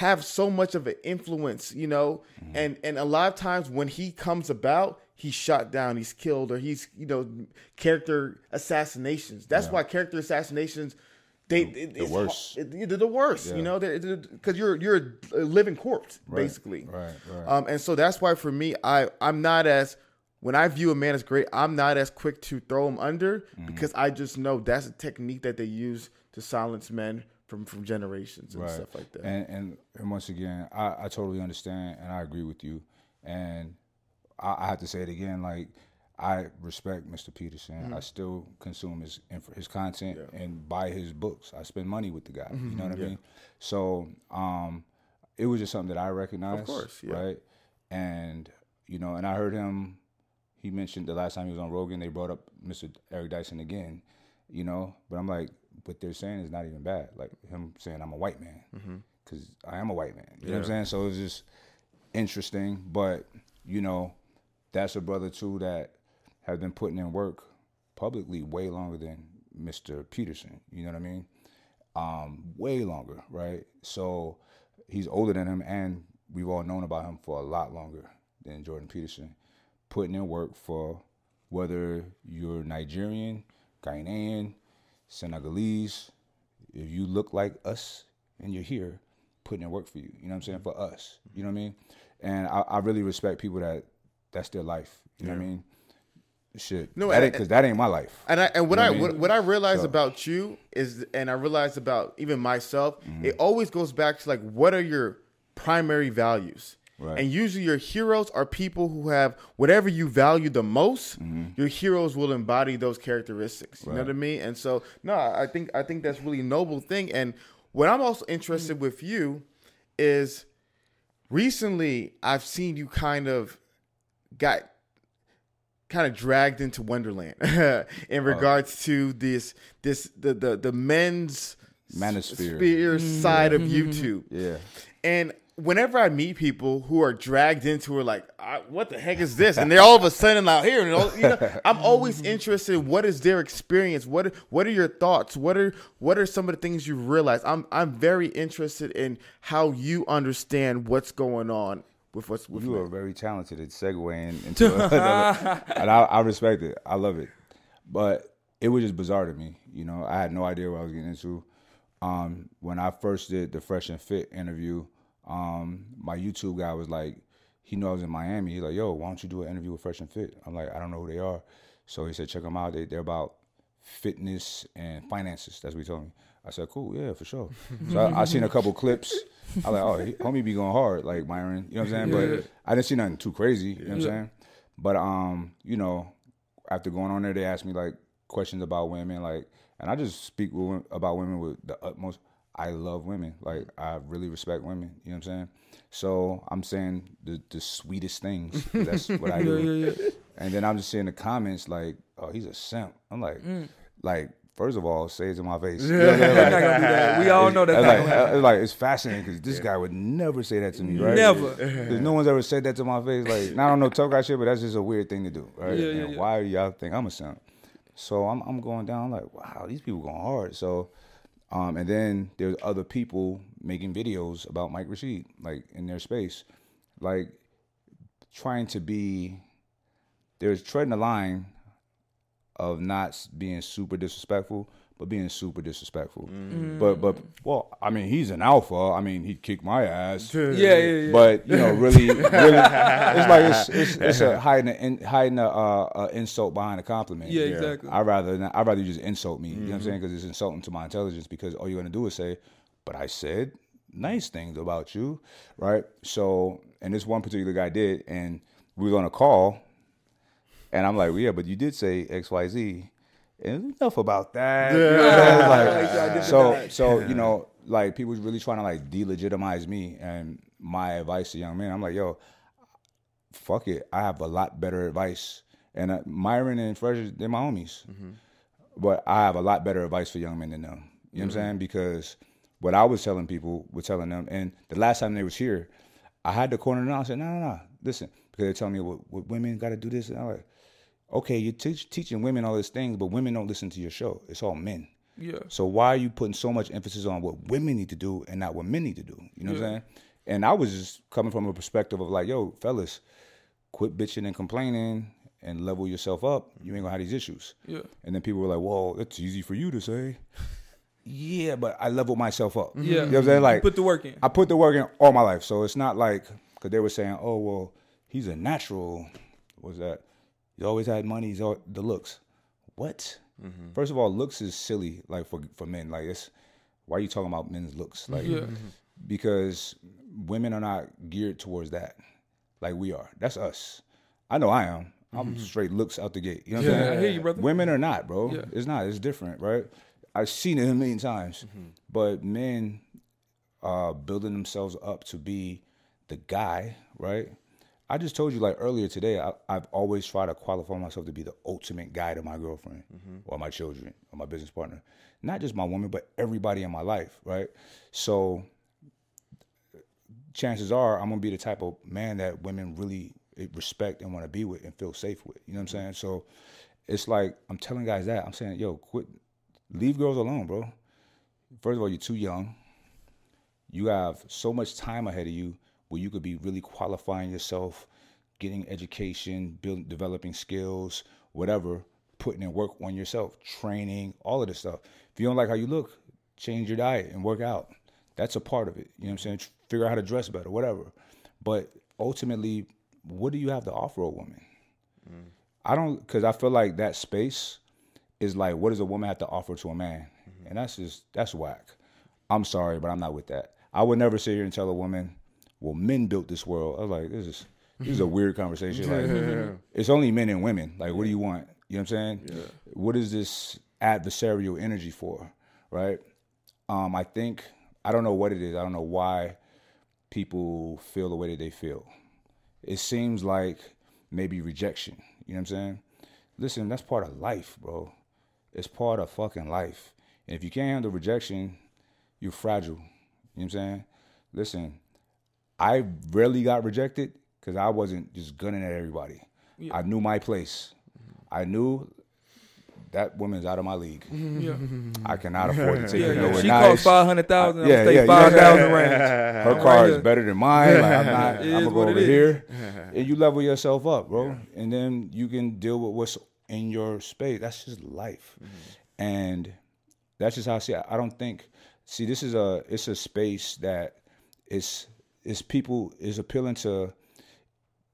have so much of an influence, you know? And and a lot of times when he comes about, he's shot down, he's killed or he's, you know, character assassinations. That's why character assassinations they it- the worst. it- they're the worst, you know, because you're you're a living corpse basically. right, right. Um, and so that's why for me, I I'm not as when I view a man as great, I'm not as quick to throw him under Mm-hmm. because I just know that's a technique that they use to silence men from from generations and right. stuff like that. And, and and once again, I, I totally understand and I agree with you. And I, I have to say it again, like I respect Mr. Peterson. Mm-hmm. I still consume his his content and buy his books. I spend money with the guy. Mm-hmm. You know what I mean? So um, it was just something that I recognized. course, yeah. right? And you know, and I heard him. He mentioned the last time he was on Rogan, they brought up Mr. Eric Dyson again. You know, but I'm like, what they're saying is not even bad. Like him saying I'm a white man Mm-hmm. because I am a white man. You know what I'm saying? So it's just interesting. But you know, that's a brother too that has been putting in work publicly way longer than Mr. Peterson. You know what I mean? Um, way longer, right? So he's older than him, and we've all known about him for a lot longer than Jordan Peterson. Putting in work for whether you're Nigerian, Ghanaian, Senegalese, if you look like us and you're here, putting in work for you. You know what I'm saying? For us. You know what I mean? And I, I really respect people that that's their life. You know what I mean? shit. No, because that ain't my life. And I and what You know I what I what, mean? what I realized So- about you is, and I realized about even myself, Mm-hmm. it always goes back to like what are your primary values. Right. And usually your heroes are people who have whatever you value the most. Mm-hmm. Your heroes will embody those characteristics. You know what I mean? And so no, I think I think that's really noble thing. And what I'm also interested with you is recently I've seen you kind of got kind of dragged into Wonderland in regards to this this the the, the men's Manosphere. sphere side of YouTube. Yeah. And whenever I meet people who are dragged into it, like, I, what the heck is this? And they're all of a sudden out here. You know, you know, I'm always interested in what is their experience. What what are your thoughts? What are what are some of the things you realize? I'm I'm very interested in how you understand what's going on with what's with You men. are very talented at segueing into another, and I, I respect it. I love it, but it was just bizarre to me. You know, I had no idea what I was getting into. Um, when I first did the Fresh and Fit interview, um, my YouTube guy was like, he knew I was in Miami. He's like, "Yo, why don't you do an interview with Fresh and Fit?" I'm like, "I don't know who they are," so he said, "Check them out. They, they're about fitness and finances." That's what he told me. I said, "Cool, yeah, for sure." So I, I seen a couple clips. I'm like, "Oh, he, homie be going hard, like Myron." You know what I'm saying? But I didn't see nothing too crazy. You know what I'm saying? But um, you know, after going on there, they asked me like questions about women, like, and I just speak with, about women with the utmost. I love women, like I really respect women. You know what I'm saying? So I'm saying the the sweetest things. That's what I do. yeah, yeah. And then I'm just seeing the comments like, "Oh, he's a simp." I'm like, mm. like first of all, say it to my face. You know We're not gonna do that. We all know that's It's like, gonna happen. it's uh, like it's fascinating because this guy would never say that to me, right? Never. No one's ever said that to my face. Like, I don't know no tough guy shit, but that's just a weird thing to do, right? Yeah, yeah, and yeah. why do y'all think I'm a simp? So I'm I'm going down. Like, wow, these people going hard. So, um, and then there's other people making videos about Mike Rashid, like in their space, like trying to be. There's treading the line of not being super disrespectful, but being super disrespectful. Mm. But but well, I mean, he's an alpha. I mean, he'd kick my ass. Yeah, yeah, yeah. But you know, really, really, it's like it's it's, it's a hiding a, hiding a, uh, a insult behind a compliment. Yeah, exactly. I rather not, I rather you just insult me. You know what I'm mm-hmm. saying? Because it's insulting to my intelligence. Because all you're gonna do is say, "But I said nice things about you," right? So, and this one particular guy did, and we were on a call, and I'm like, well, "Yeah, but you did say X, Y, Z." And enough about that. You know what I'm? Like, so, so you know, like people really trying to like delegitimize me and my advice to young men. I'm like, yo, fuck it. I have a lot better advice. And uh, Myron and Fresh, they're my homies. But I have a lot better advice for young men than them. You know what I'm saying? Because what I was telling people, was telling them, and the last time they was here, I had to corner them. out. I said, no, no, no, listen, because they're telling me what, what women got to do this. And I'm like, okay, you're teach, teaching women all these things, but women don't listen to your show. It's all men. Yeah. So why are you putting so much emphasis on what women need to do and not what men need to do? You know what I'm saying? And I was just coming from a perspective of like, yo, fellas, quit bitching and complaining and level yourself up. You ain't gonna have these issues. Yeah. And then people were like, well, that's easy for you to say. Yeah, but I leveled myself up. Yeah. You know what I'm saying? Like Put the work in. I put the work in all my life. So it's not like because they were saying, "Oh, well, he's a natural." What's that? He's always had money. He's all the looks. What? Mm-hmm. First of all, looks is silly. Like for for men, like it's why are you talking about men's looks? Like Yeah. Mm-hmm. because women are not geared towards that, like we are. That's us. I know I am. I'm mm-hmm. straight looks out the gate. You know what I'm saying? I hear you, brother. Women are not, bro. Yeah. It's not. It's different, right? I've seen it a million times. But men uh, building themselves up to be the guy, right? I just told you like earlier today, I, I've always tried to qualify myself to be the ultimate guy to my girlfriend or my children or my business partner. Not just my woman, but everybody in my life, right? So chances are I'm gonna be the type of man that women really eh, respect and want to be with and feel safe with. You know what I'm saying? So it's like I'm telling guys that I'm saying, yo, quit, leave girls alone, bro. First of all, you're too young. You have so much time ahead of you where you could be really qualifying yourself, getting education, building, developing skills, whatever, putting in work on yourself, training, all of this stuff. If you don't like how you look, change your diet and work out. That's a part of it. You know what I'm saying? Figure out how to dress better, whatever. But ultimately, what do you have to offer a woman? Mm. I don't because I feel like that space is like what does a woman have to offer to a man, mm-hmm. and that's just that's whack. I'm sorry, but I'm not with that. I would never sit here and tell a woman, "Well, men built this world." I was like, "This is this is a weird conversation. Like, it's only men and women. Like, what do you want? You know what I'm saying? Yeah. What is this adversarial energy for? Right? Um, I think I don't know what it is. I don't know why people feel the way that they feel. It seems like maybe rejection. You know what I'm saying? Listen, that's part of life, bro. It's part of fucking life. And if you can't handle rejection, you're fragile. You know what I'm saying? Listen, I rarely got rejected because I wasn't just gunning at everybody. I knew my place. I knew that woman's out of my league. Yeah. I cannot afford to take Yeah, her yeah. nowhere She nice. five hundred thousand. Yeah, yeah, five thousand yeah. range. Her I'm car right is better than mine. Like, I'm not. I'm gonna go over here, and you level yourself up, bro. And then you can deal with what's in your space. That's just life, mm-hmm. and that's just how I see. it. I don't think. See, this is a. It's a space that is is people is appealing to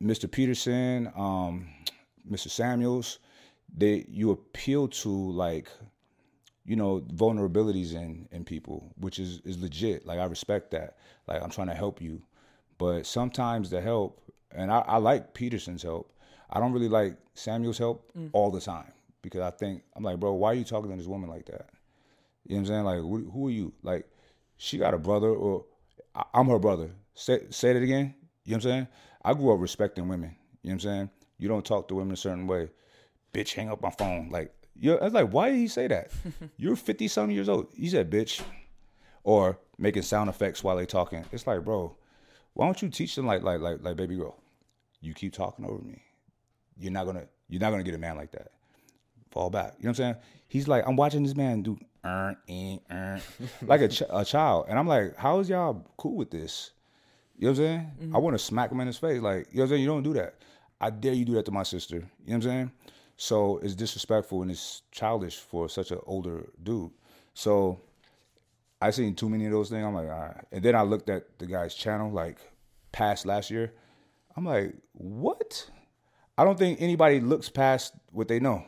Mr. Peterson, um, Mr. Samuels. They you appeal to like you know vulnerabilities in in people which is is legit like i respect that like i'm trying to help you but sometimes the help and i, I like peterson's help i don't really like samuel's help all the time because i think i'm like bro why are you talking to this woman like that you know what i'm saying like who, who are you like she got a brother or I- i'm her brother say say that again you know what i'm saying i grew up respecting women you know what i'm saying you don't talk to women a certain way bitch, hang up my phone. Like, you I was like, why did he say that? You're 50 something years old. He said, bitch. Or making sound effects while they talking. It's like, bro, why don't you teach them like like like like baby girl? You keep talking over me. You're not gonna you're not gonna get a man like that. Fall back. You know what I'm saying? He's like, I'm watching this man do earn, eh, earn, like a, ch- a child. And I'm like, how is y'all cool with this? You know what I'm saying? I want to smack him in his face. Like, you know what I'm saying? You don't do that. I dare you do that to my sister. You know what I'm saying? So it's disrespectful and it's childish for such an older dude. So I seen too many of those things. I'm like, all right. And then I looked at the guy's channel, like past last year. I'm like, what? I don't think anybody looks past what they know.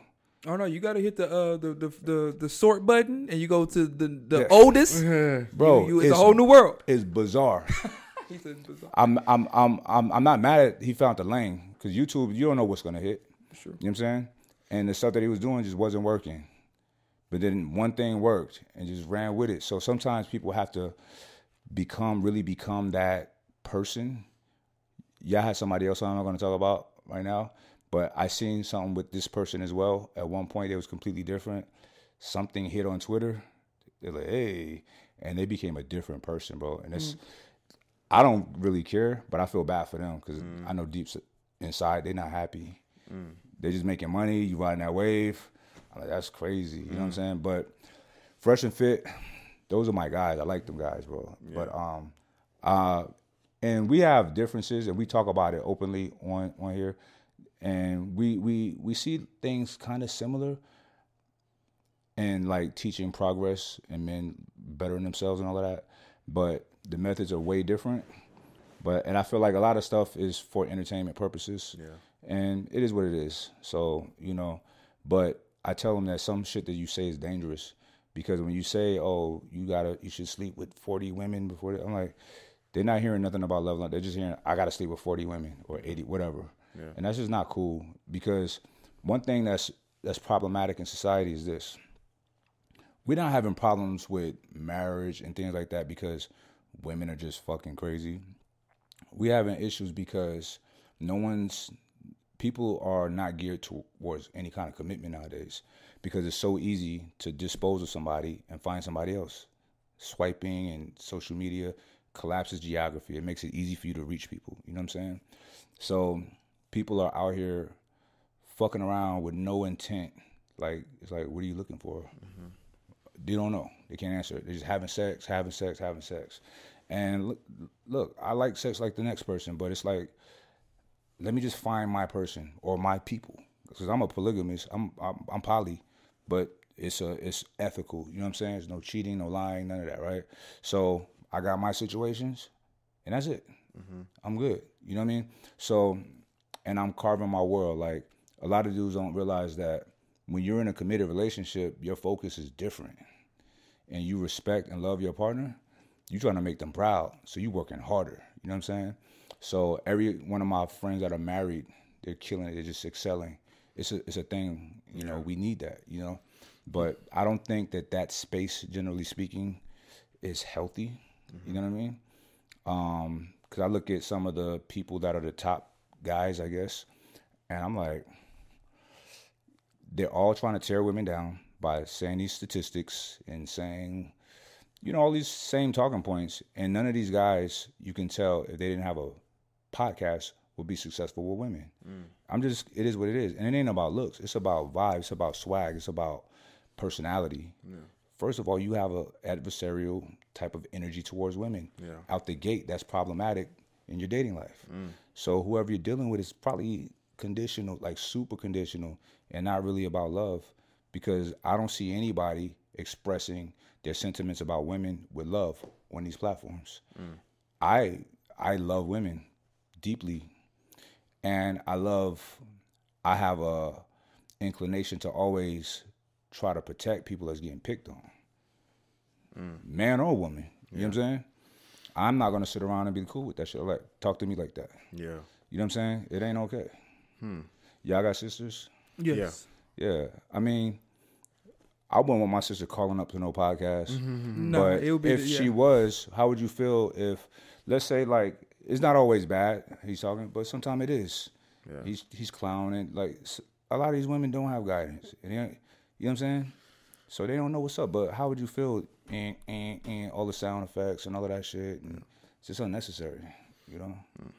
Oh no, you gotta hit the uh the the the, the sort button and you go to the the Yeah. oldest. Bro, you, you, it's, a whole new world. It's bizarre. He said bizarre. I'm I'm I'm I'm I'm not mad at he found the lane because YouTube you don't know what's gonna hit. Sure. You know what I'm saying? And the stuff that he was doing just wasn't working. But then one thing worked and just ran with it. So sometimes people have to become really become that person. Yeah, I had somebody else I'm not gonna talk about right now. But I seen something with this person as well. At one point it was completely different. Something hit on Twitter. They're like, hey, and they became a different person, bro. And it's I don't really care, but I feel bad for them because I know deep inside they're not happy. They're just making money. You riding that wave. I'm like, that's crazy. You know what I'm saying? But fresh and fit, those are my guys. I like them guys, bro. But um, uh, and we have differences, and we talk about it openly on on here, and we we we see things kind of similar. And like teaching progress and men bettering themselves and all of that, but the methods are way different. But and I feel like a lot of stuff is for entertainment purposes. Yeah. And it is what it is. So, you know, but I tell them that some shit that you say is dangerous because when you say, "Oh, you got to you should sleep with 40 women before," I'm like they're not hearing nothing about up. They're just hearing, "I got to sleep with 40 women or 80 whatever." And that's just not cool because one thing that's that's problematic in society is this we're not having problems with marriage and things like that because women are just fucking crazy. We having issues because no one's people are not geared towards any kind of commitment nowadays because it's so easy to dispose of somebody and find somebody else. Swiping and social media collapses geography. It makes it easy for you to reach people. You know what I'm saying? So people are out here fucking around with no intent. Like it's like, what are you looking for? Mm-hmm. they don't know. They can't answer it. They're just having sex, having sex, having sex. And look, look, I like sex like the next person, but it's like, let me just find my person or my people because I'm a polygamist. I'm, I'm I'm poly, but it's a it's ethical. You know what I'm saying? There's no cheating, no lying, none of that, right? So I got my situations, and that's it. Mm-hmm. I'm good. You know what I mean? So, and I'm carving my world. Like a lot of dudes don't realize that when you're in a committed relationship, your focus is different, and you respect and love your partner. you're trying to make them proud, so you're working harder. You know what I'm saying? So every one of my friends that are married, they're killing it. They're just excelling. It's a it's a thing. You know, we need that. You know, but I don't think that that space, generally speaking, is healthy. You know what I mean? Um, because I look at some of the people that are the top guys, I guess, and I'm like, they're all trying to tear women down by saying these statistics and saying, you know, all these same talking points. And none of these guys, you can tell if they didn't have a podcast, would be successful with women. Mm. I'm just, it is what it is. And it ain't about looks. It's about vibes. It's about swag. It's about personality. First of all, you have a adversarial type of energy towards women. Yeah. Out the gate, that's problematic in your dating life. Mm. So whoever you're dealing with is probably conditional, like super conditional, and not really about love. Because I don't see anybody expressing their sentiments about women with love on these platforms. Mm. I I love women deeply, and I love. I have a inclination to always try to protect people that's getting picked on, mm. man or woman. You know what I'm saying? I'm not gonna sit around and be cool with that shit. Like, talk to me like that. Yeah. You know what I'm saying? It ain't okay. Hmm. Y'all got sisters? Yes. Yeah. I mean, I wouldn't want my sister calling up to no podcast. Mm-hmm, mm-hmm. No, but it would be if the- yeah. she was, how would you feel if, let's say, like, it's not always bad he's talking, but sometimes it is. Yeah. He's he's clowning. Like a lot of these women don't have guidance. You know what I'm saying? So they don't know what's up. But how would you feel? And and and all the sound effects and all of that shit, and it's just unnecessary. You know? Mm.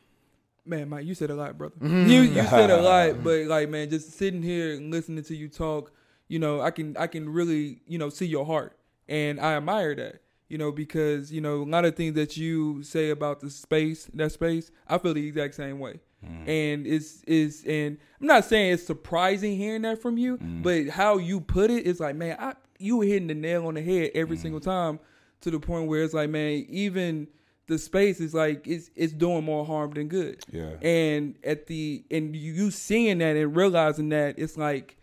Man, Mike, you said a lot, brother. Mm-hmm. You you said a lot, but like, man, just sitting here and listening to you talk, you know, I can I can really you know see your heart, and I admire that. You know, because you know a lot of things that you say about the space, that space, I feel the exact same way. Mm-hmm. And it's is and I'm not saying it's surprising hearing that from you, mm-hmm. but how you put it, it is like, man, I you were hitting the nail on the head every single time to the point where it's like, man, even the space is like it's it's doing more harm than good. Yeah. And at the and you, you seeing that and realizing that it's like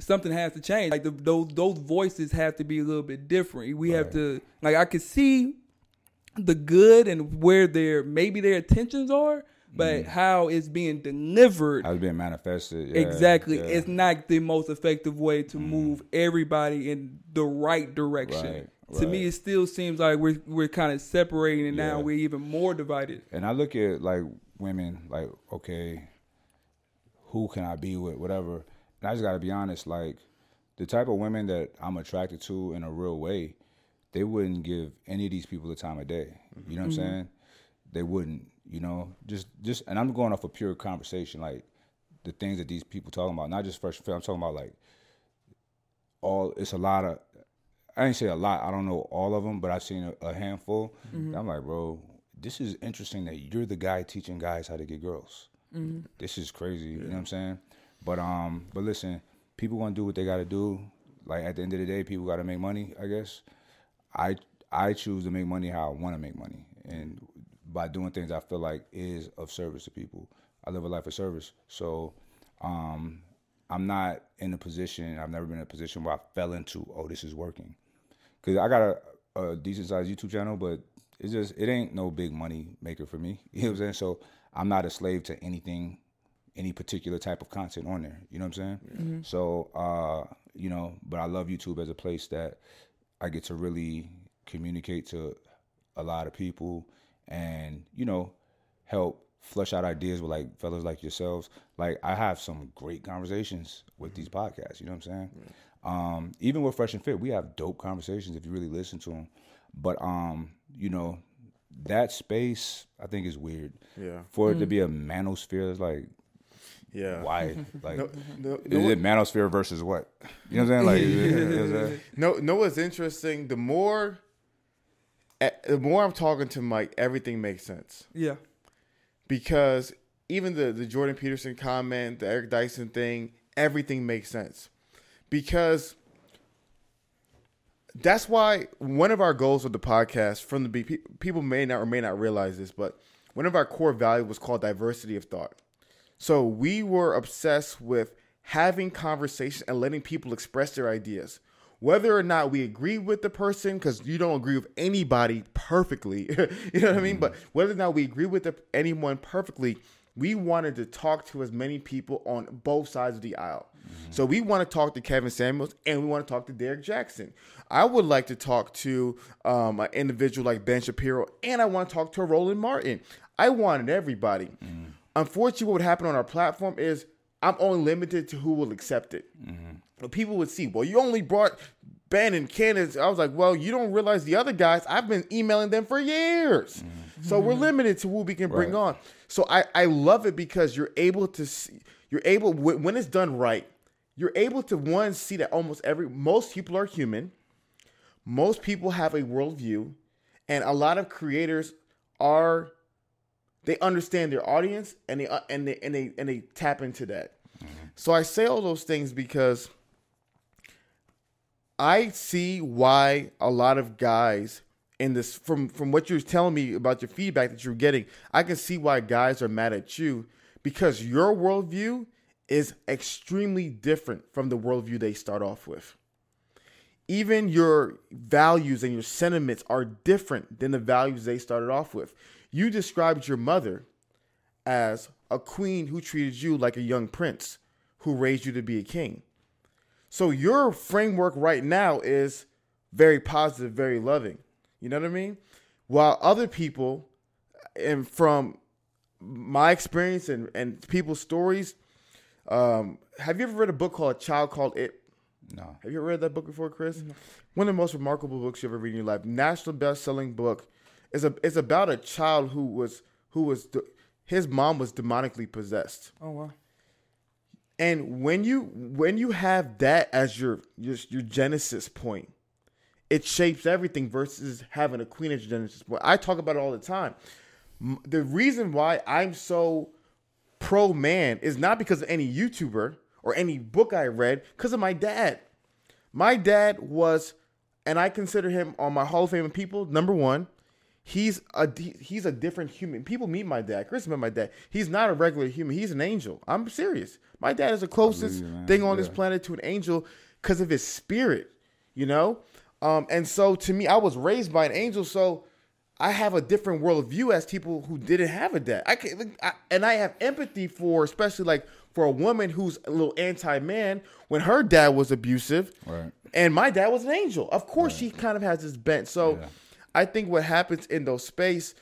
something has to change. Like the, those those voices have to be a little bit different. We have to like I could see the good and where their maybe their intentions are, but how it's being delivered How it's being manifested. Mm. yeah, exactly yeah. it's not the most effective way to move everybody in the right direction. Right, To me, it still seems like we're we're kind of separating, and now we're even more divided. And I look at like women, like okay, who can I be with, whatever. And I just got to be honest, like the type of women that I'm attracted to in a real way, they wouldn't give any of these people the time of day. You know what I'm mm-hmm. saying? They wouldn't. You know, just just, and I'm going off a pure conversation, like the things that these people talking about, not just fresh. I'm talking about like all. It's a lot of. I ain't say a lot. I don't know all of them, but I've seen a, a handful. I'm like, bro, this is interesting that you're the guy teaching guys how to get girls. This is crazy. You know what I'm saying? But um, but listen, people want to do what they got to do. Like at the end of the day, people got to make money. I guess. I I choose to make money how I want to make money, and by doing things I feel like is of service to people. I live a life of service, so um, I'm not in a position. I've never been in a position where I fell into, oh, this is working, because I got a, a decent sized YouTube channel, but it's just it ain't no big money maker for me. You know what I'm saying? So I'm not a slave to anything, any particular type of content on there. You know what I'm saying? So uh, you know, but I love YouTube as a place that I get to really communicate to a lot of people and you know help flush out ideas with like fellas like yourselves like i have some great conversations with these podcasts you know what i'm saying um even with fresh and fit we have dope conversations if you really listen to them but um you know that space i think is weird. Yeah. for it to be a manosphere it's like Yeah. why? Like No, no, is no, it manosphere versus what? You know what i'm saying? Like is it- is it- no, no, what's interesting? The more, eh, the more I'm talking to Mike, everything makes sense. Yeah, because even the the Jordan Peterson comment, the Eric Dyson thing, everything makes sense because that's why one of our goals with the podcast from the people may not or may not realize this, but one of our core values was called diversity of thought. So we were obsessed with having conversation and letting people express their ideas. Whether or not we agree with the person, because you don't agree with anybody perfectly, you know what I mean? Mm-hmm. But whether or not we agree with the, anyone perfectly, we wanted to talk to as many people on both sides of the aisle. So we want to talk to Kevin Samuels and we want to talk to Derrick Jaxn. I would like to talk to um, an individual like Ben Shapiro and I want to talk to Roland Martin. I wanted everybody. Unfortunately, what would happen on our platform is I'm only limited to who will accept it. But people would see, well, you only brought Ben and Candace. I was like, well, you don't realize the other guys, I've been emailing them for years. So we're limited to who we can bring Right. on. So I, I love it because you're able to see, you're able, when it's done right, you're able to one, see that almost every, most people are human. Most people have a worldview. And a lot of creators are they understand their audience and they uh, and they and they and they tap into that. So I say all those things because I see why a lot of guys in this from from what you're telling me about your feedback that you're getting, I can see why guys are mad at you because your worldview is extremely different from the worldview they start off with. Even your values and your sentiments are different than the values they started off with. You described your mother as a queen who treated you like a young prince who raised you to be a king. So your framework right now is very positive, very loving. You know what I mean? While other people, and from my experience and, and people's stories, um, have you ever read a book called A Child Called It? No. Have you ever read that book before, Chris? One of the most remarkable books you ever read in your life. National best-selling book. is a it's about a child who was who was de- his mom was demonically possessed. Oh wow. And when you when you have that as your your, your genesis point, it shapes everything versus having a queen as your genesis point. I talk about it all the time. The reason why I'm so pro man is not because of any YouTuber or any book I read, because of my dad. My dad was, and I consider him on my Hall of Fame of people. Number one, he's a he's a different human. People meet my dad. Chris met my dad. He's not a regular human. He's an angel. I'm serious. My dad is the closest you, thing on this planet to an angel because of his spirit. You know, um, and so to me, I was raised by an angel. So I have a different worldview as people who didn't have a dad. I can, I, and I have empathy for, especially like for a woman who's a little anti-man when her dad was abusive, Right. and my dad was an angel. Of course, she kind of has this bent. So, Yeah. I think what happens in those space,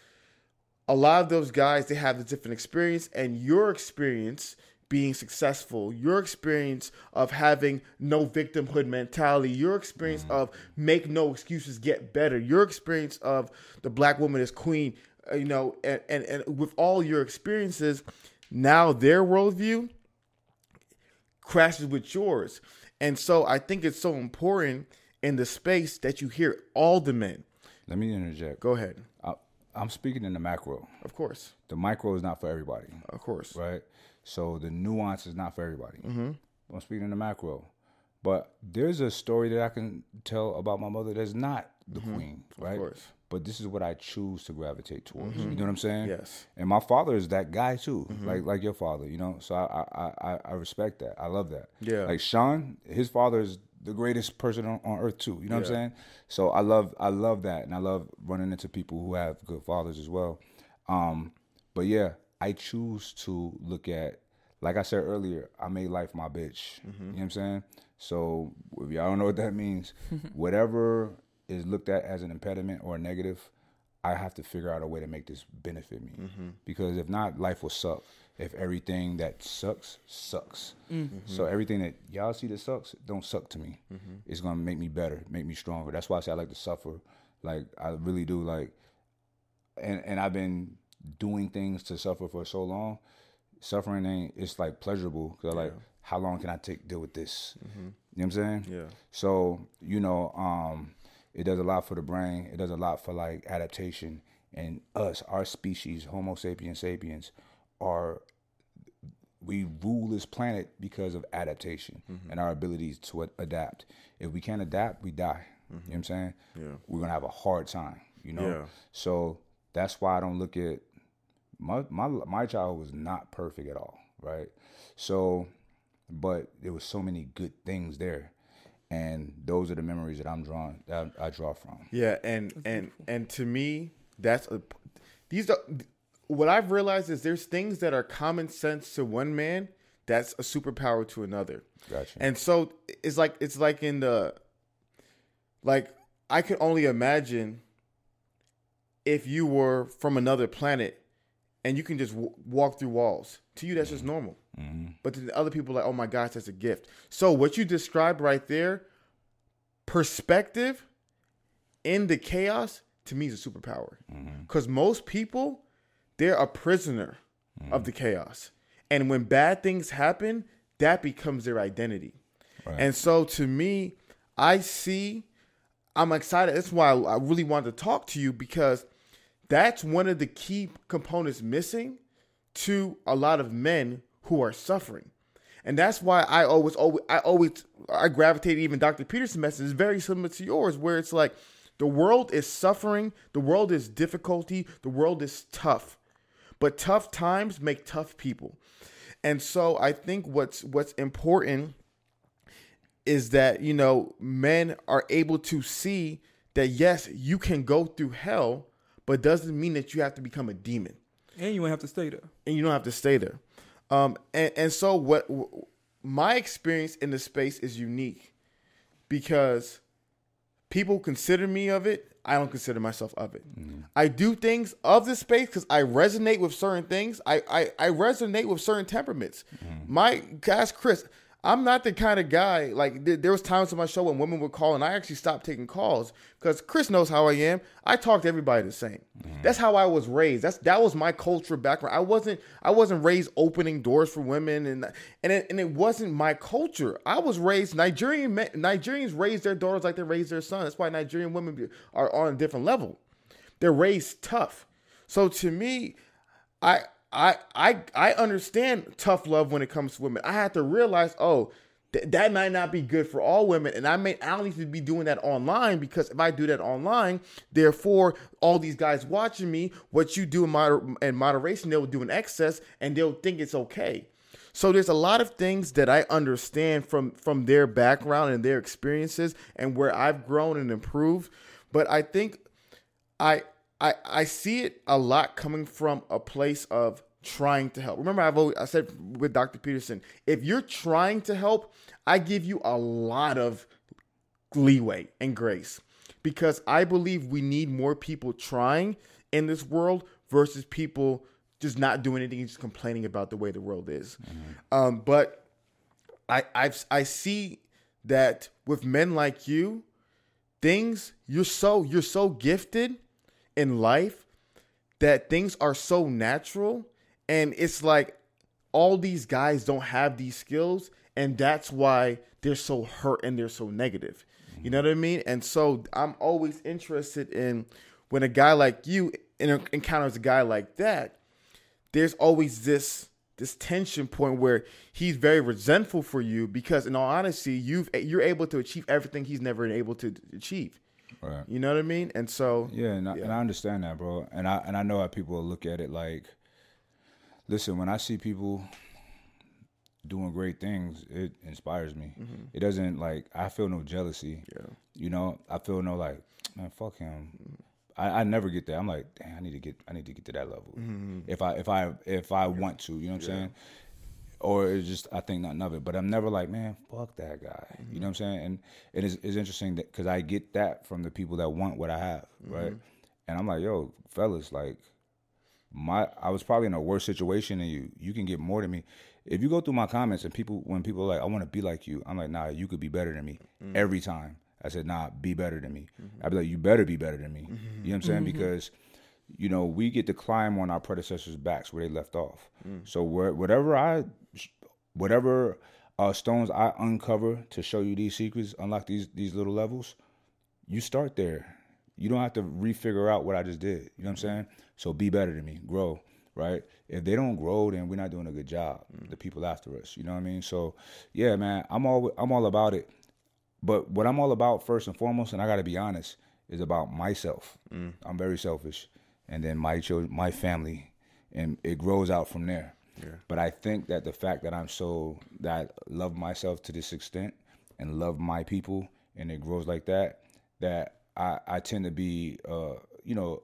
a lot of those guys they have a different experience, and your experience being successful, your experience of having no victimhood mentality, your experience of make no excuses, get better, your experience of the black woman as queen, uh, you know, and, and, and with all your experiences, now their worldview crashes with yours. And so I think it's so important in the space that you hear all the men. Let me interject. Go ahead. I, I'm speaking in the macro. Of course. The micro is not for everybody, Of course. right? So the nuance is not for everybody. Mm-hmm. I'm speaking in the macro. But there's a story that I can tell about my mother that's not the queen, right? course. But this is what I choose to gravitate towards. You know what I'm saying? Yes. And my father is that guy too, like like your father. You know, so I I, I I respect that. I love that. Yeah. Like Sean, his father is the greatest person on, on earth too. You know what I'm saying? So I love I love that, and I love running into people who have good fathers as well. Um, but yeah, I choose to look at, like I said earlier, I made life my bitch. You mm-hmm. know what I'm saying? So if y'all don't know what that means, whatever is looked at as an impediment or a negative, I have to figure out a way to make this benefit me. Mm-hmm. Because if not, life will suck. If everything that sucks sucks, mm-hmm. so everything that y'all see that sucks don't suck to me. It's gonna make me better, make me stronger. That's why I say I like to suffer. Like I really do. Like and and I've been doing things to suffer for so long. Suffering ain't it's like pleasurable because like how long can I take deal with this? Mm-hmm. You know what I'm saying? Yeah. So you know, um, it does a lot for the brain. It does a lot for like adaptation. And us, our species, Homo sapiens sapiens, are we rule this planet because of adaptation mm-hmm. and our abilities to adapt. If we can't adapt, we die. You know mm-hmm. what I'm saying? Yeah. We're gonna have a hard time. You know. Yeah. So that's why I don't look at my my my childhood was not perfect at all. right? So, but there was so many good things there, and those are the memories that I'm drawing that I draw from. Yeah, and and and to me, that's a these are what I've realized is there's things that are common sense to one man that's a superpower to another. Gotcha. And so it's like it's like in the like I can only imagine if you were from another planet and you can just w- walk through walls. To you, that's just mm-hmm. normal. Mm-hmm. But to the other people, like, oh my gosh, that's a gift. So what you described right there, perspective in the chaos, to me is a superpower. Mm-hmm. Because most people, they're a prisoner of the chaos. And when bad things happen, that becomes their identity. And so to me, I see, I'm excited. That's why I, I really wanted to talk to you because that's one of the key components missing to a lot of men who are suffering. And that's why I always, always, I always, I gravitate even Dr. Peterson's message is very similar to yours, where it's like the world is suffering, the world is difficulty, the world is tough, but tough times make tough people. And so I think what's what's important is that you know men are able to see that yes, you can go through hell, but doesn't mean that you have to become a demon And you won't have to stay there. and you don't have to stay there. Um, and, and so what w- my experience in the space is unique because people consider me of it. I don't consider myself of it. I do things of the space because I resonate with certain things. I, I, I resonate with certain temperaments. My guys, Chris, I'm not the kind of guy like there, there was times on my show when women would call and I actually stopped taking calls because Chris knows how I am. I talk to everybody the same. Mm-hmm. That's how I was raised. That's that was my cultural background. I wasn't I wasn't raised opening doors for women and and it, and it wasn't my culture. I was raised Nigerian Nigerians raise their daughters like they raise their sons. That's why Nigerian women be- are on a different level. They're raised tough. So to me, I I I I understand tough love when it comes to women. I had to realize, oh, th- that might not be good for all women, and I may I don't need to be doing that online because if I do that online, therefore all these guys watching me, what you do in, moder- in moderation, they'll do in excess, and they'll think it's okay. So there's a lot of things that I understand from from their background and their experiences, and where I've grown and improved. But I think I I I see it a lot coming from a place of trying to help. Remember, I've always, I said with Dr. Peterson, if you're trying to help, I give you a lot of leeway and grace because I believe we need more people trying in this world versus people just not doing anything, just complaining about the way the world is. Um, but I I've, I see that with men like you, things you're so you're so gifted in life that things are so natural and it's like all these guys don't have these skills and that's why they're so hurt and they're so negative. You know what i mean? And so i'm always interested in when a guy like you encounters a guy like that there's always this this tension point where he's very resentful for you because in all honesty you've you're able to achieve everything he's never been able to achieve Right. you know what i mean and so Yeah, and I, and I understand that, bro. And I and I know how people look at it like, listen, when I see people doing great things, it inspires me. Mm-hmm. It doesn't like I feel no jealousy. Yeah. You know, I feel no like, man, fuck him. Mm-hmm. I, I never get there. I'm like, damn, I need to get I need to get to that level. Mm-hmm. If I if I if I want to, you know what I'm saying? Or it's just I think nothing of it. But I'm never like, man, fuck that guy. You know mm-hmm. what I'm saying? And it is it's interesting that because I get that from the people that want what I have, mm-hmm. right? And I'm like, yo, fellas, like my I was probably in a worse situation than you. You can get more than me. If you go through my comments and people when people are like, I want to be like you, I'm like, nah, you could be better than me mm-hmm. every time. I said, nah, be better than me. I'd be like, you better be better than me. You know what I'm saying? Because you know we get to climb on our predecessors' backs where they left off. Mm. So where, whatever I, whatever uh, stones I uncover to show you these secrets, unlock these these little levels, you start there. You don't have to refigure out what I just did. You know what I'm saying? So be better than me, grow, right? If they don't grow, then we're not doing a good job. Mm. The people after us, you know what I mean? So yeah, man, I'm all I'm all about it. But what I'm all about first and foremost, and I got to be honest, is about myself. Mm. I'm very selfish, and then my children, my family, and it grows out from there. But I think that the fact that I'm so that I love myself to this extent and love my people and it grows like that, that I, I tend to be uh, you know,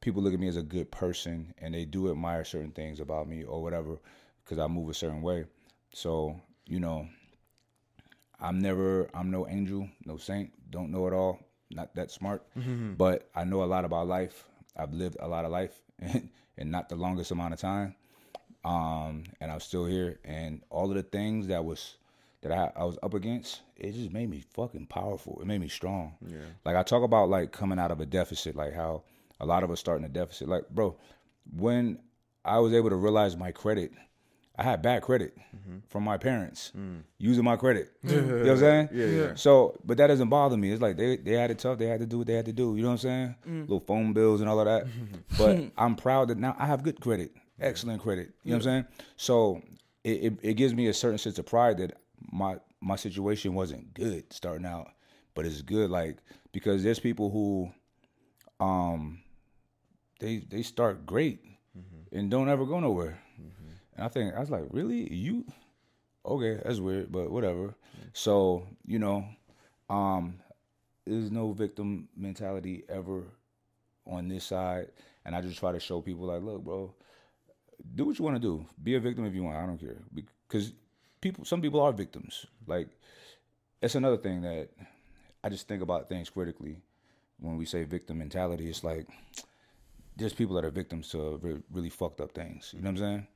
people look at me as a good person and they do admire certain things about me or whatever because I move a certain way. So, you know, I'm never I'm no angel, no saint, don't know it all, not that smart, but I know a lot about life. I've lived a lot of life and not the longest amount of time. Um, and I'm still here and all of the things that was that I, I was up against, it just made me fucking powerful. It made me strong. Yeah. Like I talk about like coming out of a deficit, like how a lot of us start in a deficit. Like, bro, when I was able to realize my credit, I had bad credit mm-hmm. from my parents mm. using my credit. You know what I'm saying? Yeah, yeah. So, but that doesn't bother me. It's like they they had it tough. They had to do what they had to do. You know what I'm saying? Mm. Little phone bills and all of that. but I'm proud that now I have good credit, excellent credit. You know what I'm saying? So it, it it gives me a certain sense of pride that my my situation wasn't good starting out, but it's good like because there's people who um they they start great mm-hmm. and don't ever go nowhere. And I think I was like, really, you? Okay, that's weird, but whatever. So you know, um, there's no victim mentality ever on this side, and I just try to show people like, look, bro, do what you want to do. Be a victim if you want. I don't care because people, some people are victims. Like it's another thing that I just think about things critically when we say victim mentality. It's like there's people that are victims to really fucked up things. You know what I'm saying?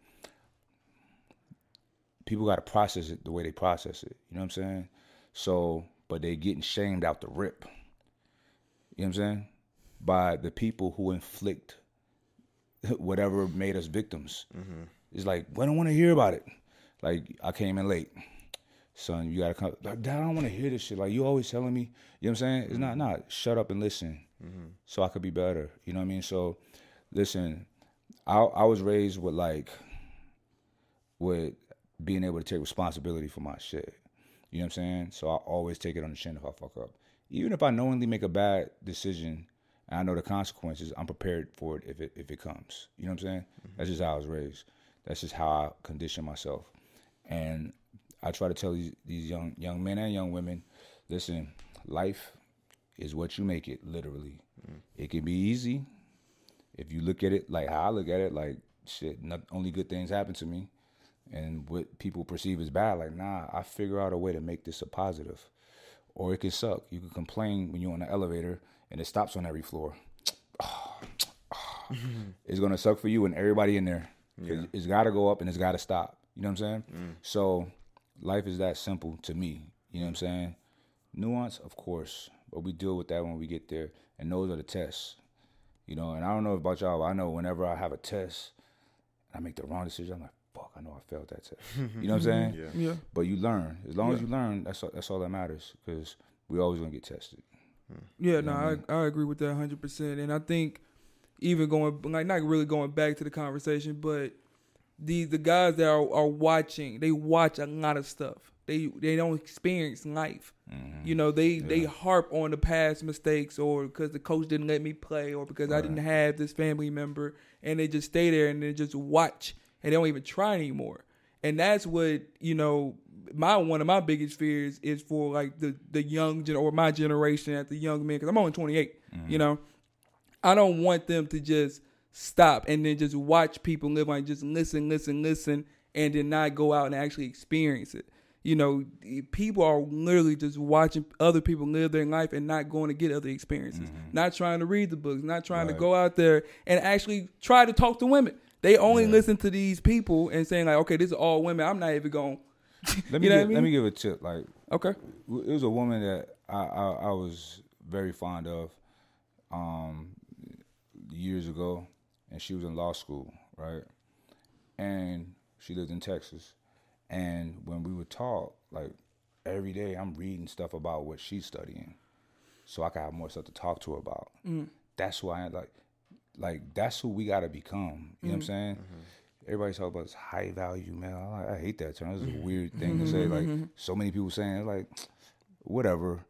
People got to process it the way they process it. You know what I'm saying? So, but they getting shamed out the rip. You know what I'm saying? By the people who inflict whatever made us victims. Mm-hmm. It's like, we don't want to hear about it. Like, I came in late. Son, you gotta come. Like, Dad, I don't want to hear this shit. Like, you always telling me. You know what I'm saying? It's not, mm-hmm. not. Shut up and listen, mm-hmm. so I could be better. You know what I mean? So, listen, I I was raised with like, with being able to take responsibility for my shit. You know what I'm saying? So I always take it on the chin if I fuck up. Even if I knowingly make a bad decision and I know the consequences, I'm prepared for it if it if it comes. You know what I'm saying? Mm-hmm. That's just how I was raised. That's just how I condition myself. And I try to tell these, these young young men and young women, listen, life is what you make it, literally. Mm. It can be easy if you look at it like how I look at it, like shit, not, only good things happen to me. And what people perceive as bad, like, nah, I figure out a way to make this a positive. Or it can suck. You can complain when you're on the elevator and it stops on every floor. it's gonna suck for you and everybody in there. 'Cause It's gotta go up and it's gotta stop. You know what I'm saying? Mm. So life is that simple to me. You know what I'm saying? Nuance, of course, but we deal with that when we get there. And those are the tests. You know, and I don't know about y'all, but I know whenever I have a test, I make the wrong decision. I'm like, fuck, I know I failed that test. You know what I'm saying? Yeah. Yeah. But you learn. As long as you learn, that's all, that's all that matters. Because we always gonna get tested. Hmm. Yeah, no, I, I agree with that 100%. And I think even going, like, not really going back to the conversation, but the the guys that are, are watching, they watch a lot of stuff. They they don't experience life. Mm-hmm. You know, they they harp on the past mistakes or because the coach didn't let me play or because I didn't have this family member and they just stay there and they just watch and they don't even try anymore. And that's what, you know, my one of my biggest fears is for like the the young gen or my generation at the young men because I'm only 28. Mm-hmm. You know, I don't want them to just stop and then just watch people live like just listen, listen, listen, and then not go out and actually experience it. You know, people are literally just watching other people live their life and not going to get other experiences, mm-hmm. not trying to read the books, not trying to go out there and actually try to talk to women. They only listen to these people and saying like, okay, this is all women. I'm not even going. Let me You know give, I let me give a tip. Like Okay. it was a woman that I, I, I was very fond of um, years ago, and she was in law school, right? And she lived in Texas. And when we would talk, like every day, I'm reading stuff about what she's studying, so I can have more stuff to talk to her about. That's why I like, like that's who we gotta become. You know what I'm mm-hmm. saying? Mm-hmm. Everybody's talking about this high value man. I, I hate that term. Is a mm-hmm. weird thing to say. Like so many people saying like whatever.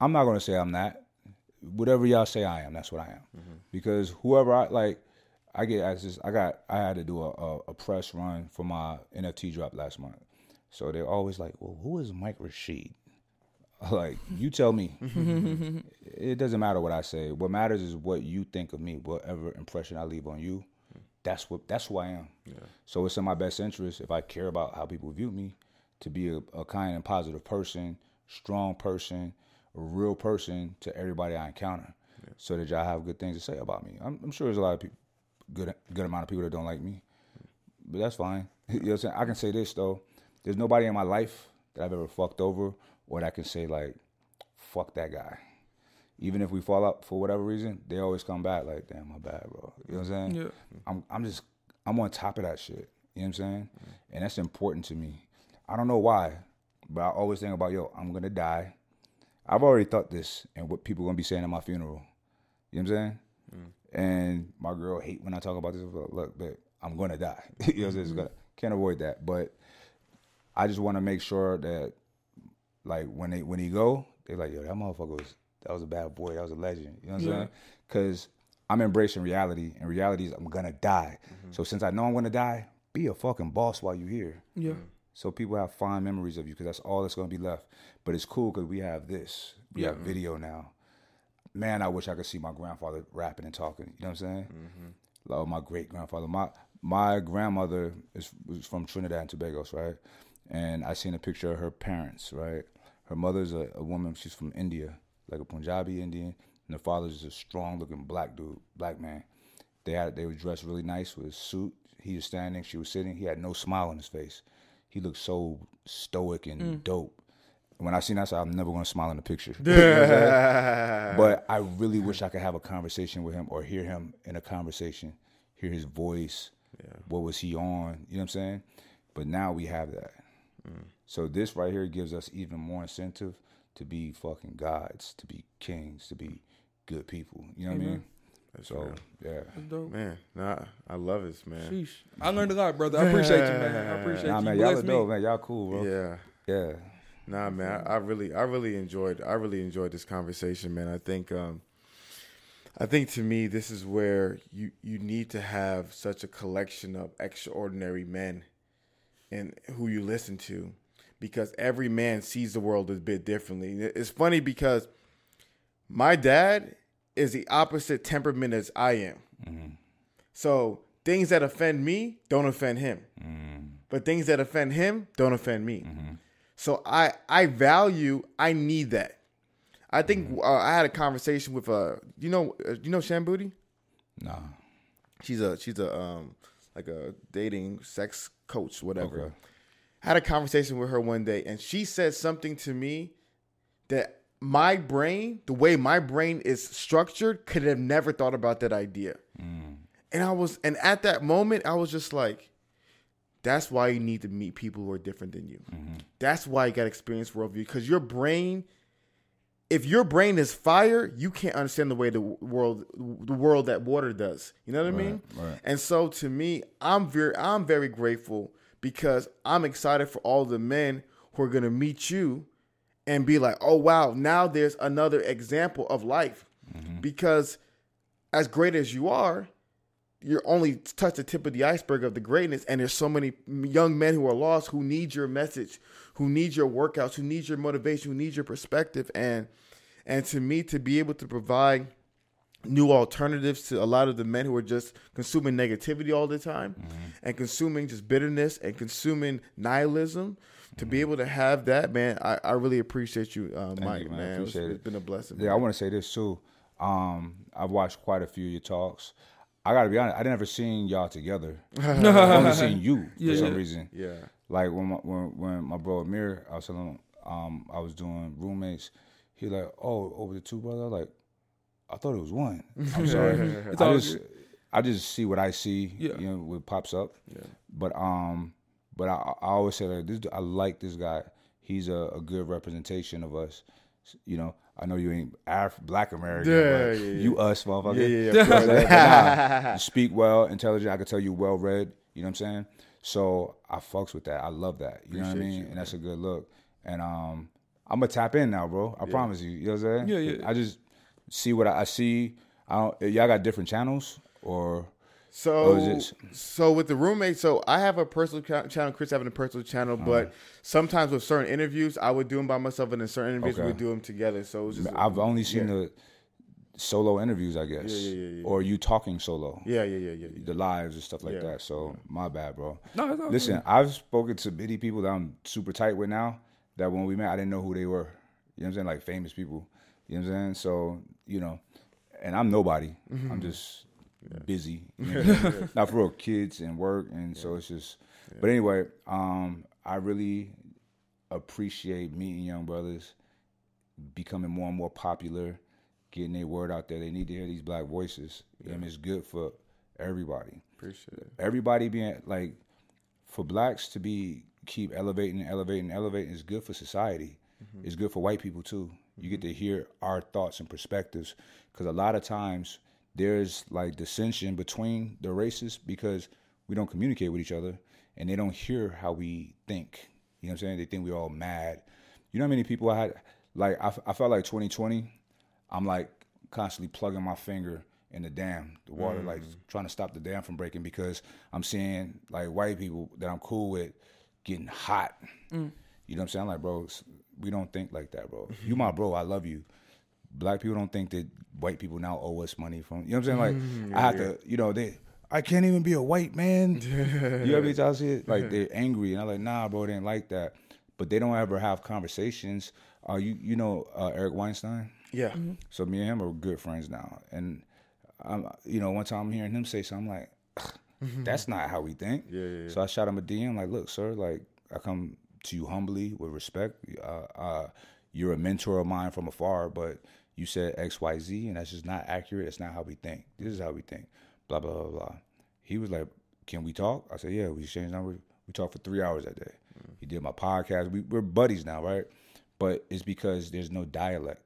I'm not gonna say I'm not. Whatever y'all say I am, that's what I am. Because whoever I like, I get access. I got. I had to do a, a, a press run for my NFT drop last month. So they're always like, "Well, who is Mike Rashid?" Like, you tell me. it doesn't matter what I say. What matters is what you think of me. Whatever impression I leave on you, that's what. That's who I am. So it's in my best interest if I care about how people view me, to be a, a kind and positive person, strong person, a real person to everybody I encounter, so that y'all have good things to say about me. I'm, I'm sure there's a lot of people, good good amount of people that don't like me, but that's fine. you know what I'm saying? I can say this though: there's nobody in my life that I've ever fucked over, or that I can say like, fuck that guy. Even if we fall out for whatever reason, they always come back like, damn, my bad, bro. You know what I'm saying? Yeah. I'm I'm just I'm on top of that shit. You know what I'm saying? Mm. And that's important to me. I don't know why, but I always think about yo, I'm gonna die. I've already thought this and what people gonna be saying at my funeral. You know what I'm saying? Mm. And my girl hate when I talk about this. But look, but I'm gonna die. you know what I'm saying? Mm-hmm. Gonna- Can't avoid that. But I just want to make sure that, like, when they when he go, they like, yo, that motherfucker was that was a bad boy. That was a legend. You know what I'm Yeah. saying? Because I'm embracing reality, and reality is I'm gonna die. Mm-hmm. So since I know I'm gonna die, be a fucking boss while you're here. Yeah. Mm-hmm. So people have fond memories of you because that's all that's going to be left. But it's cool because we have this. We have video now. Man, I wish I could see my grandfather rapping and talking. You know what I'm saying? Mm-hmm. Like oh, my great grandfather. My my grandmother is was from Trinidad and Tobago, right? And I seen a picture of her parents, right? Her mother's a, a woman. She's from India, like a Punjabi Indian, and her father's a strong looking black dude, black man. They had they were dressed really nice with a suit. He was standing, she was sitting. He had no smile on his face. He looked so stoic and mm. dope. When I seen that, I said, I'm never gonna smile in the picture. You know what I'm saying? but I really wish I could have a conversation with him or hear him in a conversation, hear his voice. What was he on? You know what I'm saying? But now we have that. Mm. So this right here gives us even more incentive to be fucking gods, to be kings, to be good people. You know what I mean? That's so yeah. That's dope. Man, nah, I love this, man. Sheesh. I learned a lot, brother. I appreciate you, man. I appreciate Nah, you. man, You y'all blessed are dope, man. Y'all cool, bro. Yeah. Yeah. Nah, man, I, I really, I really enjoyed, I really enjoyed this conversation, man. I think, um, I think to me, this is where you you need to have such a collection of extraordinary men, and who you listen to, because every man sees the world a bit differently. It's funny because my dad is the opposite temperament as I am. So things that offend me don't offend him, but things that offend him don't offend me. So I I value I need that. I think uh, I had a conversation with uh you know uh, you know Shan Boody. Nah. She's a she's a um like a dating sex coach whatever. Okay. Had a conversation with her one day and she said something to me that my brain, the way my brain is structured, could have never thought about that idea. Mm. And I was and at that moment I was just like that's why you need to meet people who are different than you. Mm-hmm. That's why you got to experience worldview because your brain, if your brain is fire, you can't understand the way the world, the world that water does. You know what I mean? right. And so to me, I'm very, I'm very grateful because I'm excited for all the men who are gonna meet you and be like, oh wow, now there's another example of life. Mm-hmm. Because as great as you are, you're only touch the tip of the iceberg of the greatness. And there's so many young men who are lost who need your message who need your workouts who need your motivation who need your perspective. And and to me to be able to provide new alternatives to a lot of the men who are just consuming negativity all the time and consuming just bitterness and consuming nihilism to be able to have that man i, I really appreciate you uh, mike you, man. Man, It's- it. been a blessing Yeah, I want to say this too. Um, I've watched quite a few of your talks. I gotta be honest, I never seen y'all together. I've only seen you for some yeah. reason. yeah Like when my, when when my bro Amir, I was telling him, um, I was doing roommates. He like, oh, over the two brother. Like, I thought it was one. I'm sorry. It's I just good. I just see what I see. Yeah. You know, what pops up. Yeah. But um, but I, I always say like this. I like this guy. He's a, a good representation of us. You know, I know you ain't Af- Black American, Yeah, but yeah, yeah. you us, motherfucker. yeah yeah, yeah. You know what I'm saying? But nah, you speak well, intelligent. I can tell you well read. You know what I'm saying? So I fucks with that. I love that. You know what I Appreciate mean? you, and that's a good look. And um, I'm gonna tap in now, bro. I promise you. You know what I'm saying? Yeah, yeah. I just see what I, I see. I don't. Y'all got different channels or So, is so with the roommate, so I have a personal channel. Chris having a personal channel, Uh-huh. but sometimes with certain interviews, I would do them by myself, and in certain interviews, we Okay. would do them together. So it was just, I've only seen yeah. the solo interviews, I guess, Yeah, yeah, yeah, yeah. or you talking solo, yeah, yeah, yeah, yeah, yeah. the lives and stuff like Yeah. that. So my bad, bro. No, it's all Listen, I've spoken to many people that I'm super tight with now. That when we met, I didn't know who they were. You know what I'm saying? Like famous people. You know what I'm saying? So you know, and I'm nobody. Mm-hmm. I'm just busy. You know what I'm saying? Not for real, kids and work, and so it's just. But anyway, um, I really appreciate meeting young brothers, becoming more and more popular, getting their word out there. They need to hear these black voices, and it's good for everybody Appreciate it. everybody being like for blacks to be keep elevating elevating elevating is good for society it's good for white people too you get to hear our thoughts and perspectives because a lot of times there's like dissension between the races because we don't communicate with each other and they don't hear how we think. You know what i'm saying? They think we're all mad. You know how many people i had like i, I felt like 2020 i'm like constantly plugging my finger in the dam, the water, like mm. trying to stop the dam from breaking because I'm seeing like white people that I'm cool with getting hot. Mm. You know what I'm saying? I'm like, bro, we don't think like that, bro. You my bro, I love you. Black people don't think that white people now owe us money from. You know what I'm saying? Like, I have to, you know, they. I can't even be a white man. you ever y'all see it? Like they're angry, and I'm like, nah, bro, they ain't like that. But they don't ever have conversations. Uh, you you know uh, Eric Weinstein? Yeah, So me and him are good friends now, and I'm, you know, one time I'm hearing him say something I'm like, that's not how we think. Yeah, yeah, yeah. So I shot him a DM like, look, sir, like I come to you humbly with respect. Uh, uh, you're a mentor of mine from afar, but you said X, Y, Z, and that's just not accurate. It's not how we think. This is how we think. Blah blah blah blah. He was like, "Can we talk?" I said, "Yeah." We exchanged numbers. We talked for three hours that day. He did my podcast. We, we're buddies now, right? But it's because there's no dialect.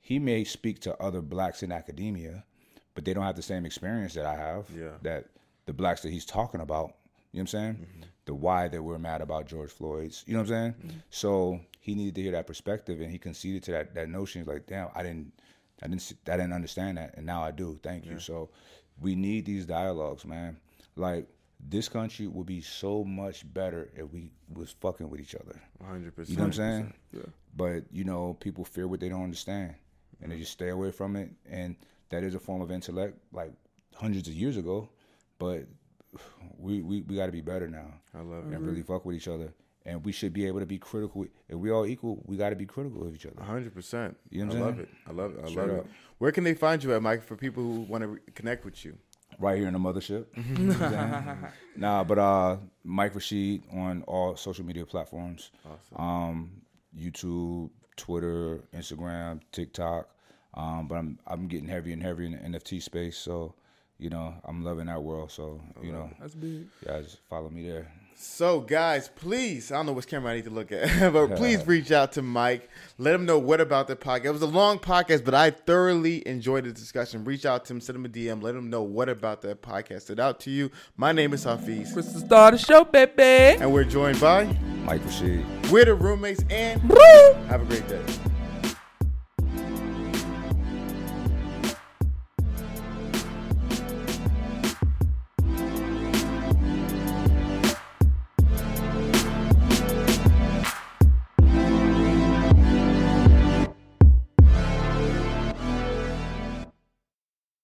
He may speak to other blacks in academia, but they don't have the same experience that I have. Yeah. That the blacks that he's talking about. You know what I'm saying? The why that we're mad about George Floyd's. You know what I'm saying? So he needed to hear that perspective, and he conceded to that that notion. He's like, damn, I didn't, I didn't, I didn't understand that, and now I do. Thank you. So we need these dialogues, man. Like this country would be so much better if we was fucking with each other. 100%. You know what I'm saying? Yeah. But you know, people fear what they don't understand, and they just stay away from it. And that is a form of intellect, like hundreds of years ago. But we we, we got to be better now. I love it. and really fuck with each other. And we should be able to be critical. If we all equal, we got to be critical of each other. hundred percent. You know I love it. I love it. I Straight love up. it. Where can they find you at, Mike, for people who want to re- connect with you? right here in the mothership. You know what I'm saying? nah, but uh, Mike Rashid on all social media platforms. Um, YouTube, Twitter, Instagram, TikTok. Um, but I'm I'm getting heavier and heavier in the NFT space. So, you know, I'm loving that world. So, you know, That's big. yeah, just follow me there. So, guys, please, I don't know which camera I need to look at, but please reach out to Mike. Let him know what about the podcast. It was a long podcast, but I thoroughly enjoyed the discussion. Reach out to him, send him a DM, let him know what about that podcast stood out to you. My name is Hafeez, Chris the star of the show, baby. and we're joined by Mike Rashid. We're the Roommates, and have a great day.